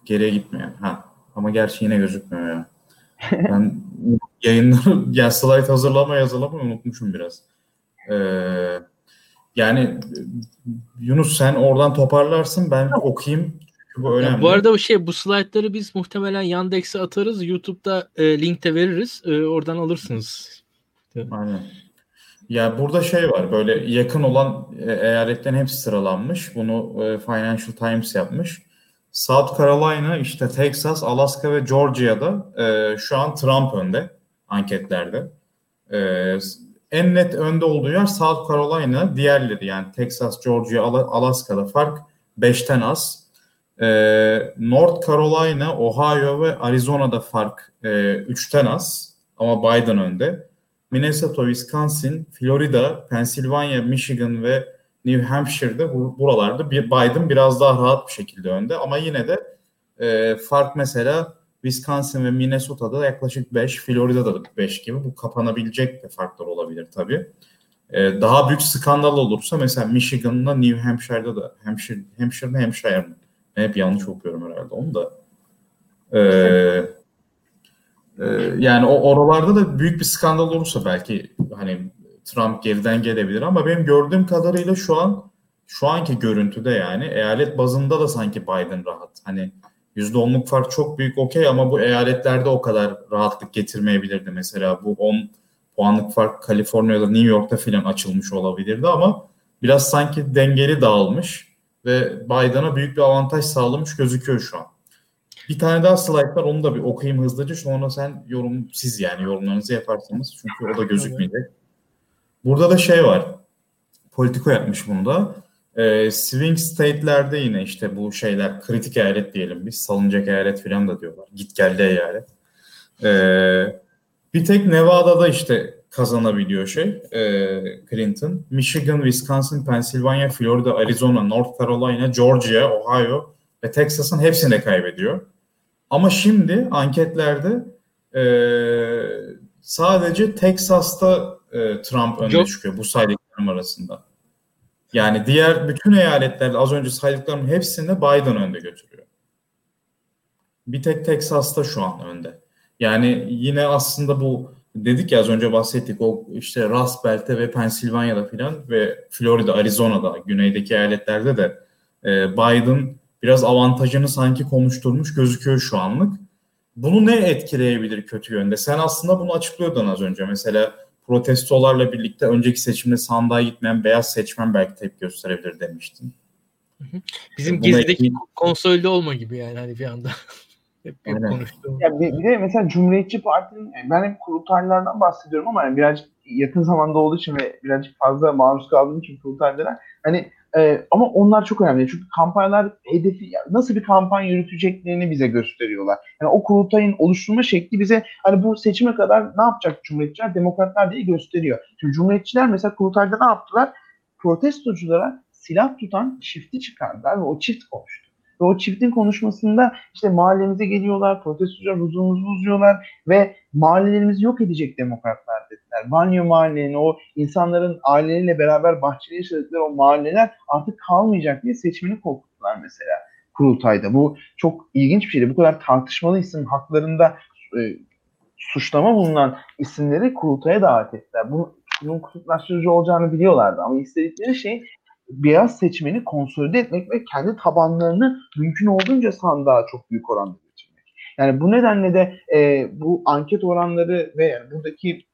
geriye gitmeyen. Ha. Ama gerçi yine gözükmüyor ya. Ben yayınları yani slide hazırlama yazılama unutmuşum biraz. Ee, yani Yunus sen oradan toparlarsın ben okuyayım. Bu önemli. Bu arada bu şey bu slaytları biz muhtemelen Yandex'e atarız. YouTube'da e, linkte veririz. E, oradan alırsınız. Aynen. Ya burada şey var böyle yakın olan e, eyaletlerin hepsi sıralanmış. Bunu e, Financial Times yapmış. South Carolina, işte Texas, Alaska ve Georgia'da e, şu an Trump önde anketlerde. E, en net önde olduğu yer South Carolina, diğerleri yani Texas, Georgia, Alaska'da fark 5'ten az. E, North Carolina, Ohio ve Arizona'da fark e, 3'ten az ama Biden önde. Minnesota, Wisconsin, Florida, Pennsylvania, Michigan ve New Hampshire'de buralarda Biden biraz daha rahat bir şekilde önde ama yine de e, fark mesela Wisconsin ve Minnesota'da yaklaşık 5, Florida'da da 5 gibi bu kapanabilecek de farklar olabilir tabii. E, daha büyük skandal olursa mesela Michigan'la New Hampshire'da da Hampshire, Hampshire mi Hampshire mi? Ben hep yanlış okuyorum herhalde onu da. E, e, yani o oralarda da büyük bir skandal olursa belki hani Trump geriden gelebilir ama benim gördüğüm kadarıyla şu an şu anki görüntüde yani eyalet bazında da sanki Biden rahat. Hani %10'luk fark çok büyük okey ama bu eyaletlerde o kadar rahatlık getirmeyebilirdi. Mesela bu 10 puanlık fark Kaliforniya'da New York'ta filan açılmış olabilirdi ama biraz sanki dengeli dağılmış ve Biden'a büyük bir avantaj sağlamış gözüküyor şu an. Bir tane daha slide var onu da bir okuyayım hızlıca sonra sen yorum siz yani yorumlarınızı yaparsanız çünkü o da gözükmeyecek. Burada da şey var. Politiko yapmış bunu da. Ee, swing state'lerde yine işte bu şeyler kritik eyalet diyelim biz. Salınacak eyalet falan da diyorlar. Git geldi eyalet. Ee, bir tek Nevada'da işte kazanabiliyor şey e, Clinton. Michigan, Wisconsin, Pennsylvania, Florida, Arizona, North Carolina, Georgia, Ohio ve Texas'ın hepsini kaybediyor. Ama şimdi anketlerde e, sadece Texas'ta e, Trump önde Yok. çıkıyor bu saydıklarım arasında. Yani diğer bütün eyaletlerde az önce saydıklarımın hepsini Biden önde götürüyor. Bir tek Texas'ta şu an önde. Yani yine aslında bu dedik ya az önce bahsettik o işte Rust Belt'te ve Pennsylvania'da filan ve Florida, Arizona'da güneydeki eyaletlerde de e, Biden biraz avantajını sanki konuşturmuş gözüküyor şu anlık. Bunu ne etkileyebilir kötü yönde? Sen aslında bunu açıklıyordun az önce. Mesela protestolarla birlikte önceki seçimde sandığa gitmeyen beyaz seçmen belki tepki gösterebilir demiştin. Bizim Buna gezideki ekleyin. konsolde olma gibi yani hani bir anda. hep, hep konuştuğum. Ya bir, bir de mesela Cumhuriyetçi Parti'nin ben hep kurultaylardan bahsediyorum ama yani birazcık yakın zamanda olduğu için ve birazcık fazla maruz kaldığım için kurultaylara hani ee, ama onlar çok önemli. Çünkü kampanyalar hedefi nasıl bir kampanya yürüteceklerini bize gösteriyorlar. Yani o kurultayın oluşturma şekli bize hani bu seçime kadar ne yapacak Cumhuriyetçiler, Demokratlar diye gösteriyor. Şimdi Cumhuriyetçiler mesela kurultayda ne yaptılar? Protestoculara silah tutan çifti çıkardılar ve o çift konuştu. Ve o çiftin konuşmasında işte mahallemize geliyorlar, protestocular huzurumuzu bozuyorlar ve mahallelerimizi yok edecek demokratlar dediler. Banyo mahallenin o insanların aileleriyle beraber bahçede yaşadıkları o mahalleler artık kalmayacak diye seçmeni korkuttular mesela kurultayda. Bu çok ilginç bir şeydi. Bu kadar tartışmalı isim haklarında e, suçlama bulunan isimleri kurultaya davet ettiler. Bunu, bunun kutuplaştırıcı olacağını biliyorlardı ama istedikleri şey beyaz seçmeni konsolide etmek ve kendi tabanlarını mümkün olduğunca sandığa çok büyük oranda getirmek. Yani bu nedenle de e, bu anket oranları ve yani buradaki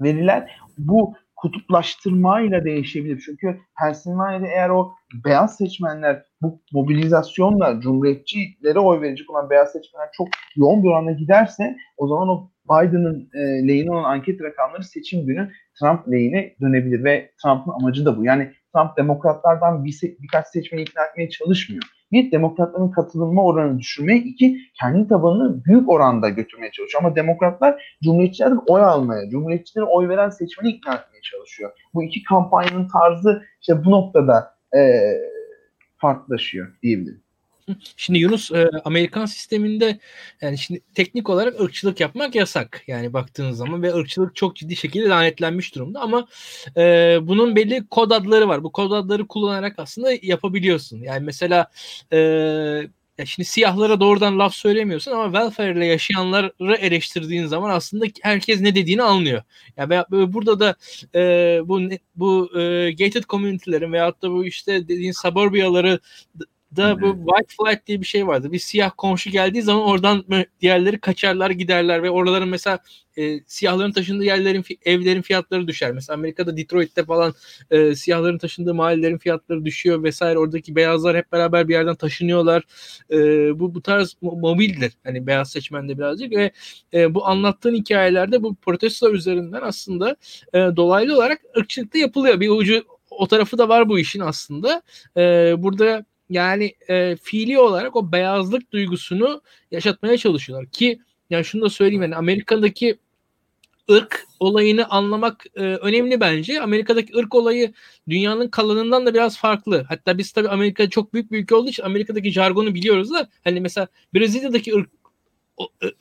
veriler bu kutuplaştırmayla değişebilir. Çünkü Pennsylvania'da eğer o beyaz seçmenler bu mobilizasyonla cumhuriyetçilere oy verecek olan beyaz seçmenler çok yoğun bir oranda giderse o zaman o Biden'ın e, lehine olan anket rakamları seçim günü Trump lehine dönebilir ve Trump'ın amacı da bu. Yani Trump demokratlardan bir, birkaç seçmeni ikna etmeye çalışmıyor. Bir, demokratların katılımma oranını düşürmeye, iki, kendi tabanını büyük oranda götürmeye çalışıyor. Ama demokratlar cumhuriyetçilerden oy almaya, cumhuriyetçilere oy veren seçmeni ikna etmeye çalışıyor. Bu iki kampanyanın tarzı işte bu noktada e, farklılaşıyor diyebilirim. Şimdi Yunus e, Amerikan sisteminde yani şimdi teknik olarak ırkçılık yapmak yasak. Yani baktığınız zaman ve ırkçılık çok ciddi şekilde lanetlenmiş durumda ama e, bunun belli kod adları var. Bu kod adları kullanarak aslında yapabiliyorsun. Yani mesela e, ya şimdi siyahlara doğrudan laf söylemiyorsun ama welfare ile yaşayanları eleştirdiğin zaman aslında herkes ne dediğini anlıyor. Ya yani burada da e, bu bu e, gated community'lerin veyahut da bu işte dediğin suburbiyaları da bu white flight diye bir şey vardı. Bir siyah komşu geldiği zaman oradan diğerleri kaçarlar giderler ve oraların mesela e, siyahların taşındığı yerlerin evlerin fiyatları düşer. Mesela Amerika'da Detroit'te falan e, siyahların taşındığı mahallelerin fiyatları düşüyor vesaire. Oradaki beyazlar hep beraber bir yerden taşınıyorlar. E, bu bu tarz mobildir. Hani beyaz seçmende birazcık ve e, bu anlattığın hikayelerde bu protestolar üzerinden aslında e, dolaylı olarak ırkçılıkta yapılıyor. Bir ucu o tarafı da var bu işin aslında. E, burada yani e, fiili olarak o beyazlık duygusunu yaşatmaya çalışıyorlar ki yani şunu da söyleyeyim yani Amerika'daki ırk olayını anlamak e, önemli bence. Amerika'daki ırk olayı dünyanın kalanından da biraz farklı. Hatta biz tabii Amerika çok büyük bir ülke olduğu için Amerika'daki jargonu biliyoruz da hani mesela Brezilya'daki ırk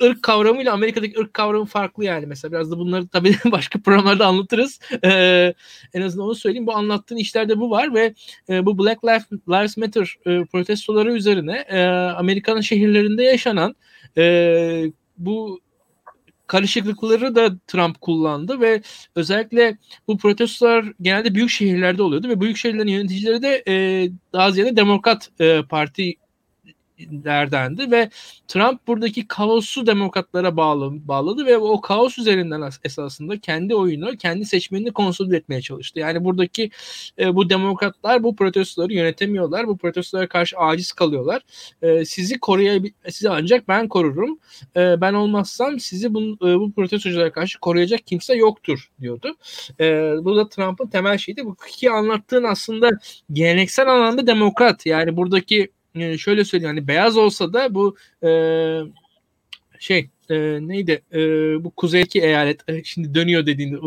ırk kavramıyla Amerika'daki ırk kavramı farklı yani. Mesela biraz da bunları tabii başka programlarda anlatırız. Ee, en azından onu söyleyeyim. Bu anlattığın işlerde bu var ve e, bu Black Lives Matter e, protestoları üzerine e, Amerika'nın şehirlerinde yaşanan e, bu karışıklıkları da Trump kullandı ve özellikle bu protestolar genelde büyük şehirlerde oluyordu ve büyük şehirlerin yöneticileri de e, daha ziyade Demokrat e, Parti derdendi ve Trump buradaki kaosu demokratlara bağlı, bağladı ve o kaos üzerinden esasında kendi oyunu, kendi seçmenini konsolide etmeye çalıştı. Yani buradaki e, bu demokratlar bu protestoları yönetemiyorlar. Bu protestolara karşı aciz kalıyorlar. E, sizi koruyabil sizi ancak ben korurum. E, ben olmazsam sizi bu, e, bu protestoculara karşı koruyacak kimse yoktur diyordu. E, bu da Trump'ın temel şeydi. Bu ki anlattığın aslında geleneksel anlamda demokrat. Yani buradaki e, şöyle söyleyeyim hani beyaz olsa da bu e, şey e, neydi e, bu kuzeydeki eyalet e, şimdi dönüyor dediğinde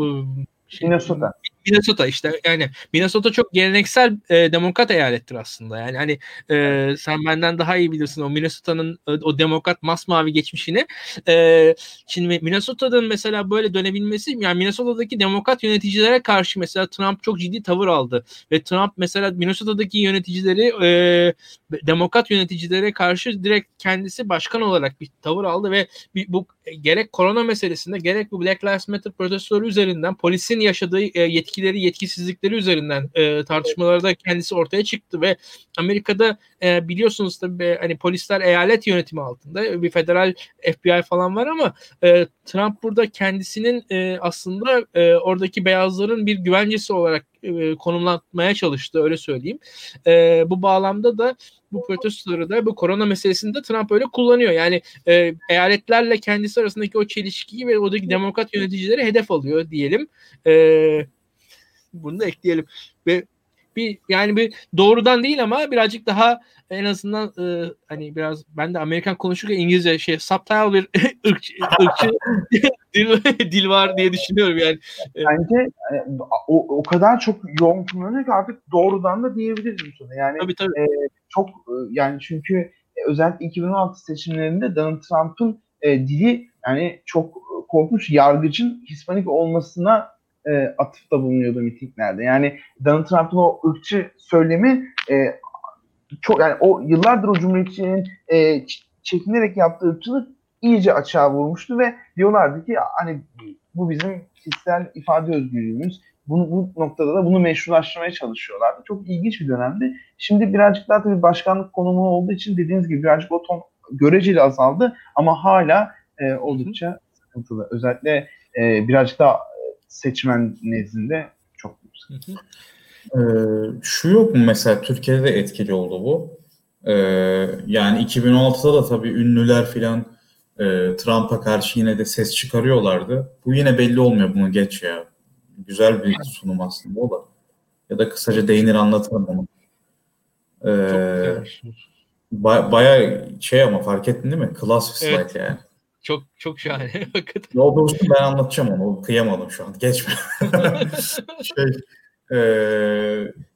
şey, Minnesota. Minnesota işte yani Minnesota çok geleneksel e, demokrat eyalettir aslında. Yani hani e, sen benden daha iyi bilirsin o Minnesota'nın o, o demokrat masmavi geçmişini. E, şimdi Minnesota'nın mesela böyle dönebilmesi yani Minnesota'daki demokrat yöneticilere karşı mesela Trump çok ciddi tavır aldı ve Trump mesela Minnesota'daki yöneticileri e, demokrat yöneticilere karşı direkt kendisi başkan olarak bir tavır aldı ve bir, bu gerek korona meselesinde gerek bu Black Lives Matter protestoları üzerinden polisin yaşadığı e, yetkileri, yetkisizlikleri üzerinden e, tartışmalarda kendisi ortaya çıktı ve Amerika'da e, biliyorsunuz tabii hani polisler eyalet yönetimi altında bir federal FBI falan var ama e, Trump burada kendisinin e, aslında e, oradaki beyazların bir güvencesi olarak e, konumlanmaya çalıştı öyle söyleyeyim. E, bu bağlamda da bu protestoları da bu korona meselesinde Trump öyle kullanıyor. Yani e, eyaletlerle kendisi arasındaki o çelişkiyi ve oradaki demokrat yöneticileri hedef alıyor diyelim. E, bunu da ekleyelim. Ve bir yani bir doğrudan değil ama birazcık daha en azından e, hani biraz ben de Amerikan konuşurken İngilizce şey subtle bir ırkçı, ırkçı dil, dil var diye düşünüyorum yani. Bence e, o, o kadar çok yoğun kullanıyor ki artık doğrudan da diyebilirim sana. Yani tabii, tabii. E, çok e, yani çünkü özellikle 2016 seçimlerinde Donald Trump'ın e, dili yani çok korkunç yargıcın Hispanik olmasına e, atıfta bulunuyordu mitinglerde. Yani Donald Trump'ın o ırkçı söylemi e, çok yani o yıllardır o cumhuriyetçinin e, çekinerek yaptığı ırkçılık iyice açığa vurmuştu ve diyorlardı ki hani bu bizim kişisel ifade özgürlüğümüz. Bunu, bu noktada da bunu meşrulaştırmaya çalışıyorlardı. Çok ilginç bir dönemdi. Şimdi birazcık daha tabii başkanlık konumu olduğu için dediğiniz gibi birazcık o ton göreceli azaldı ama hala e, oldukça sıkıntılı. Özellikle e, birazcık daha seçmen nezdinde çok yüksek. Ee, şu yok mu mesela Türkiye'de de etkili oldu bu. Ee, yani 2016'da da tabii ünlüler filan e, Trump'a karşı yine de ses çıkarıyorlardı. Bu yine belli olmuyor bunu geç ya. Güzel bir sunum aslında o da. Ya da kısaca değinir anlatırım onu. Ee, ba- baya şey ama fark ettin değil mi? Klas bir slide evet. yani. Çok çok şahane. ne oldu ben anlatacağım onu. Kıyamadım şu an. Geçme. şey, e,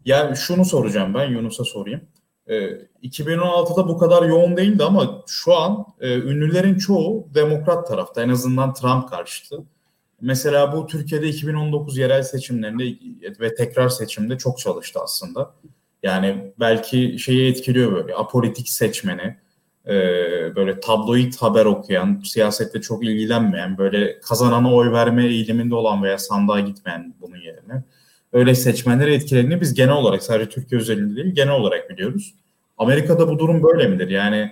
yani şunu soracağım ben. Yunus'a sorayım. E, 2016'da bu kadar yoğun değildi ama şu an e, ünlülerin çoğu demokrat tarafta. En azından Trump karşıtı. Mesela bu Türkiye'de 2019 yerel seçimlerinde ve tekrar seçimde çok çalıştı aslında. Yani belki şeyi etkiliyor böyle apolitik seçmeni, e, böyle tabloid haber okuyan, siyasette çok ilgilenmeyen, böyle kazanana oy verme eğiliminde olan veya sandığa gitmeyen bunun yerine. Öyle seçmenleri etkilediğini biz genel olarak sadece Türkiye özelinde değil genel olarak biliyoruz. Amerika'da bu durum böyle midir? Yani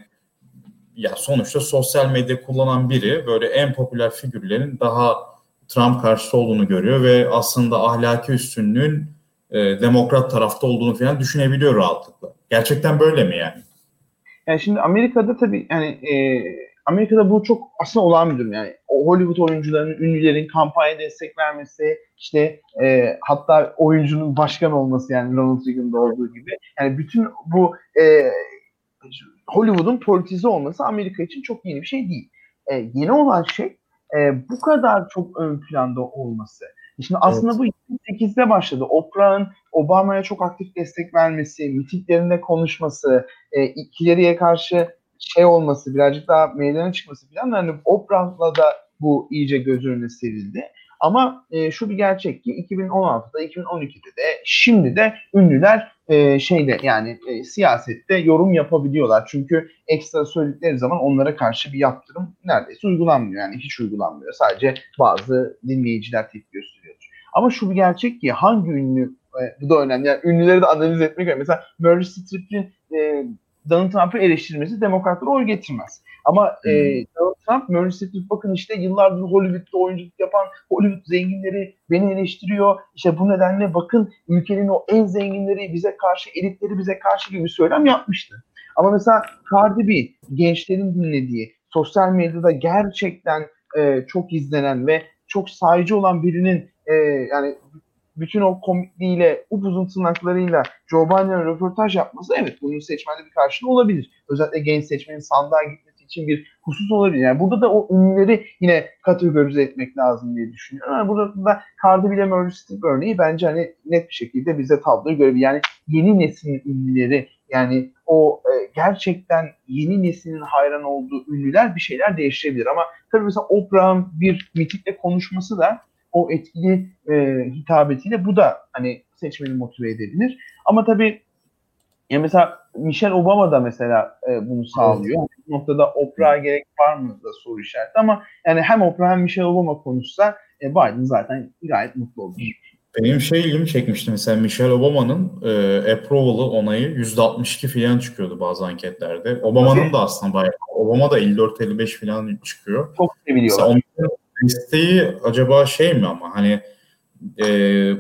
ya sonuçta sosyal medya kullanan biri böyle en popüler figürlerin daha Trump karşıtı olduğunu görüyor ve aslında ahlaki üstünlüğün e, demokrat tarafta olduğunu falan düşünebiliyor rahatlıkla. Gerçekten böyle mi yani? Yani şimdi Amerika'da tabii yani e, Amerika'da bu çok aslında olan bir durum yani. Hollywood oyuncularının, ünlülerin kampanya destek vermesi, işte e, hatta oyuncunun başkan olması yani Ronald Reagan'da olduğu gibi. Yani bütün bu e, Hollywood'un politize olması Amerika için çok yeni bir şey değil. E, yeni olan şey e, bu kadar çok ön planda olması. Şimdi aslında evet. bu 2008'de başladı. Oprah'ın Obama'ya çok aktif destek vermesi, mitinglerinde konuşması, e, ikileriye karşı şey olması, birazcık daha meydana çıkması falan. Yani Oprah'la da bu iyice göz önüne serildi. Ama e, şu bir gerçek ki 2016'da, 2012'de de şimdi de ünlüler e, şeyde yani e, siyasette yorum yapabiliyorlar. Çünkü ekstra söyledikleri zaman onlara karşı bir yaptırım neredeyse uygulanmıyor. Yani hiç uygulanmıyor. Sadece bazı dinleyiciler tepki. Ama şu bir gerçek ki hangi ünlü e, bu da önemli. Yani ünlüleri de analiz etmek önemli. Mesela Meryl Streep'in e, Donald Trump'ı eleştirmesi demokratlara oy getirmez. Ama e, hmm. e, Donald Trump, Meryl Streep bakın işte yıllardır Hollywood'da oyunculuk yapan Hollywood zenginleri beni eleştiriyor. İşte bu nedenle bakın ülkenin o en zenginleri bize karşı, elitleri bize karşı gibi bir söylem yapmıştı. Ama mesela Cardi B, gençlerin dinlediği, sosyal medyada gerçekten e, çok izlenen ve çok sayıcı olan birinin e, yani bütün o komikliğiyle, upuzun tırnaklarıyla Joe Biden'e röportaj yapması evet bunun seçmende bir karşılığı olabilir. Özellikle genç seçmenin sandığa gitmesi için bir husus olabilir. Yani burada da o ünlüleri yine kategorize etmek lazım diye düşünüyorum. Yani burada da Cardi bile Meryl Streep örneği bence hani net bir şekilde bize tabloyu görebilir. Yani yeni neslin ünlüleri yani o e, gerçekten yeni neslin hayran olduğu ünlüler bir şeyler değiştirebilir. Ama tabii mesela Oprah'ın bir mitikle konuşması da o etkili e, hitabetiyle bu da hani seçmeni motive edebilir. Ama tabii ya mesela Michelle Obama da mesela e, bunu sağlıyor. Evet. Bu noktada Oprah'a gerek var mı da soru işareti ama yani hem Oprah hem Michelle Obama konuşsa e, Biden zaten gayet mutlu olur. Benim şey ilgimi çekmişti mesela Michelle Obama'nın e, approval'ı onayı %62 falan çıkıyordu bazı anketlerde. Obama'nın da aslında bayağı Obama da 54-55 falan çıkıyor. Çok seviliyorlar. Mesela desteği acaba şey mi ama hani e,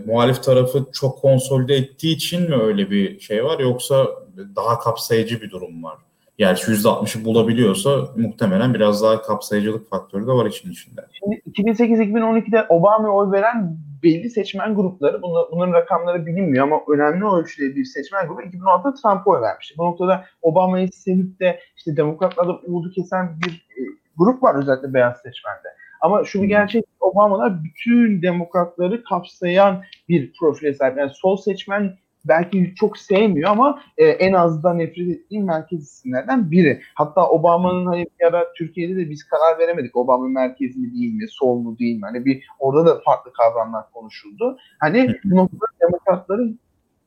muhalif tarafı çok konsolide ettiği için mi öyle bir şey var yoksa daha kapsayıcı bir durum var? Yani %60'ı bulabiliyorsa muhtemelen biraz daha kapsayıcılık faktörü de var için içinde. Şimdi 2008-2012'de Obama'ya oy veren belli seçmen grupları, bunlar, bunların rakamları bilinmiyor ama önemli ölçüde bir seçmen grubu 2016'da Trump'a oy vermişti. Bu noktada Obama'yı sevip de işte demokratlarda umudu kesen bir e, grup var özellikle beyaz seçmende. Ama şu bir gerçek Obama'lar bütün demokratları kapsayan bir profile sahip. Yani sol seçmen belki çok sevmiyor ama e, en az da nefret ettiği merkez isimlerden biri. Hatta Obama'nın hani bir ara Türkiye'de de biz karar veremedik. Obama merkez mi değil mi, sol mu değil mi? Hani bir orada da farklı kavramlar konuşuldu. Hani bu noktada demokratların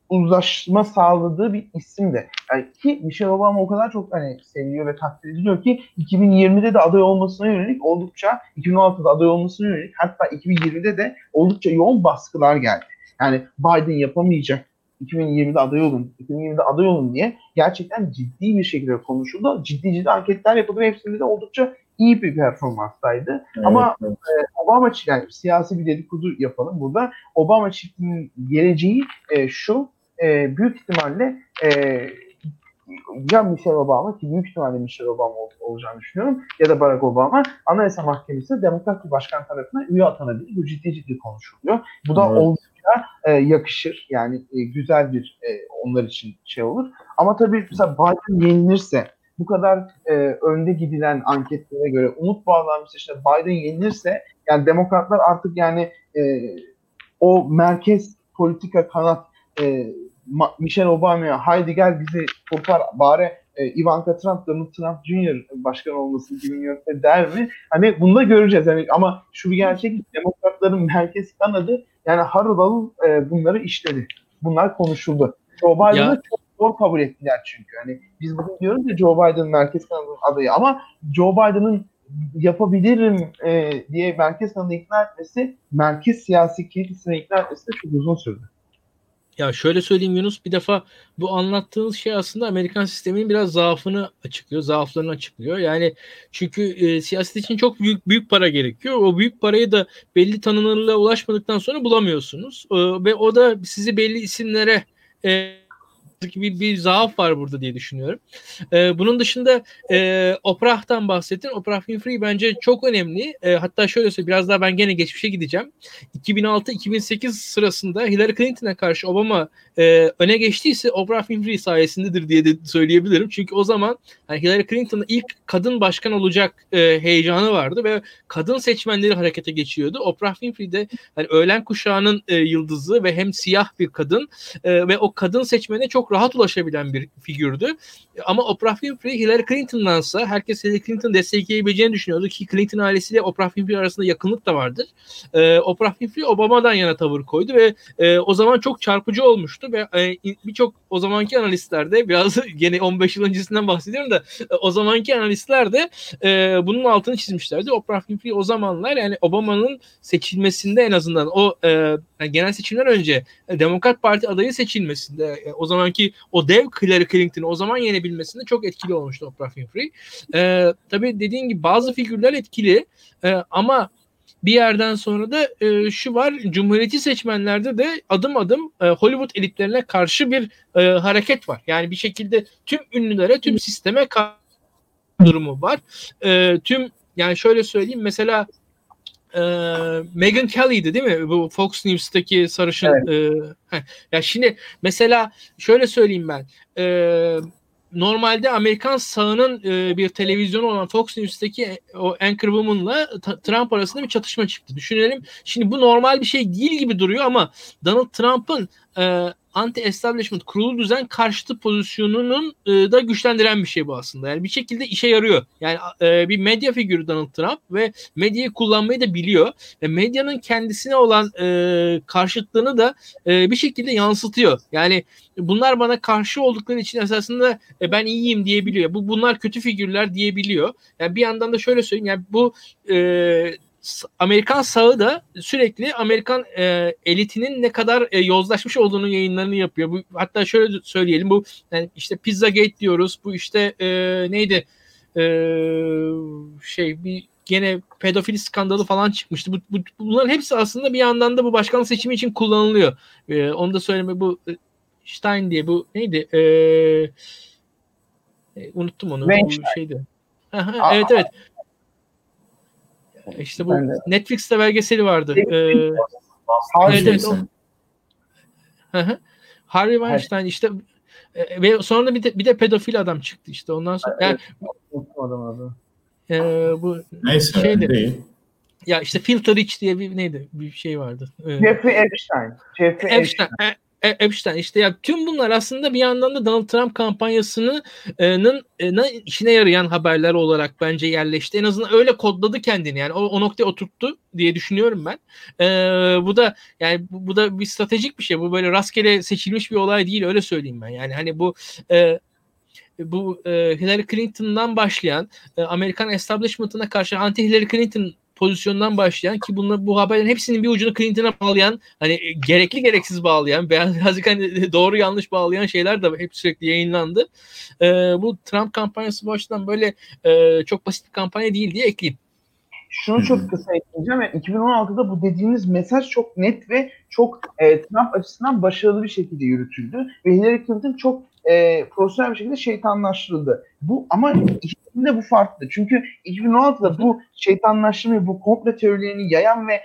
uzlaşma sağladığı bir isim de. Yani ki Michelle Obama o kadar çok hani seviliyor ve takdir ediliyor ki 2020'de de aday olmasına yönelik oldukça 2016'da aday olmasına yönelik hatta 2020'de de oldukça yoğun baskılar geldi. Yani Biden yapamayacak 2020'de aday olun, 2020'de aday olun diye gerçekten ciddi bir şekilde konuşuldu. Ciddi ciddi anketler yapıldı ve hepsinde de oldukça iyi bir performanstaydı. Evet, Ama evet. E, Obama yani siyasi bir dedikodu yapalım burada. Obama çiftinin geleceği e, şu, e, büyük ihtimalle e, ya Michelle Obama ki büyük ihtimalle Michelle Obama ol, olacağını düşünüyorum ya da Barack Obama Anayasa Mahkemesi'ne demokrat bir başkan tarafından üye atanabilir. Bu ciddi ciddi konuşuluyor. Bu da evet. oldukça e, yakışır. Yani e, güzel bir e, onlar için şey olur. Ama tabii mesela Biden yenilirse bu kadar e, önde gidilen anketlere göre umut bağlanmış işte Biden yenilirse yani demokratlar artık yani e, o merkez politika kanat e, Michelle Obama'ya haydi gel bizi kurtar bari e, Ivanka Trump, Donald Trump Jr. başkan olması gibi yönde der mi? Hani bunu da göreceğiz. Yani, ama şu bir gerçek demokratların merkez kanadı yani harıl e, bunları işledi. Bunlar konuşuldu. Joe Biden'ı çok zor kabul ettiler çünkü. Hani biz bugün diyoruz ya Joe Biden merkez kanadının adayı ama Joe Biden'ın yapabilirim e, diye merkez kanadını ikna etmesi merkez siyasi kilisine ikna etmesi de çok uzun sürdü. Ya şöyle söyleyeyim Yunus bir defa bu anlattığınız şey aslında Amerikan sisteminin biraz zaafını açıklıyor, zaaflarını açıklıyor. Yani çünkü e, siyaset için çok büyük büyük para gerekiyor. O büyük parayı da belli tanınırlığa ulaşmadıktan sonra bulamıyorsunuz. E, ve o da sizi belli isimlere e, bir, bir zaaf var burada diye düşünüyorum. E, bunun dışında e, Oprah'tan bahsettin. Oprah Winfrey bence çok önemli. E, hatta şöyle söyleyeyim biraz daha ben gene geçmişe gideceğim. 2006-2008 sırasında Hillary Clinton'a karşı Obama e, öne geçtiyse Oprah Winfrey sayesindedir diye de söyleyebilirim. Çünkü o zaman yani Hillary Clinton'ın ilk kadın başkan olacak e, heyecanı vardı ve kadın seçmenleri harekete geçiyordu. Oprah Winfrey de yani öğlen kuşağının e, yıldızı ve hem siyah bir kadın e, ve o kadın seçmene çok rahat ulaşabilen bir figürdü. Ama Oprah Winfrey Hillary Clinton'dansa herkes Hillary Clinton destekleyebileceğini düşünüyordu ki Clinton ailesiyle Oprah Winfrey arasında yakınlık da vardır. E, Oprah Winfrey Obama'dan yana tavır koydu ve e, o zaman çok çarpıcı olmuştu ve e, birçok o zamanki analistler de biraz gene 15 yıl öncesinden bahsediyorum da e, o zamanki analistler de e, bunun altını çizmişlerdi. Oprah Winfrey o zamanlar yani Obama'nın seçilmesinde en azından o e, yani genel seçimler önce e, Demokrat Parti adayı seçilmesinde e, o zamanki o dev Hillary Clinton'ı o zaman yenebilmesinde çok etkili olmuştu Oprah Winfrey. E, tabii dediğin gibi bazı figürler etkili e, ama bir yerden sonra da e, şu var Cumhuriyetçi seçmenlerde de adım adım e, Hollywood elitlerine karşı bir e, hareket var. Yani bir şekilde tüm ünlülere, tüm sisteme karşı durumu var. E, tüm yani şöyle söyleyeyim mesela e, Meghan Kelly'di değil mi? Bu Fox News'taki sarışın. Evet. E, ya şimdi mesela şöyle söyleyeyim ben. E, normalde Amerikan sağının e, bir televizyonu olan Fox News'taki o Anchorwoman'la Trump arasında bir çatışma çıktı. Düşünelim. Şimdi bu normal bir şey değil gibi duruyor ama Donald Trump'ın e, anti-establishment kurulu düzen karşıtı pozisyonunun e, da güçlendiren bir şey bu aslında. Yani bir şekilde işe yarıyor. Yani e, bir medya figürü Donald Trump ve medyayı kullanmayı da biliyor. Ve medyanın kendisine olan e, karşıtlığını da e, bir şekilde yansıtıyor. Yani bunlar bana karşı oldukları için esasında e, ben iyiyim diyebiliyor. Bu bunlar kötü figürler diyebiliyor. Yani bir yandan da şöyle söyleyeyim. Yani bu e, Amerikan sağı da sürekli Amerikan e, elitinin ne kadar e, yozlaşmış olduğunu yayınlarını yapıyor. Bu hatta şöyle söyleyelim bu yani işte Pizzagate diyoruz. Bu işte e, neydi? E, şey bir gene pedofili skandalı falan çıkmıştı. Bu, bu, bunların hepsi aslında bir yandan da bu başkanlık seçimi için kullanılıyor. E, onu da söyleme bu e, Stein diye bu neydi? E, e, unuttum onu. Bu şeydi. Aha, evet evet. İşte bu ben Netflix'te belgeseli vardı. Ee, evet, evet, o. Harvey Weinstein evet. işte e, ve sonra bir de bir de pedofil adam çıktı işte ondan sonra yani adam adı. E, bu Neyse şeydi. Değil. Ya işte Filter Rich diye bir neydi bir şey vardı. Ee, Jeffrey Epstein. Jeffrey Epstein. Epstein. E, Epstein işte ya tüm bunlar aslında bir yandan da Donald Trump kampanyasının e, işine yarayan haberler olarak bence yerleşti. En azından öyle kodladı kendini yani o, o noktaya oturttu diye düşünüyorum ben. E, bu da yani bu, bu da bir stratejik bir şey. Bu böyle rastgele seçilmiş bir olay değil öyle söyleyeyim ben. Yani hani bu e, bu e, Hillary Clinton'dan başlayan e, Amerikan establishment'ına karşı anti Hillary Clinton pozisyondan başlayan ki bunlar bu haberlerin hepsinin bir ucunu Clinton'a bağlayan hani e, gerekli gereksiz bağlayan birazcık hani doğru yanlış bağlayan şeyler de hep sürekli yayınlandı. E, bu Trump kampanyası bu açıdan böyle e, çok basit bir kampanya değil diye ekleyeyim. Şunu çok kısa ekleyeceğim. Yani 2016'da bu dediğiniz mesaj çok net ve çok e, Trump açısından başarılı bir şekilde yürütüldü. Ve Hillary Clinton çok e, profesyonel bir şekilde şeytanlaştırıldı. Bu ama ikisinde bu farklı. Çünkü 2016'da bu şeytanlaştırmayı, bu komple teorilerini yayan ve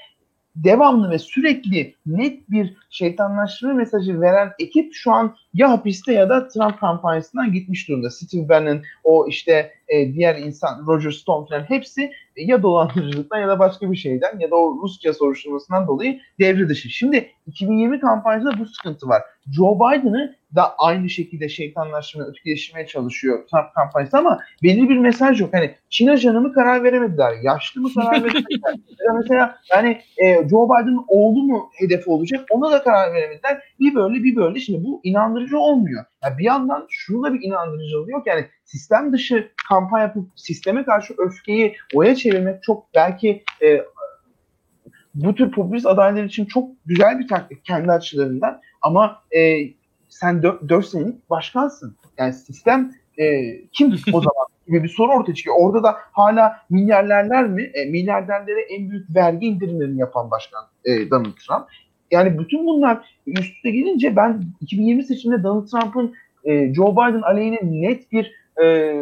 devamlı ve sürekli net bir şeytanlaştırma mesajı veren ekip şu an ya hapiste ya da Trump kampanyasından gitmiş durumda. Steve Bannon, o işte e, diğer insan Roger Stone falan hepsi ya dolandırıcılıktan ya da başka bir şeyden ya da o Rusya soruşturmasından dolayı devre dışı. Şimdi 2020 kampanyasında bu sıkıntı var. Joe Biden'ı da aynı şekilde şeytanlaştırmaya, ötekileştirmeye çalışıyor Trump kampanyası ama belli bir mesaj yok. Hani Çin ajanı mı karar veremediler, yaşlı mı karar veremediler. ya mesela yani e, Joe Biden'ın oğlu mu hedefi olacak ona da karar veremediler. Bir böyle bir böyle. Şimdi bu inandırıcı olmuyor. Yani bir yandan şunu da bir inandırıcı oluyor yani sistem dışı kampanya yapıp sisteme karşı öfkeyi oya çevirmek çok belki e, bu tür popülist adaylar için çok güzel bir taktik kendi açılarından ama e, sen 4 senelik başkansın. Yani sistem e, kim o zaman gibi bir soru ortaya çıkıyor. Orada da hala milyarderler mi? E, milyarderlere en büyük vergi indirimlerini yapan başkan e, Donald Trump. Yani bütün bunlar üst üste gelince ben 2020 seçiminde Donald Trump'ın e, Joe Biden aleyhine net bir e,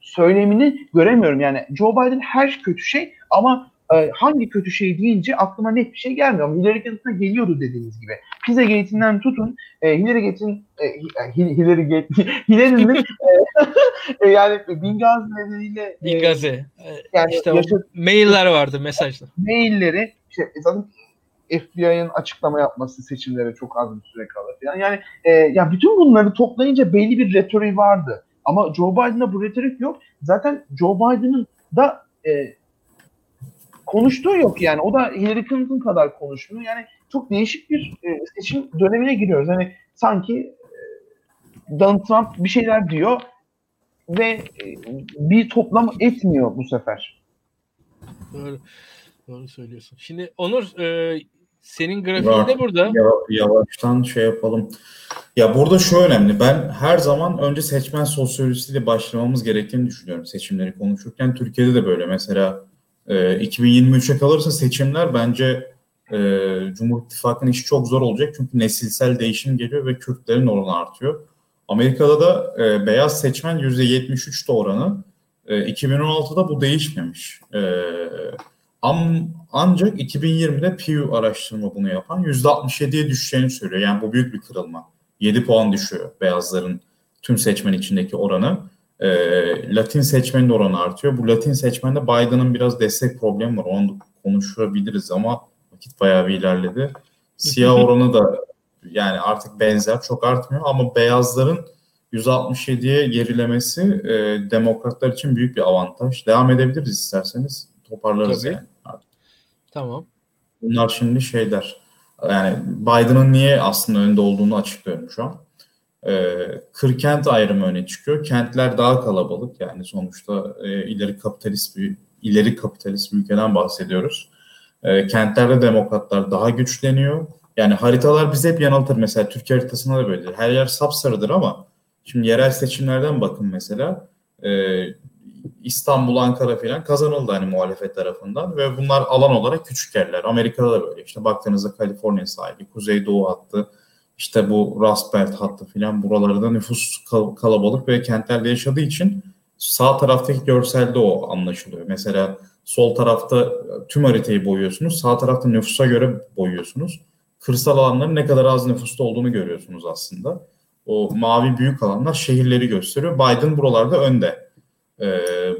söylemini göremiyorum. Yani Joe Biden her kötü şey ama e, hangi kötü şey deyince aklıma net bir şey gelmiyor. Ama Hillary Clinton'a geliyordu dediğiniz gibi. Pizzagate'inden tutun e, Hillary Gate'in e, Hillary Gate Hillary'nin e, yani Bingazi nedeniyle Bingazi. E, yani işte yaşadı, mailler vardı mesajlar. Mailleri işte zaten FBI'ın açıklama yapması seçimlere çok az bir süre kalır falan. Yani e, ya bütün bunları toplayınca belli bir retoriği vardı. Ama Joe Biden'da bu retorik yok. Zaten Joe Biden'ın da e, konuştuğu yok yani. O da Hillary Clinton kadar konuşmuyor. Yani çok değişik bir e, seçim dönemine giriyoruz. Hani sanki e, Donald Trump bir şeyler diyor ve e, bir toplam etmiyor bu sefer. Doğru. Doğru söylüyorsun. Şimdi Onur e, senin grafiğin de burada. Yavaştan şey yapalım. Ya burada şu önemli. Ben her zaman önce seçmen sosyolojisiyle başlamamız gerektiğini düşünüyorum seçimleri konuşurken. Türkiye'de de böyle. Mesela e, 2023'e kalırsa seçimler bence e, Cumhur İttifakı'nın işi çok zor olacak. Çünkü nesilsel değişim geliyor ve Kürtlerin oranı artıyor. Amerika'da da e, beyaz seçmen %73'te oranı. E, 2016'da bu değişmemiş. E, Am, ancak 2020'de Pew araştırma bunu yapan %67'ye düşeceğini söylüyor. Yani bu büyük bir kırılma. 7 puan düşüyor beyazların tüm seçmen içindeki oranı. E, Latin seçmenin oranı artıyor. Bu Latin seçmende Biden'ın biraz destek problemi var. Onu konuşabiliriz ama vakit bayağı bir ilerledi. Siyah oranı da yani artık benzer çok artmıyor ama beyazların 167'ye gerilemesi e, demokratlar için büyük bir avantaj. Devam edebiliriz isterseniz. Toparlarız Tabii. yani. Tamam. Bunlar şimdi şeyler. Yani Biden'ın niye aslında önde olduğunu açıklıyorum şu an. Ee, kır kent ayrımı öne çıkıyor. Kentler daha kalabalık yani sonuçta e, ileri kapitalist bir ileri kapitalist bir ülkeden bahsediyoruz. E, kentlerde demokratlar daha güçleniyor. Yani haritalar bizi hep yanıltır. Mesela Türkiye haritasında da böyledir. Her yer sapsarıdır ama şimdi yerel seçimlerden bakın mesela. E, İstanbul, Ankara falan kazanıldı hani muhalefet tarafından ve bunlar alan olarak küçük yerler. Amerika'da da böyle işte baktığınızda Kaliforniya sahili, Kuzeydoğu hattı, işte bu Rust Belt hattı falan buralarda nüfus kalabalık ve kentlerde yaşadığı için sağ taraftaki görselde o anlaşılıyor. Mesela sol tarafta tüm haritayı boyuyorsunuz, sağ tarafta nüfusa göre boyuyorsunuz. Kırsal alanların ne kadar az nüfusta olduğunu görüyorsunuz aslında. O mavi büyük alanlar şehirleri gösteriyor. Biden buralarda önde. E,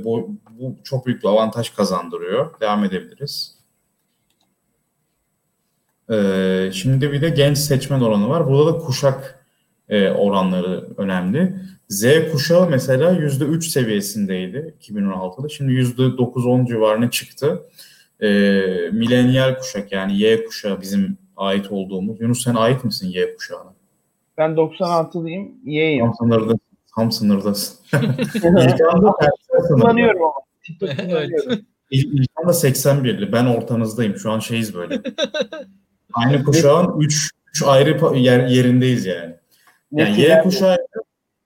bu, bu çok büyük bir avantaj kazandırıyor. Devam edebiliriz. E, şimdi bir de genç seçmen oranı var. Burada da kuşak e, oranları önemli. Z kuşağı mesela %3 seviyesindeydi 2016'da. Şimdi %9-10 civarına çıktı. E, milenyal kuşak yani Y kuşağı bizim ait olduğumuz. Yunus sen ait misin Y kuşağına? Ben 96'lıyım. Y'yim. Tam sınırda, tam sınırdasın. kullanıyorum ama. evet. İlkan da 81'li. Ben ortanızdayım. Şu an şeyiz böyle. Aynı kuşağın 3 3 ayrı yer, yerindeyiz yani. Yani Y kuşağı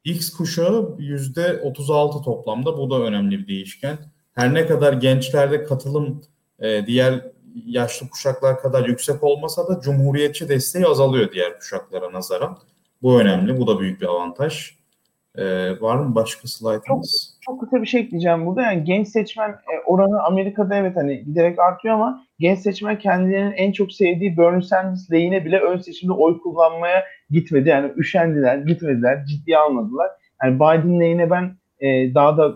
X kuşağı yüzde 36 toplamda. Bu da önemli bir değişken. Her ne kadar gençlerde katılım e, diğer yaşlı kuşaklar kadar yüksek olmasa da cumhuriyetçi desteği azalıyor diğer kuşaklara nazaran. Bu önemli. Bu da büyük bir avantaj. Ee, var mı başka slaytınız? Çok, çok kısa bir şey ekleyeceğim burada. Yani genç seçmen e, oranı Amerika'da evet hani giderek artıyor ama genç seçmen kendilerinin en çok sevdiği Bernie Sanders lehine bile ön seçimde oy kullanmaya gitmedi. Yani üşendiler, gitmediler, ciddiye almadılar. Yani Biden lehine ben e, daha da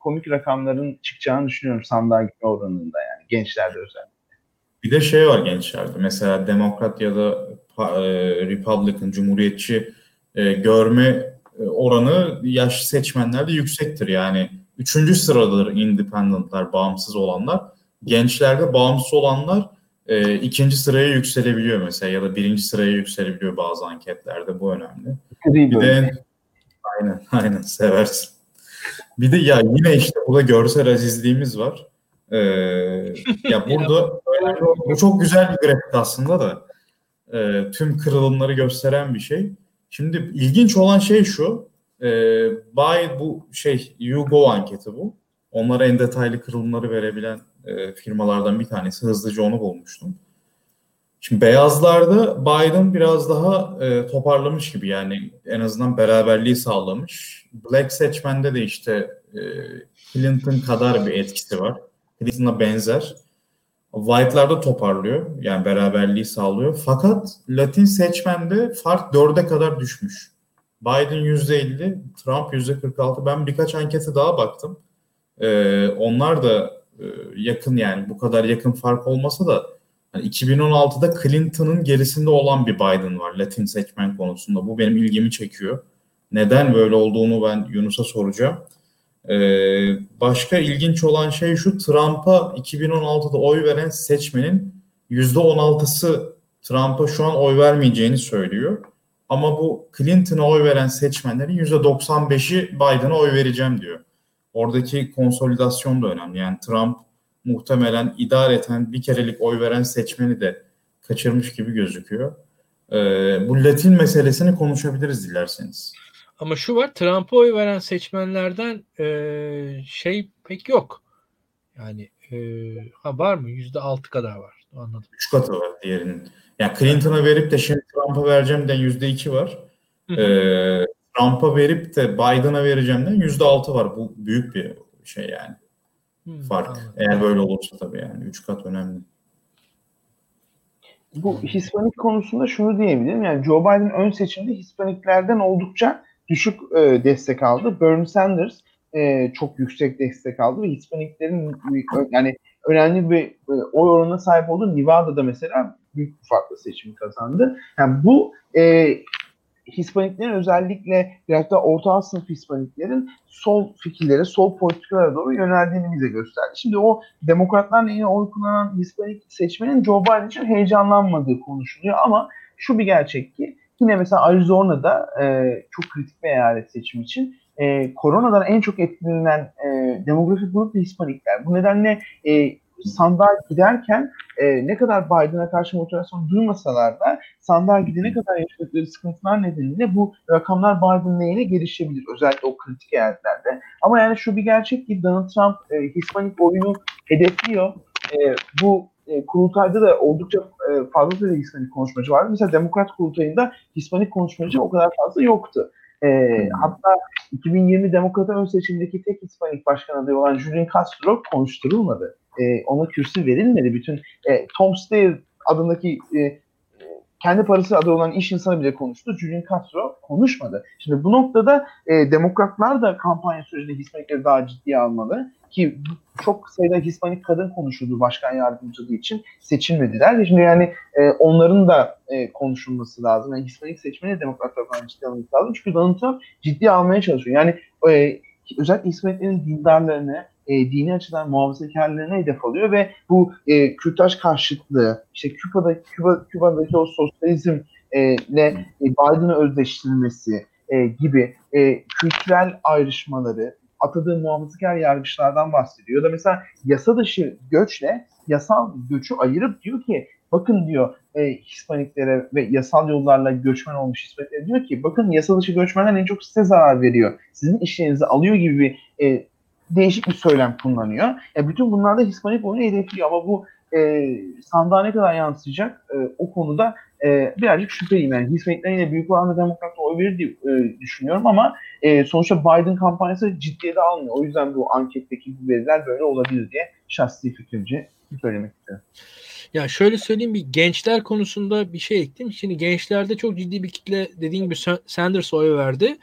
komik rakamların çıkacağını düşünüyorum sandığa gitme oranında yani gençlerde özellikle. Bir de şey var gençlerde mesela demokrat ya da e, Republican, Cumhuriyetçi e, görme e, oranı yaş seçmenlerde yüksektir. Yani üçüncü sıradadır independentlar, bağımsız olanlar. Gençlerde bağımsız olanlar e, ikinci sıraya yükselebiliyor mesela ya da birinci sıraya yükselebiliyor bazı anketlerde. Bu önemli. Bir de aynen, aynen seversin. Bir de ya yine işte burada görsel azizliğimiz var. Ee, ya burada bu çok güzel bir grafik aslında da e, tüm kırılımları gösteren bir şey. Şimdi ilginç olan şey şu. E, buy bu şey YouGo anketi bu. Onlara en detaylı kırılımları verebilen e, firmalardan bir tanesi. Hızlıca onu bulmuştum. Şimdi beyazlarda Biden biraz daha e, toparlamış gibi yani en azından beraberliği sağlamış. Black seçmende de işte e, Clinton kadar bir etkisi var. Clinton'a benzer. White'larda toparlıyor. Yani beraberliği sağlıyor. Fakat Latin seçmende fark dörde kadar düşmüş. Biden %50, Trump %46. Ben birkaç ankete daha baktım. Ee, onlar da yakın yani bu kadar yakın fark olmasa da yani 2016'da Clinton'ın gerisinde olan bir Biden var Latin seçmen konusunda. Bu benim ilgimi çekiyor. Neden böyle olduğunu ben Yunus'a soracağım. Ee, başka ilginç olan şey şu Trump'a 2016'da oy veren seçmenin %16'sı Trump'a şu an oy vermeyeceğini söylüyor. Ama bu Clinton'a oy veren seçmenlerin %95'i Biden'a oy vereceğim diyor. Oradaki konsolidasyon da önemli. Yani Trump muhtemelen idareten bir kerelik oy veren seçmeni de kaçırmış gibi gözüküyor. Ee, bu Latin meselesini konuşabiliriz dilerseniz. Ama şu var Trump'a oy veren seçmenlerden e, şey pek yok. Yani e, ha var mı? Yüzde altı kadar var. Anladım. Üç katı var diğerinin. Yani Clinton'a verip de şimdi Trump'a vereceğim de yüzde iki var. Ee, Trump'a verip de Biden'a vereceğim de yüzde altı var. Bu büyük bir şey yani. Hmm, Fark. Anladım. Eğer böyle olursa tabii yani. Üç kat önemli. Bu Hispanik konusunda şunu diyebilirim. Yani Joe Biden ön seçimde Hispaniklerden oldukça düşük e, destek aldı. Bernie Sanders e, çok yüksek destek aldı ve Hispaniklerin yani önemli bir e, oy oranına sahip olduğu Nevada'da mesela büyük bir farklı seçimi kazandı. Yani bu e, Hispaniklerin özellikle biraz da orta sınıf Hispaniklerin sol fikirlere, sol politikalara doğru yöneldiğini bize gösterdi. Şimdi o demokratlarla yine oy kullanan Hispanik seçmenin Joe Biden için heyecanlanmadığı konuşuluyor ama şu bir gerçek ki Yine mesela Arizona'da e, çok kritik bir eyalet seçim için e, koronadan en çok etkilenen e, demografik grup Hispanikler. Bu nedenle e, sandığa giderken e, ne kadar Biden'a karşı motivasyon duymasalar da sandığa gidene kadar yaşadıkları sıkıntılar nedeniyle bu rakamlar Biden lehine gelişebilir. Özellikle o kritik eyaletlerde. Ama yani şu bir gerçek ki Donald Trump e, Hispanik oyunu hedefliyor. E, bu e, kurultayda da oldukça e, fazla sayıda Hispanik konuşmacı vardı. Mesela Demokrat kurultayında Hispanik konuşmacı o kadar fazla yoktu. E, hmm. hatta 2020 Demokrat ön seçimdeki tek Hispanik başkan adayı olan Julian Castro konuşturulmadı. E, ona kürsü verilmedi. Bütün e, Tom Steyer adındaki e, kendi parası adı olan iş insanı bile konuştu. Julian Castro konuşmadı. Şimdi bu noktada e, demokratlar da kampanya sürecinde Hispanikleri daha ciddiye almalı ki çok sayıda Hispanik kadın konuşuldu başkan yardımcılığı için seçilmediler. Şimdi yani e, onların da e, konuşulması lazım. Yani Hispanik seçmeni demokrat tarafından ciddi alınması lazım. Çünkü Donald Trump ciddi almaya çalışıyor. Yani e, özellikle Hispaniklerin dindarlarını, e, dini açıdan muhafazakarlarına hedef alıyor ve bu e, kürtaj karşıtlığı, işte Küba'da, Küba, Küba'daki o sosyalizmle e, Biden'ı özdeştirilmesi e, gibi e, kültürel ayrışmaları, atadığı muhafazakar yargıçlardan bahsediyor. Ya da mesela yasa dışı göçle yasal göçü ayırıp diyor ki bakın diyor e, Hispaniklere ve yasal yollarla göçmen olmuş Hispaniklere diyor ki bakın yasa dışı göçmenler en çok size zarar veriyor. Sizin işlerinizi alıyor gibi bir e, değişik bir söylem kullanıyor. Ya bütün bunlar da Hispanik oyunu hedefliyor ama bu e, sandığa ne kadar yansıyacak e, o konuda e, birazcık şüpheliyim. Yani hizmetler yine büyük oranda demokratlar oy verir diye e, düşünüyorum ama e, sonuçta Biden kampanyası ciddiye de almıyor. O yüzden bu anketteki bu veriler böyle olabilir diye şahsi fikrimce söylemek istiyorum. Ya şöyle söyleyeyim bir gençler konusunda bir şey ektim. Şimdi gençlerde çok ciddi bir kitle dediğim gibi Sanders oy verdi.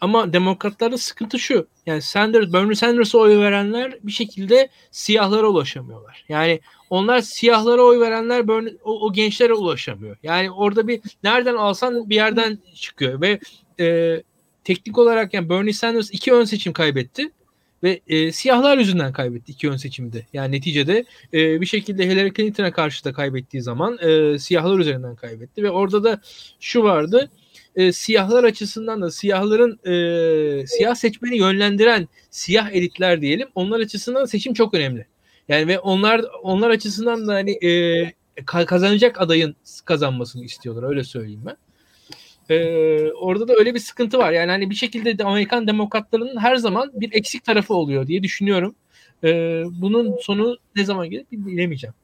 Ama demokratlarda sıkıntı şu. Yani Sanders, Bernie Sanders'a oy verenler bir şekilde siyahlara ulaşamıyorlar. Yani onlar siyahlara oy verenler Bernie, o, o gençlere ulaşamıyor. Yani orada bir nereden alsan bir yerden çıkıyor ve e, teknik olarak yani Bernie Sanders iki ön seçim kaybetti ve e, siyahlar yüzünden kaybetti iki ön seçimde. Yani neticede e, bir şekilde Hillary Clinton'a karşı da kaybettiği zaman e, siyahlar üzerinden kaybetti ve orada da şu vardı e, siyahlar açısından da siyahların e, siyah seçmeni yönlendiren siyah elitler diyelim onlar açısından seçim çok önemli. Yani ve onlar onlar açısından da hani e, kazanacak adayın kazanmasını istiyorlar öyle söyleyeyim ben. Ee, orada da öyle bir sıkıntı var. Yani hani bir şekilde de Amerikan demokratlarının her zaman bir eksik tarafı oluyor diye düşünüyorum. Ee, bunun sonu ne zaman gelir bilemeyeceğim.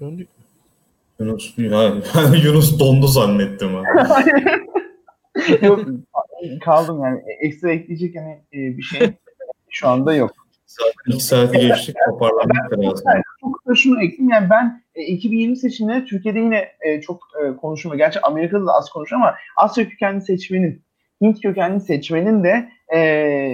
Döndük mü? Yunus, ya, Yunus dondu zannettim. yok kaldım yani ekstra ekleyecek hani bir şey şu anda yok. Zaten iki saati geçtik toparlamak lazım. Çok şunu ekleyeyim yani ben 2020 seçimleri Türkiye'de yine çok konuşulmuyor. Gerçi Amerika'da da az konuşuyor ama Asya kökenli seçmenin, Hint kökenli seçmenin de e,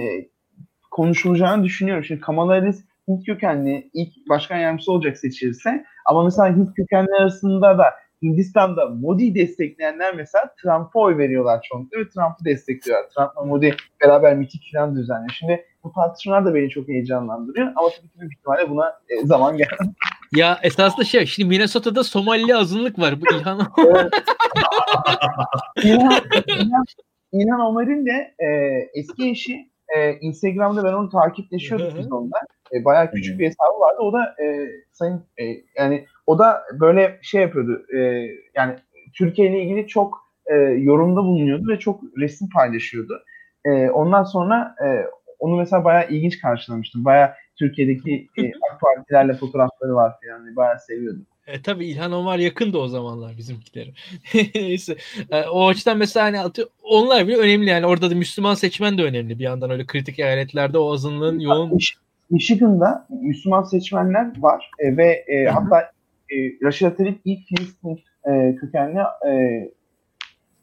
konuşulacağını düşünüyorum. Şimdi Kamala Harris Hint kökenli ilk başkan yardımcısı olacak seçilirse ama mesela Hint kökenli arasında da Hindistan'da Modi'yi destekleyenler mesela Trump'a oy veriyorlar çoğunlukla ve Trump'ı destekliyorlar. Trump'la Modi beraber miting falan düzenliyor. Şimdi bu tartışmalar da beni çok heyecanlandırıyor ama tabii ki büyük ihtimalle buna e, zaman geldi. Ya esasında şey, şimdi Minnesota'da Somali azınlık var. Bu İlhan İlhan, İlhan, İlhan Omar'ın de e, eski eşi e, Instagram'da ben onu takipleşiyorduk biz onunla. E, bayağı küçük bir hesabı vardı. O da e, sayın e, yani o da böyle şey yapıyordu. E, yani Türkiye ile ilgili çok e, yorumda bulunuyordu ve çok resim paylaşıyordu. E, ondan sonra e, onu mesela bayağı ilginç karşılamıştım. Bayağı Türkiye'deki e, AK Partilerle fotoğrafları var yani bayağı seviyordum. E, tabii İlhan Omar yakındı o zamanlar bizimkileri. Neyse. E, o açıdan mesela hani atı, onlar bile önemli yani orada da Müslüman seçmen de önemli bir yandan öyle kritik eyaletlerde o azınlığın yoğun. Michigan'da Müslüman seçmenler var e, ve e, hatta e, Rashida Tlaib ilk Filistin e, kökenli e,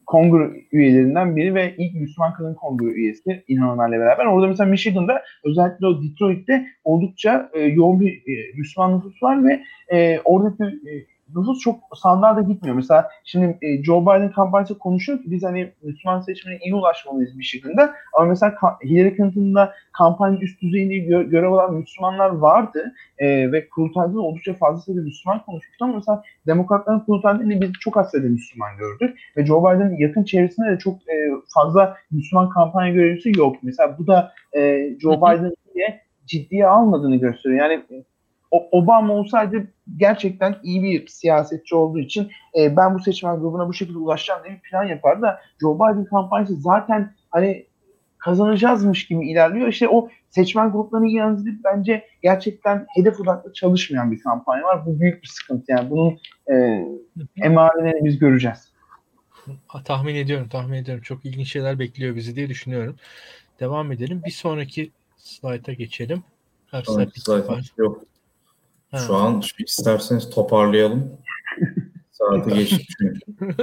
kongre üyelerinden biri ve ilk Müslüman kadın kongre üyesi İlhan beraber. Orada mesela Michigan'da özellikle o Detroit'te oldukça e, yoğun bir e, Müslüman nüfus var ve e, oradaki e, nüfus çok standarda gitmiyor. Mesela şimdi e, Joe Biden kampanyası konuşuyor ki biz hani Müslüman seçmene iyi ulaşmalıyız Michigan'da. Ama mesela Hillary Clinton'da kampanyanın üst düzeyinde gö- görev alan Müslümanlar vardı e, ve kurultayda oldukça fazla sayıda Müslüman konuşmuştu ama mesela demokratların kurultayında biz çok az sayıda Müslüman gördük ve Joe Biden'ın yakın çevresinde de çok e, fazla Müslüman kampanya görevlisi yok. Mesela bu da e, Joe Biden'ı ciddiye almadığını gösteriyor. Yani Obama olsaydı gerçekten iyi bir siyasetçi olduğu için e, ben bu seçmen grubuna bu şekilde ulaşacağım diye bir plan yapardı da Joe Biden kampanyası zaten hani kazanacağızmış gibi ilerliyor. İşte o seçmen gruplarını yalnızlayıp bence gerçekten hedef odaklı çalışmayan bir kampanya var. Bu büyük bir sıkıntı yani. Bunun e, emarelerini biz göreceğiz. Tahmin ediyorum, tahmin ediyorum. Çok ilginç şeyler bekliyor bizi diye düşünüyorum. Devam edelim. Bir sonraki slayta geçelim. Her slide yok. Şu an isterseniz toparlayalım. Saati geçti çünkü.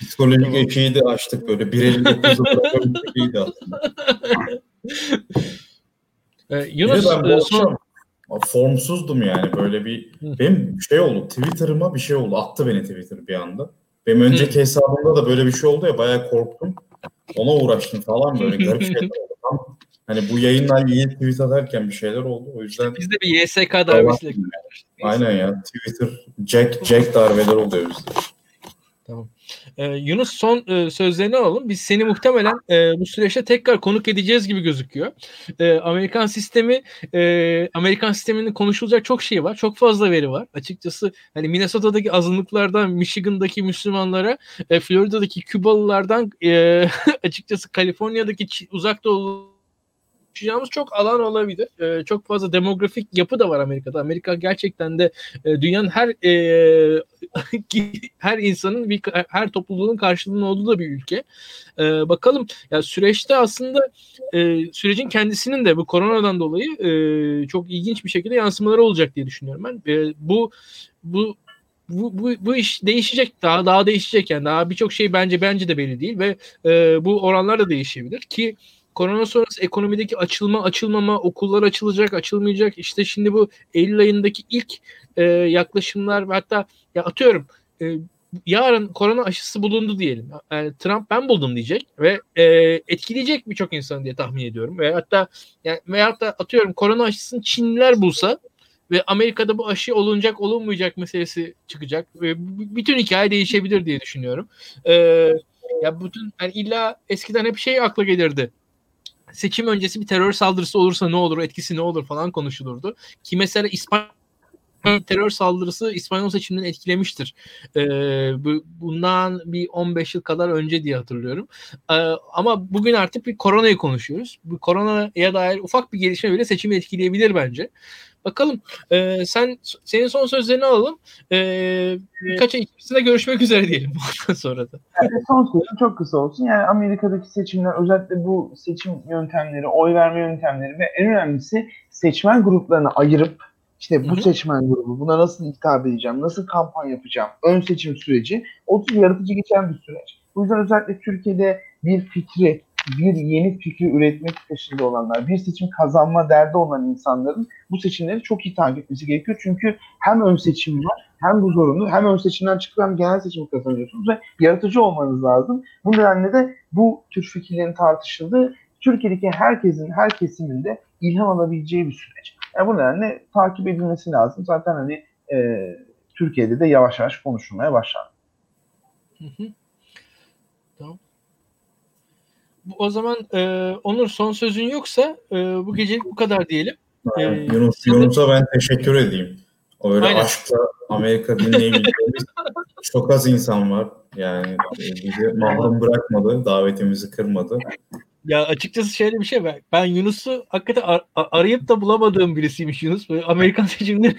Psikolojik ekiyi de açtık böyle. 1.59'u bırakan ekiydi aslında. Ee, Yunus ben e, son... formsuzdum yani böyle bir benim şey oldu Twitter'ıma bir şey oldu attı beni Twitter bir anda. Benim önceki hesabımda da böyle bir şey oldu ya bayağı korktum. Ona uğraştım falan böyle garip şeyler oldu. Tam Hani bu yayınlar iyi tweet atarken bir şeyler oldu. O yüzden biz de bir YSK darbesiyle Aynen ya. Twitter Jack Jack darbeler oluyor bizde. Tamam. Ee, Yunus son e, sözlerini alalım. Biz seni muhtemelen e, bu süreçte tekrar konuk edeceğiz gibi gözüküyor. E, Amerikan sistemi e, Amerikan sisteminin konuşulacak çok şey var. Çok fazla veri var. Açıkçası hani Minnesota'daki azınlıklardan Michigan'daki Müslümanlara, e, Florida'daki Kübalılardan e, açıkçası Kaliforniya'daki uzak doğu konuşacağımız çok alan olabilir. E, çok fazla demografik yapı da var Amerika'da. Amerika gerçekten de e, dünyanın her e, her insanın bir her topluluğun karşılığının olduğu da bir ülke. E, bakalım ya süreçte aslında e, sürecin kendisinin de bu koronadan dolayı e, çok ilginç bir şekilde yansımaları olacak diye düşünüyorum ben. E, bu bu bu, bu, bu iş değişecek daha daha değişecek yani daha birçok şey bence bence de belli değil ve e, bu oranlar da değişebilir ki korona sonrası ekonomideki açılma açılmama okullar açılacak açılmayacak işte şimdi bu Eylül ayındaki ilk e, yaklaşımlar ve hatta ya atıyorum e, yarın korona aşısı bulundu diyelim. Yani Trump ben buldum diyecek ve e, etkileyecek birçok insan diye tahmin ediyorum. Ve hatta yani veyahut da atıyorum korona aşısını Çinliler bulsa ve Amerika'da bu aşı olunacak olunmayacak meselesi çıkacak. Ve bütün hikaye değişebilir diye düşünüyorum. Ee, ya bütün yani illa eskiden hep şey akla gelirdi. Seçim öncesi bir terör saldırısı olursa ne olur, etkisi ne olur falan konuşulurdu. Ki mesela İspanya terör saldırısı İspanyol seçimini etkilemiştir. Ee, bu, bundan bir 15 yıl kadar önce diye hatırlıyorum. Ee, ama bugün artık bir koronayı konuşuyoruz. Bu koronaya dair ufak bir gelişme bile seçimi etkileyebilir bence. Bakalım e, sen senin son sözlerini alalım. E, birkaç ay içerisinde görüşmek üzere diyelim bundan sonra da. Yani son sözüm çok kısa olsun. Yani Amerika'daki seçimler özellikle bu seçim yöntemleri, oy verme yöntemleri ve en önemlisi seçmen gruplarını ayırıp işte bu Hı-hı. seçmen grubu buna nasıl hitap edeceğim, nasıl kampanya yapacağım, ön seçim süreci oldukça yaratıcı geçen bir süreç. Bu yüzden özellikle Türkiye'de bir fikri, bir yeni fikri üretmek peşinde olanlar, bir seçim kazanma derdi olan insanların bu seçimleri çok iyi takip etmesi gerekiyor. Çünkü hem ön seçim var, hem bu zorunlu, hem ön seçimden çıkıp hem genel seçim kazanıyorsunuz ve yaratıcı olmanız lazım. Bu nedenle de bu tür fikirlerin tartışıldığı Türkiye'deki herkesin, her kesiminde ilham alabileceği bir süreç. Yani bu nedenle takip edilmesi lazım. Zaten hani e, Türkiye'de de yavaş yavaş konuşulmaya başlandı. Hı hı. Tamam. O zaman e, Onur son sözün yoksa e, bu gecelik bu kadar diyelim. E, Yunus, Yunus'a ben teşekkür edeyim. Öyle Aynen. aşkla Amerika dinleyebildiğimiz çok az insan var. Yani e, bizi mahrum bırakmadı, davetimizi kırmadı. Ya açıkçası şöyle bir şey var. Ben Yunus'u hakikaten ar- arayıp da bulamadığım birisiymiş Yunus. Böyle Amerikan seçimleri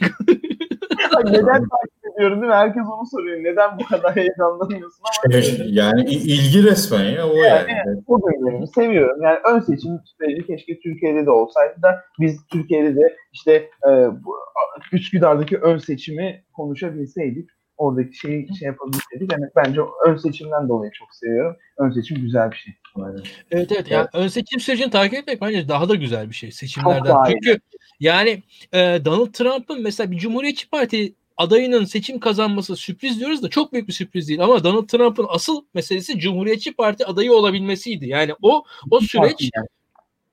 Neden takip ediyorum değil mi? Herkes onu soruyor. Neden bu kadar heyecanlanıyorsun ama. Şey, yani ilgi resmen ya o yani. yani. O benim seviyorum. Yani ön seçim süreci keşke Türkiye'de de olsaydı da biz Türkiye'de de işte e, bu, Üsküdar'daki ön seçimi konuşabilseydik oradaki şeyi şey yapabilseydik. Yani bence ön seçimden dolayı çok seviyorum. Ön seçim güzel bir şey. Evet evet. Yani ön seçim sürecini takip etmek bence daha da güzel bir şey seçimlerden. Çünkü yani e, Donald Trump'ın mesela bir Cumhuriyetçi Parti adayının seçim kazanması sürpriz diyoruz da çok büyük bir sürpriz değil. Ama Donald Trump'ın asıl meselesi Cumhuriyetçi Parti adayı olabilmesiydi. Yani o o süreç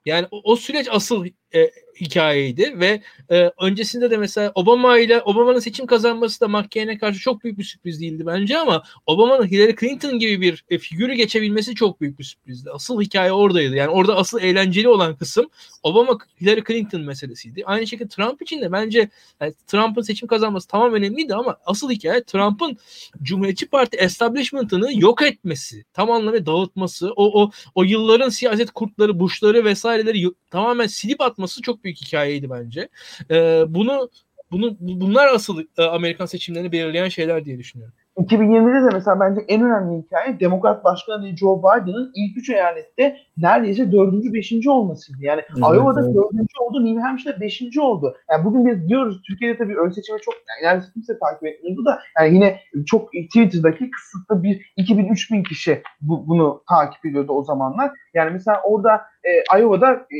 yani o, o süreç asıl e, hikayeydi ve e, öncesinde de mesela Obama ile Obama'nın seçim kazanması da McCain'e karşı çok büyük bir sürpriz değildi bence ama Obama'nın Hillary Clinton gibi bir e, figürü geçebilmesi çok büyük bir sürprizdi. Asıl hikaye oradaydı. Yani orada asıl eğlenceli olan kısım Obama Hillary Clinton meselesiydi. Aynı şekilde Trump için de bence yani Trump'ın seçim kazanması tamam önemliydi ama asıl hikaye Trump'ın Cumhuriyetçi Parti establishment'ını yok etmesi, tam anlamıyla dağıtması, o o o yılların siyaset kurtları, Bush'ları vesaireleri tamamen silip atması çok büyük hikayeydi bence. E, bunu bunu bunlar asıl e, Amerikan seçimlerini belirleyen şeyler diye düşünüyorum. 2020'de de mesela bence en önemli hikaye Demokrat Başkan Joe Biden'ın ilk üç eyalette neredeyse dördüncü, beşinci olmasıydı. Yani evet, Iowa'da evet. dördüncü oldu, New Hampshire'da beşinci oldu. Yani bugün biz diyoruz Türkiye'de tabii ön seçime çok yani kimse takip etmiyordu da yani yine çok Twitter'daki kısıtlı bir 2000-3000 kişi bu, bunu takip ediyordu o zamanlar. Yani mesela orada e, Iowa'da e,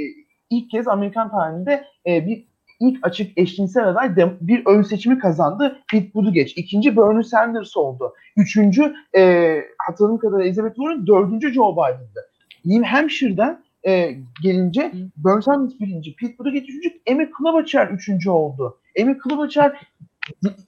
ilk kez Amerikan tarihinde e, bir ilk açık eşcinsel aday bir ön seçimi kazandı. Pete Buttigieg. İkinci Bernie Sanders oldu. Üçüncü e, hatırladığım kadarıyla Elizabeth Warren. Dördüncü Joe Biden'dı. New Hampshire'den e, gelince Bernie Sanders birinci, Pete Buttigieg üçüncü, Amy Klobuchar üçüncü oldu. Amy Klobuchar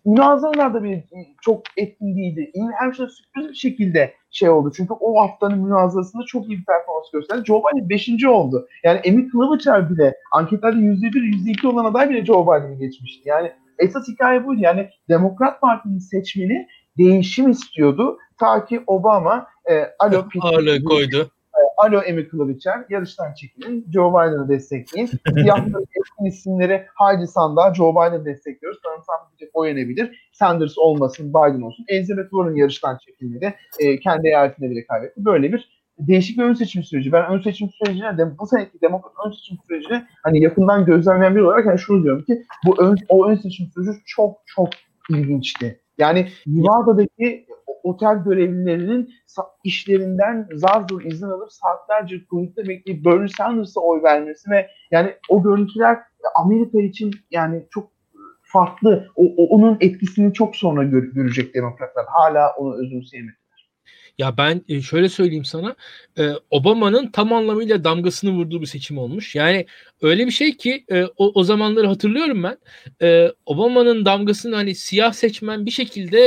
münazaralarda bir çok etkin değildi. New Hampshire sürpriz bir şekilde şey oldu. Çünkü o haftanın münazarasında çok iyi bir performans gösterdi. Joe Biden 5. oldu. Yani Amy Klobuchar bile anketlerde %1, %2 olan aday bile Joe Biden'i geçmişti. Yani esas hikaye buydu. Yani Demokrat Parti'nin seçmeni değişim istiyordu. Ta ki Obama e, alo ağırlığı koydu. Alo Amy Klobuchar yarıştan çekilin. Joe Biden'ı destekleyin. Siyahların etkin isimleri Heidi Sandığa Joe Biden'ı destekliyoruz. Sanırsam bir o yenebilir. Sanders olmasın, Biden olsun. Elizabeth Warren yarıştan çekilmedi. E, kendi eyaletinde bile kaybetti. Böyle bir değişik bir ön seçim süreci. Ben ön seçim sürecine de bu seneki demokrat ön seçim sürecine hani yakından gözlemleyen biri olarak yani şunu diyorum ki bu ön, o ön seçim süreci çok çok ilginçti. Yani Nevada'daki otel görevlilerinin işlerinden zar zor izin alıp saatlerce kuyrukta bekleyip Bernie Sanders'a oy vermesi ve yani o görüntüler Amerika için yani çok farklı. O, onun etkisini çok sonra gör, görecek demokratlar. Hala onu özümseyemedi. Ya ben e, şöyle söyleyeyim sana e, Obama'nın tam anlamıyla damgasını vurduğu bir seçim olmuş. Yani öyle bir şey ki e, o, o zamanları hatırlıyorum ben. Obama'nın damgasını hani siyah seçmen bir şekilde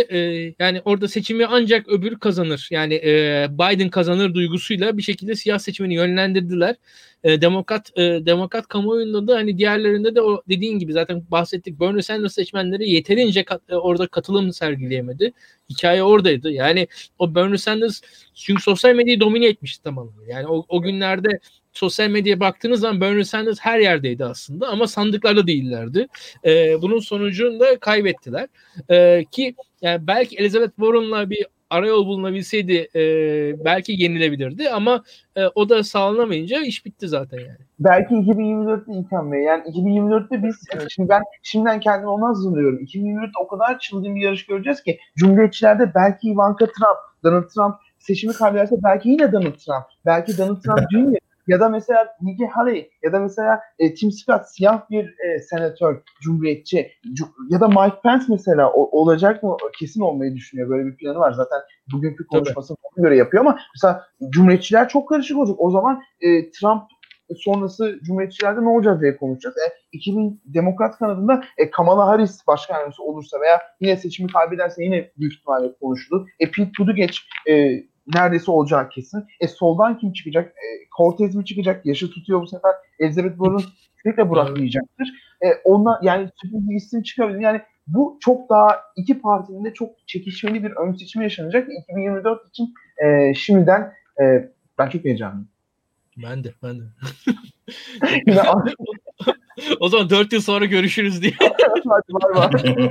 yani orada seçimi ancak öbür kazanır. Yani Biden kazanır duygusuyla bir şekilde siyah seçmeni yönlendirdiler e, demokrat e, demokrat kamuoyunda da hani diğerlerinde de o dediğin gibi zaten bahsettik Bernie Sanders seçmenleri yeterince kat, e, orada katılım sergileyemedi. Hikaye oradaydı. Yani o Bernie Sanders çünkü sosyal medyayı domine etmişti tamamen. Yani o, o günlerde sosyal medyaya baktığınız zaman Bernie Sanders her yerdeydi aslında ama sandıklarda değillerdi. E, bunun sonucunda kaybettiler. E, ki yani belki Elizabeth Warren'la bir arayol bulunabilseydi e, belki yenilebilirdi ama e, o da sağlanamayınca iş bitti zaten yani. Belki 2024'te İlkan Bey. Yani 2024'te biz evet. şimdi ben şimdiden kendimi ona hazırlıyorum. 2024'te o kadar çılgın bir yarış göreceğiz ki Cumhuriyetçilerde belki Ivanka Trump, Donald Trump seçimi kaybederse belki yine Donald Trump. Belki Donald Trump Jr. Ya da mesela Nikki Haley ya da mesela e, Tim Scott siyah bir e, senatör, cumhuriyetçi ya da Mike Pence mesela o, olacak mı? Kesin olmayı düşünüyor. Böyle bir planı var. Zaten bugünkü konuşmasını ona göre yapıyor ama mesela cumhuriyetçiler çok karışık olacak. O zaman e, Trump sonrası cumhuriyetçilerde ne olacak diye konuşacağız. E, 2000 demokrat kanadında e, Kamala Harris başkan yardımcısı olursa veya yine seçimi kaybederse yine büyük ihtimalle konuşulur. E, Pete Buttigieg e, neredeyse olacağı kesin. E soldan kim çıkacak? E, Cortez mi çıkacak? Yaşı tutuyor bu sefer. Elizabeth Warren kesinlikle bırakmayacaktır. E, ona yani sürpriz bir isim çıkabilir. Yani bu çok daha iki partinin de çok çekişmeli bir ön seçimi yaşanacak. 2024 için e, şimdiden e, ben çok heyecanlıyım. Ben de, ben de. o zaman 4 yıl sonra görüşürüz diye. Hadi var var.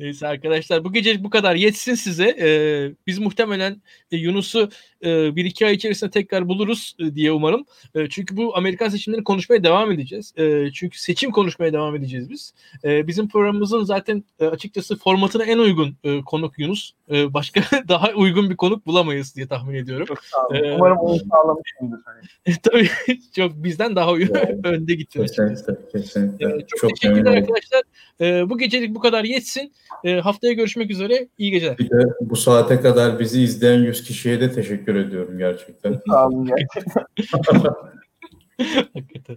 Neyse arkadaşlar bu gece bu kadar yetsin size. Ee, biz muhtemelen e, Yunus'u e, bir iki ay içerisinde tekrar buluruz e, diye umarım. E, çünkü bu Amerikan seçimlerini konuşmaya devam edeceğiz. E, çünkü seçim konuşmaya devam edeceğiz biz. E, bizim programımızın zaten e, açıkçası formatına en uygun e, konuk Yunus. E, başka daha uygun bir konuk bulamayız diye tahmin ediyorum. Çok sağ olun. E, umarım onu sağlamışımdır. Hani. E, tabii çok bizden daha evet. önde gittiniz. Kesinlikle. kesinlikle. E, çok, çok teşekkürler arkadaşlar. E, bu gecelik bu kadar yetsin. E, haftaya görüşmek üzere. İyi geceler. Bir de bu saate kadar bizi izleyen 100 kişiye de teşekkür ediyorum gerçekten. Sağ olun gerçekten. Hakikaten.